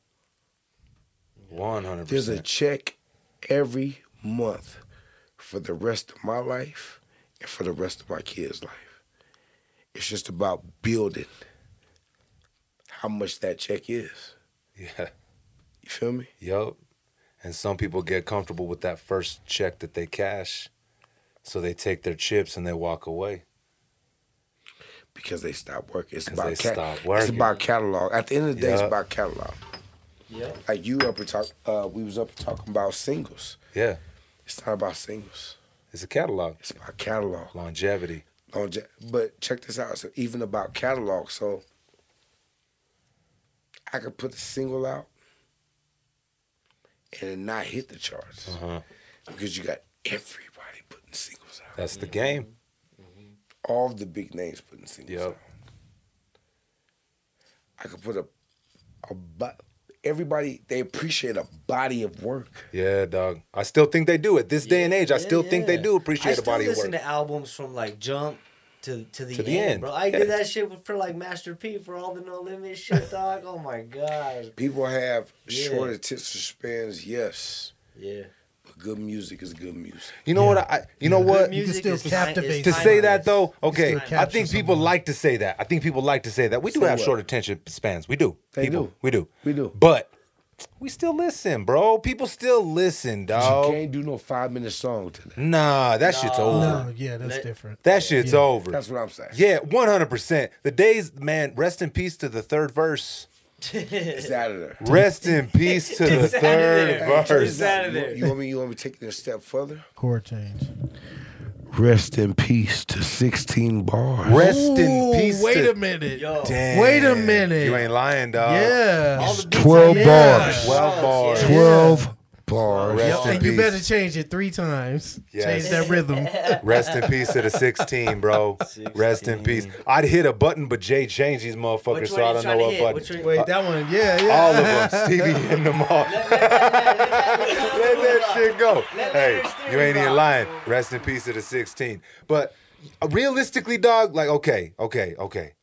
One hundred There's a check every month for the rest of my life and for the rest of my kids' life. It's just about building how much that check is. Yeah. You feel me? Yep. And some people get comfortable with that first check that they cash, so they take their chips and they walk away. Because they stop working. It's 'Cause about they cat- stop It's about catalog. At the end of the day, it's about catalog. Yeah. Like you up and talk uh we was up talking about singles. Yeah. It's not about singles. It's a catalog. It's about catalog. Longevity. Longe- But check this out. So even about catalog, so I could put a single out and it not hit the charts Uh-huh. because you got everybody putting singles out. That's the game. All the big names putting singles Yep. out. I could put a a everybody they appreciate a body of work. Yeah, dog. I still think they do. At this day and age, I Yeah, still think they do appreciate a body of work. I listen to albums from like Jump to to the, To the end, end. bro. I Yeah. did that shit for like Master P for all the No Limit shit, dog. Oh my god. People have Yeah. short attention spans, yes, Yeah. But good music is good music. You know what? I you know what? You can Music still is ti- captivate to say that though, okay, I think people someone. like to say that. I think people like to say that. We do Say have what? short attention spans. We do. They people, do. We do. We do. But we still listen, bro. People still listen, You dog. can't do no five minute song today. Nah, that shit's over. No, yeah, that's Let- different. That shit's Yeah. over. That's what I'm saying. yeah, one hundred percent. The days, man. Rest in peace to the third verse. It's out of there. Rest in peace to the third there. verse. It's outta You there. want, you want me? You want me to take it a step further? Chord change. Rest in peace to 16 bars. Rest in Ooh, peace. Wait to, a minute. Yo. Damn. Wait a minute. You ain't lying, dog. Yeah. All the beats 12 I made. bars. 12 bars. Yeah. 12 bars. Rest in and you peace. better change it three times. Yes. Change that rhythm. Rest in peace to the 16, bro. Rest in peace. I'd hit a button, but Jay changed these motherfuckers, Which so I don't know trying to what hit? button. Which? Wait, that one. Yeah, yeah. All of them. Stevie hitting them all. Let that shit go. Hey, you ain't even lying. Rest in peace to the 16. But uh, realistically, dog, like, okay, okay, okay.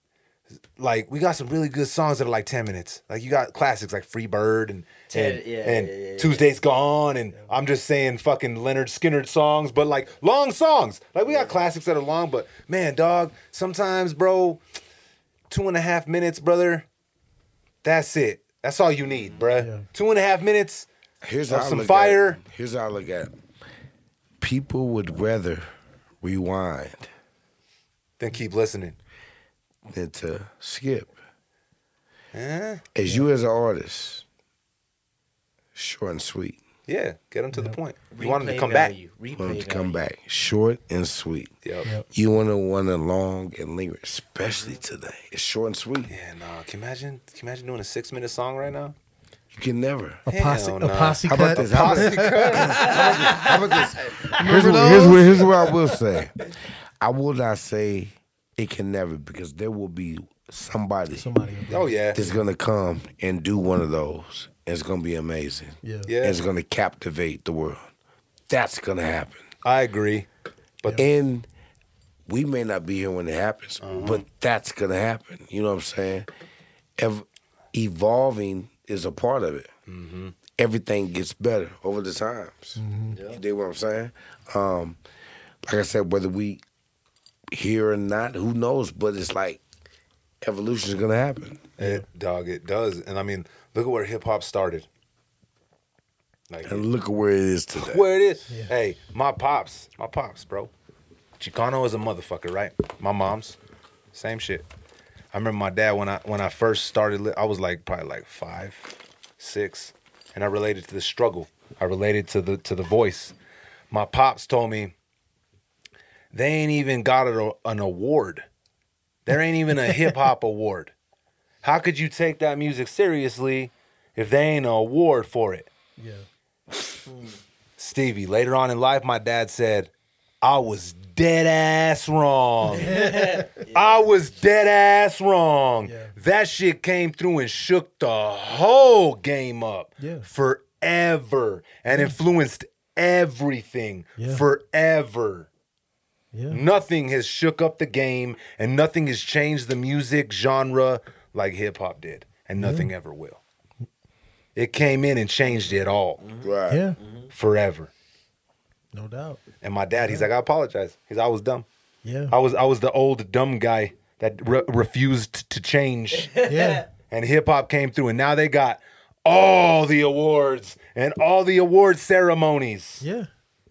Like, we got some really good songs that are like 10 minutes. Like, you got classics like Free Bird and, Ted- and, yeah, and yeah, yeah, yeah. Tuesday's Gone. And I'm just saying fucking Lynyrd Skynyrd songs, but like long songs. Like, we got classics that are long, but man, dog, sometimes, bro, two and a half minutes, brother. That's it. That's all you need, bruh. Yeah. Two and a half minutes. Here's how I some look fire. At it. Here's how I look at it. People would rather rewind than keep listening. Than to skip. Eh? As you as an artist, short and sweet. Yeah, get them to the point. You want them to come value. You Replay want them to come back. Short and sweet. Yep. Yep. You want to want to long and linger, especially today. It's short and sweet. Yeah, nah. Can you imagine? Can you imagine doing a six minute song right now? You can never. A posse, Hell a posse How cut. this? How about, Posse cut. how about this? Here's what, here's, what, here's what I will say. I will not say it can never because there will be somebody Somebody. Oh yeah. that's gonna come and do one of those. And it's gonna be amazing. Yeah. Yeah. And it's gonna captivate the world. That's gonna happen. I agree. But And we may not be here when it happens, uh-huh. but that's gonna happen. You know what I'm saying? Ev- evolving is a part of it. Mm-hmm. Everything gets better over the times. Mm-hmm. You dig what I'm saying? Um, like I said, whether we here or not, who knows? But it's like evolution is gonna happen. it, dog, it does. And I mean, look at where hip hop started. Like And look at where it is today. where it is. Hey, my pops, my pops, bro. Chicano is a motherfucker, right? My mom's, same shit. I remember my dad when I when I first started. li- I was like probably like five, six, and I related to the struggle. I related to the to the voice. My pops told me they ain't even got a, an award. There ain't even a hip hop award. How could you take that music seriously if they ain't an award for it? Yeah. Stevie, later on in life, my dad said, I was dead ass wrong. I was dead ass wrong. Yeah. That shit came through and shook the whole game up Yeah. forever and influenced everything Yeah. forever. Yeah. Nothing has shook up the game and nothing has changed the music genre like hip hop did, and nothing ever will. It came in and changed it all mm-hmm. Right. Yeah. Mm-hmm. forever. No doubt. And my dad, he's like, I apologize. He's I was dumb. Yeah. I was I was the old dumb guy that re- refused to change. Yeah. and hip hop came through, and now they got all the awards and all the award ceremonies Yeah.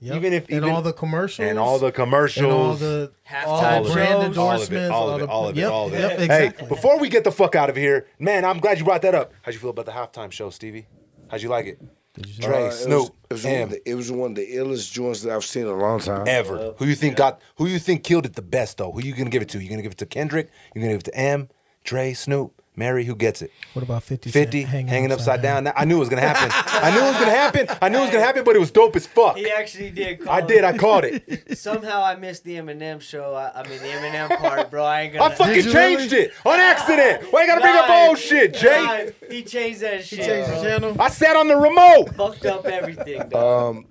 Yep. Even if- and even- all the commercials and all the commercials. and all the Halftime all the brand shows. all of it, all of it, all of it, yep, all of it. Yep, exactly. Hey, before we get the fuck out of here, man, I'm glad you brought that up. How'd you feel about the halftime show, Stevie? How'd you like it? Dre, Uh, Snoop, it was, it, was one of the, it was one of the illest joints that I've seen in a long time. ever. who you think got? Who you think killed it the best though? Who you gonna give it to? You gonna give it to Kendrick? You gonna give it to M, Dre, Snoop, Mary? Who gets it? what about 50 Cent 50 hanging, upside, down. I knew it was gonna happen. I knew it was gonna happen. I knew it was gonna happen, but it was dope as fuck. He actually did. Call I did. I it. called it. Somehow I missed the Eminem show. I, I mean the Eminem part, bro. I ain't gonna. I fucking changed really? it on accident. Why you gotta bring up old shit, Jay? nah, he changed that shit. Change the bro. channel. I sat on the remote. Fucked up everything, dog. Um,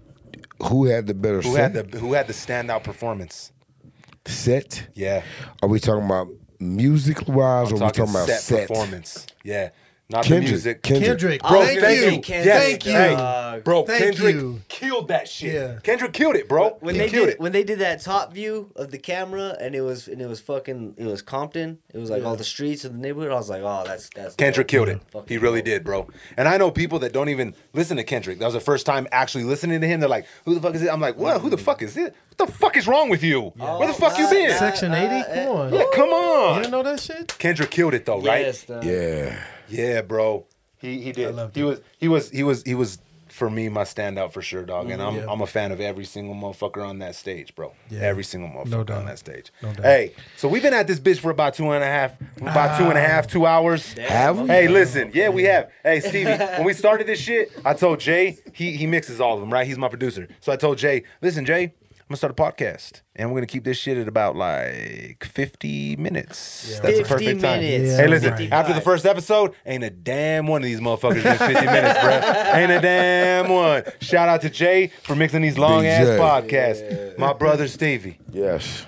who had the better Who set? had the Who had the standout performance? set? Yeah, Are we talking about music wise, or are we talking talking about set, set? performance. Yeah, not Kendrick, the music. Kendrick. Kendrick. Bro, thank thank you. you. Kendrick, Yes, Thank you. hey, dog. bro, Thank Kendrick you. killed that shit. Yeah. Kendrick killed it, bro. when he they killed did it. when they did that top view of the camera and it was and it was fucking it was Compton. It was like all the streets of the neighborhood. I was like, oh, that's that's Kendrick dope. killed it. Fucking He really dope. did, bro. And I know people that don't even listen to Kendrick. That was the first time actually listening to him. They're like, "Who the fuck is it?" I'm like, "What? Who the fuck is it? What the fuck is wrong with you? Where the fuck you nah, been?" Section 80? Uh, Come on. Yeah, come on. You didn't know that shit? Kendrick killed it though, right? Yes, dog. Yeah. Yeah, bro. He he did. loved He it. was he was he was he was for me my standout for sure, dog. And mm, I'm Yeah. I'm a fan of every single motherfucker on that stage, bro. Yeah. Every single motherfucker doubt. on that stage. No doubt. Hey, so we've been at this bitch for about two and a half, about two and a half, two hours. Have we? Hey, listen, yeah, we have. Hey, Stevie, when we started this shit, I told Jay, he he mixes all of them, right? He's my producer. So I told Jay, listen, Jay, I'm gonna start a podcast, and we're gonna keep this shit at about like 50 minutes. Yeah, That's the 50 perfect time. minutes. Yeah, hey, listen, right. after the first episode, ain't a damn one of these motherfuckers been 50 minutes, bro. Ain't a damn one. Shout out to Jay for mixing these long ass Jay. podcasts. My brother Stevie. Yes.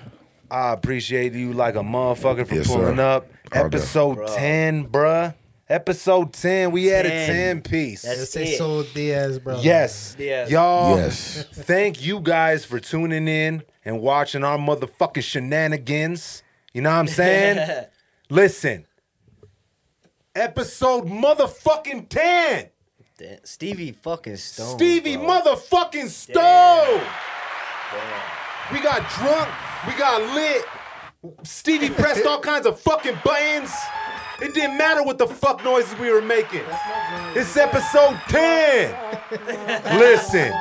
I appreciate you like a motherfucker for Yes, pulling sir. up. All. Episode Bro. 10, bruh. Episode 10. We had a 10. 10 piece. That's Let's it. so Diaz, bro. yes. Yes. Y'all, Yes. thank you guys for tuning in and watching our motherfucking shenanigans. You know what I'm saying? Listen. Episode motherfucking 10. Damn, Stevie fucking Stone. Stevie bro. motherfucking Stone. Damn. We got drunk. We got lit. Stevie pressed all kinds of fucking buttons. It didn't matter what the fuck noises we were making. It's episode 10. Listen.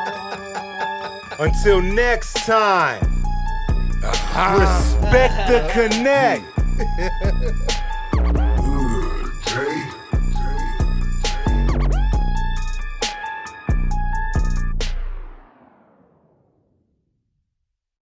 Until next time. Respect the connect.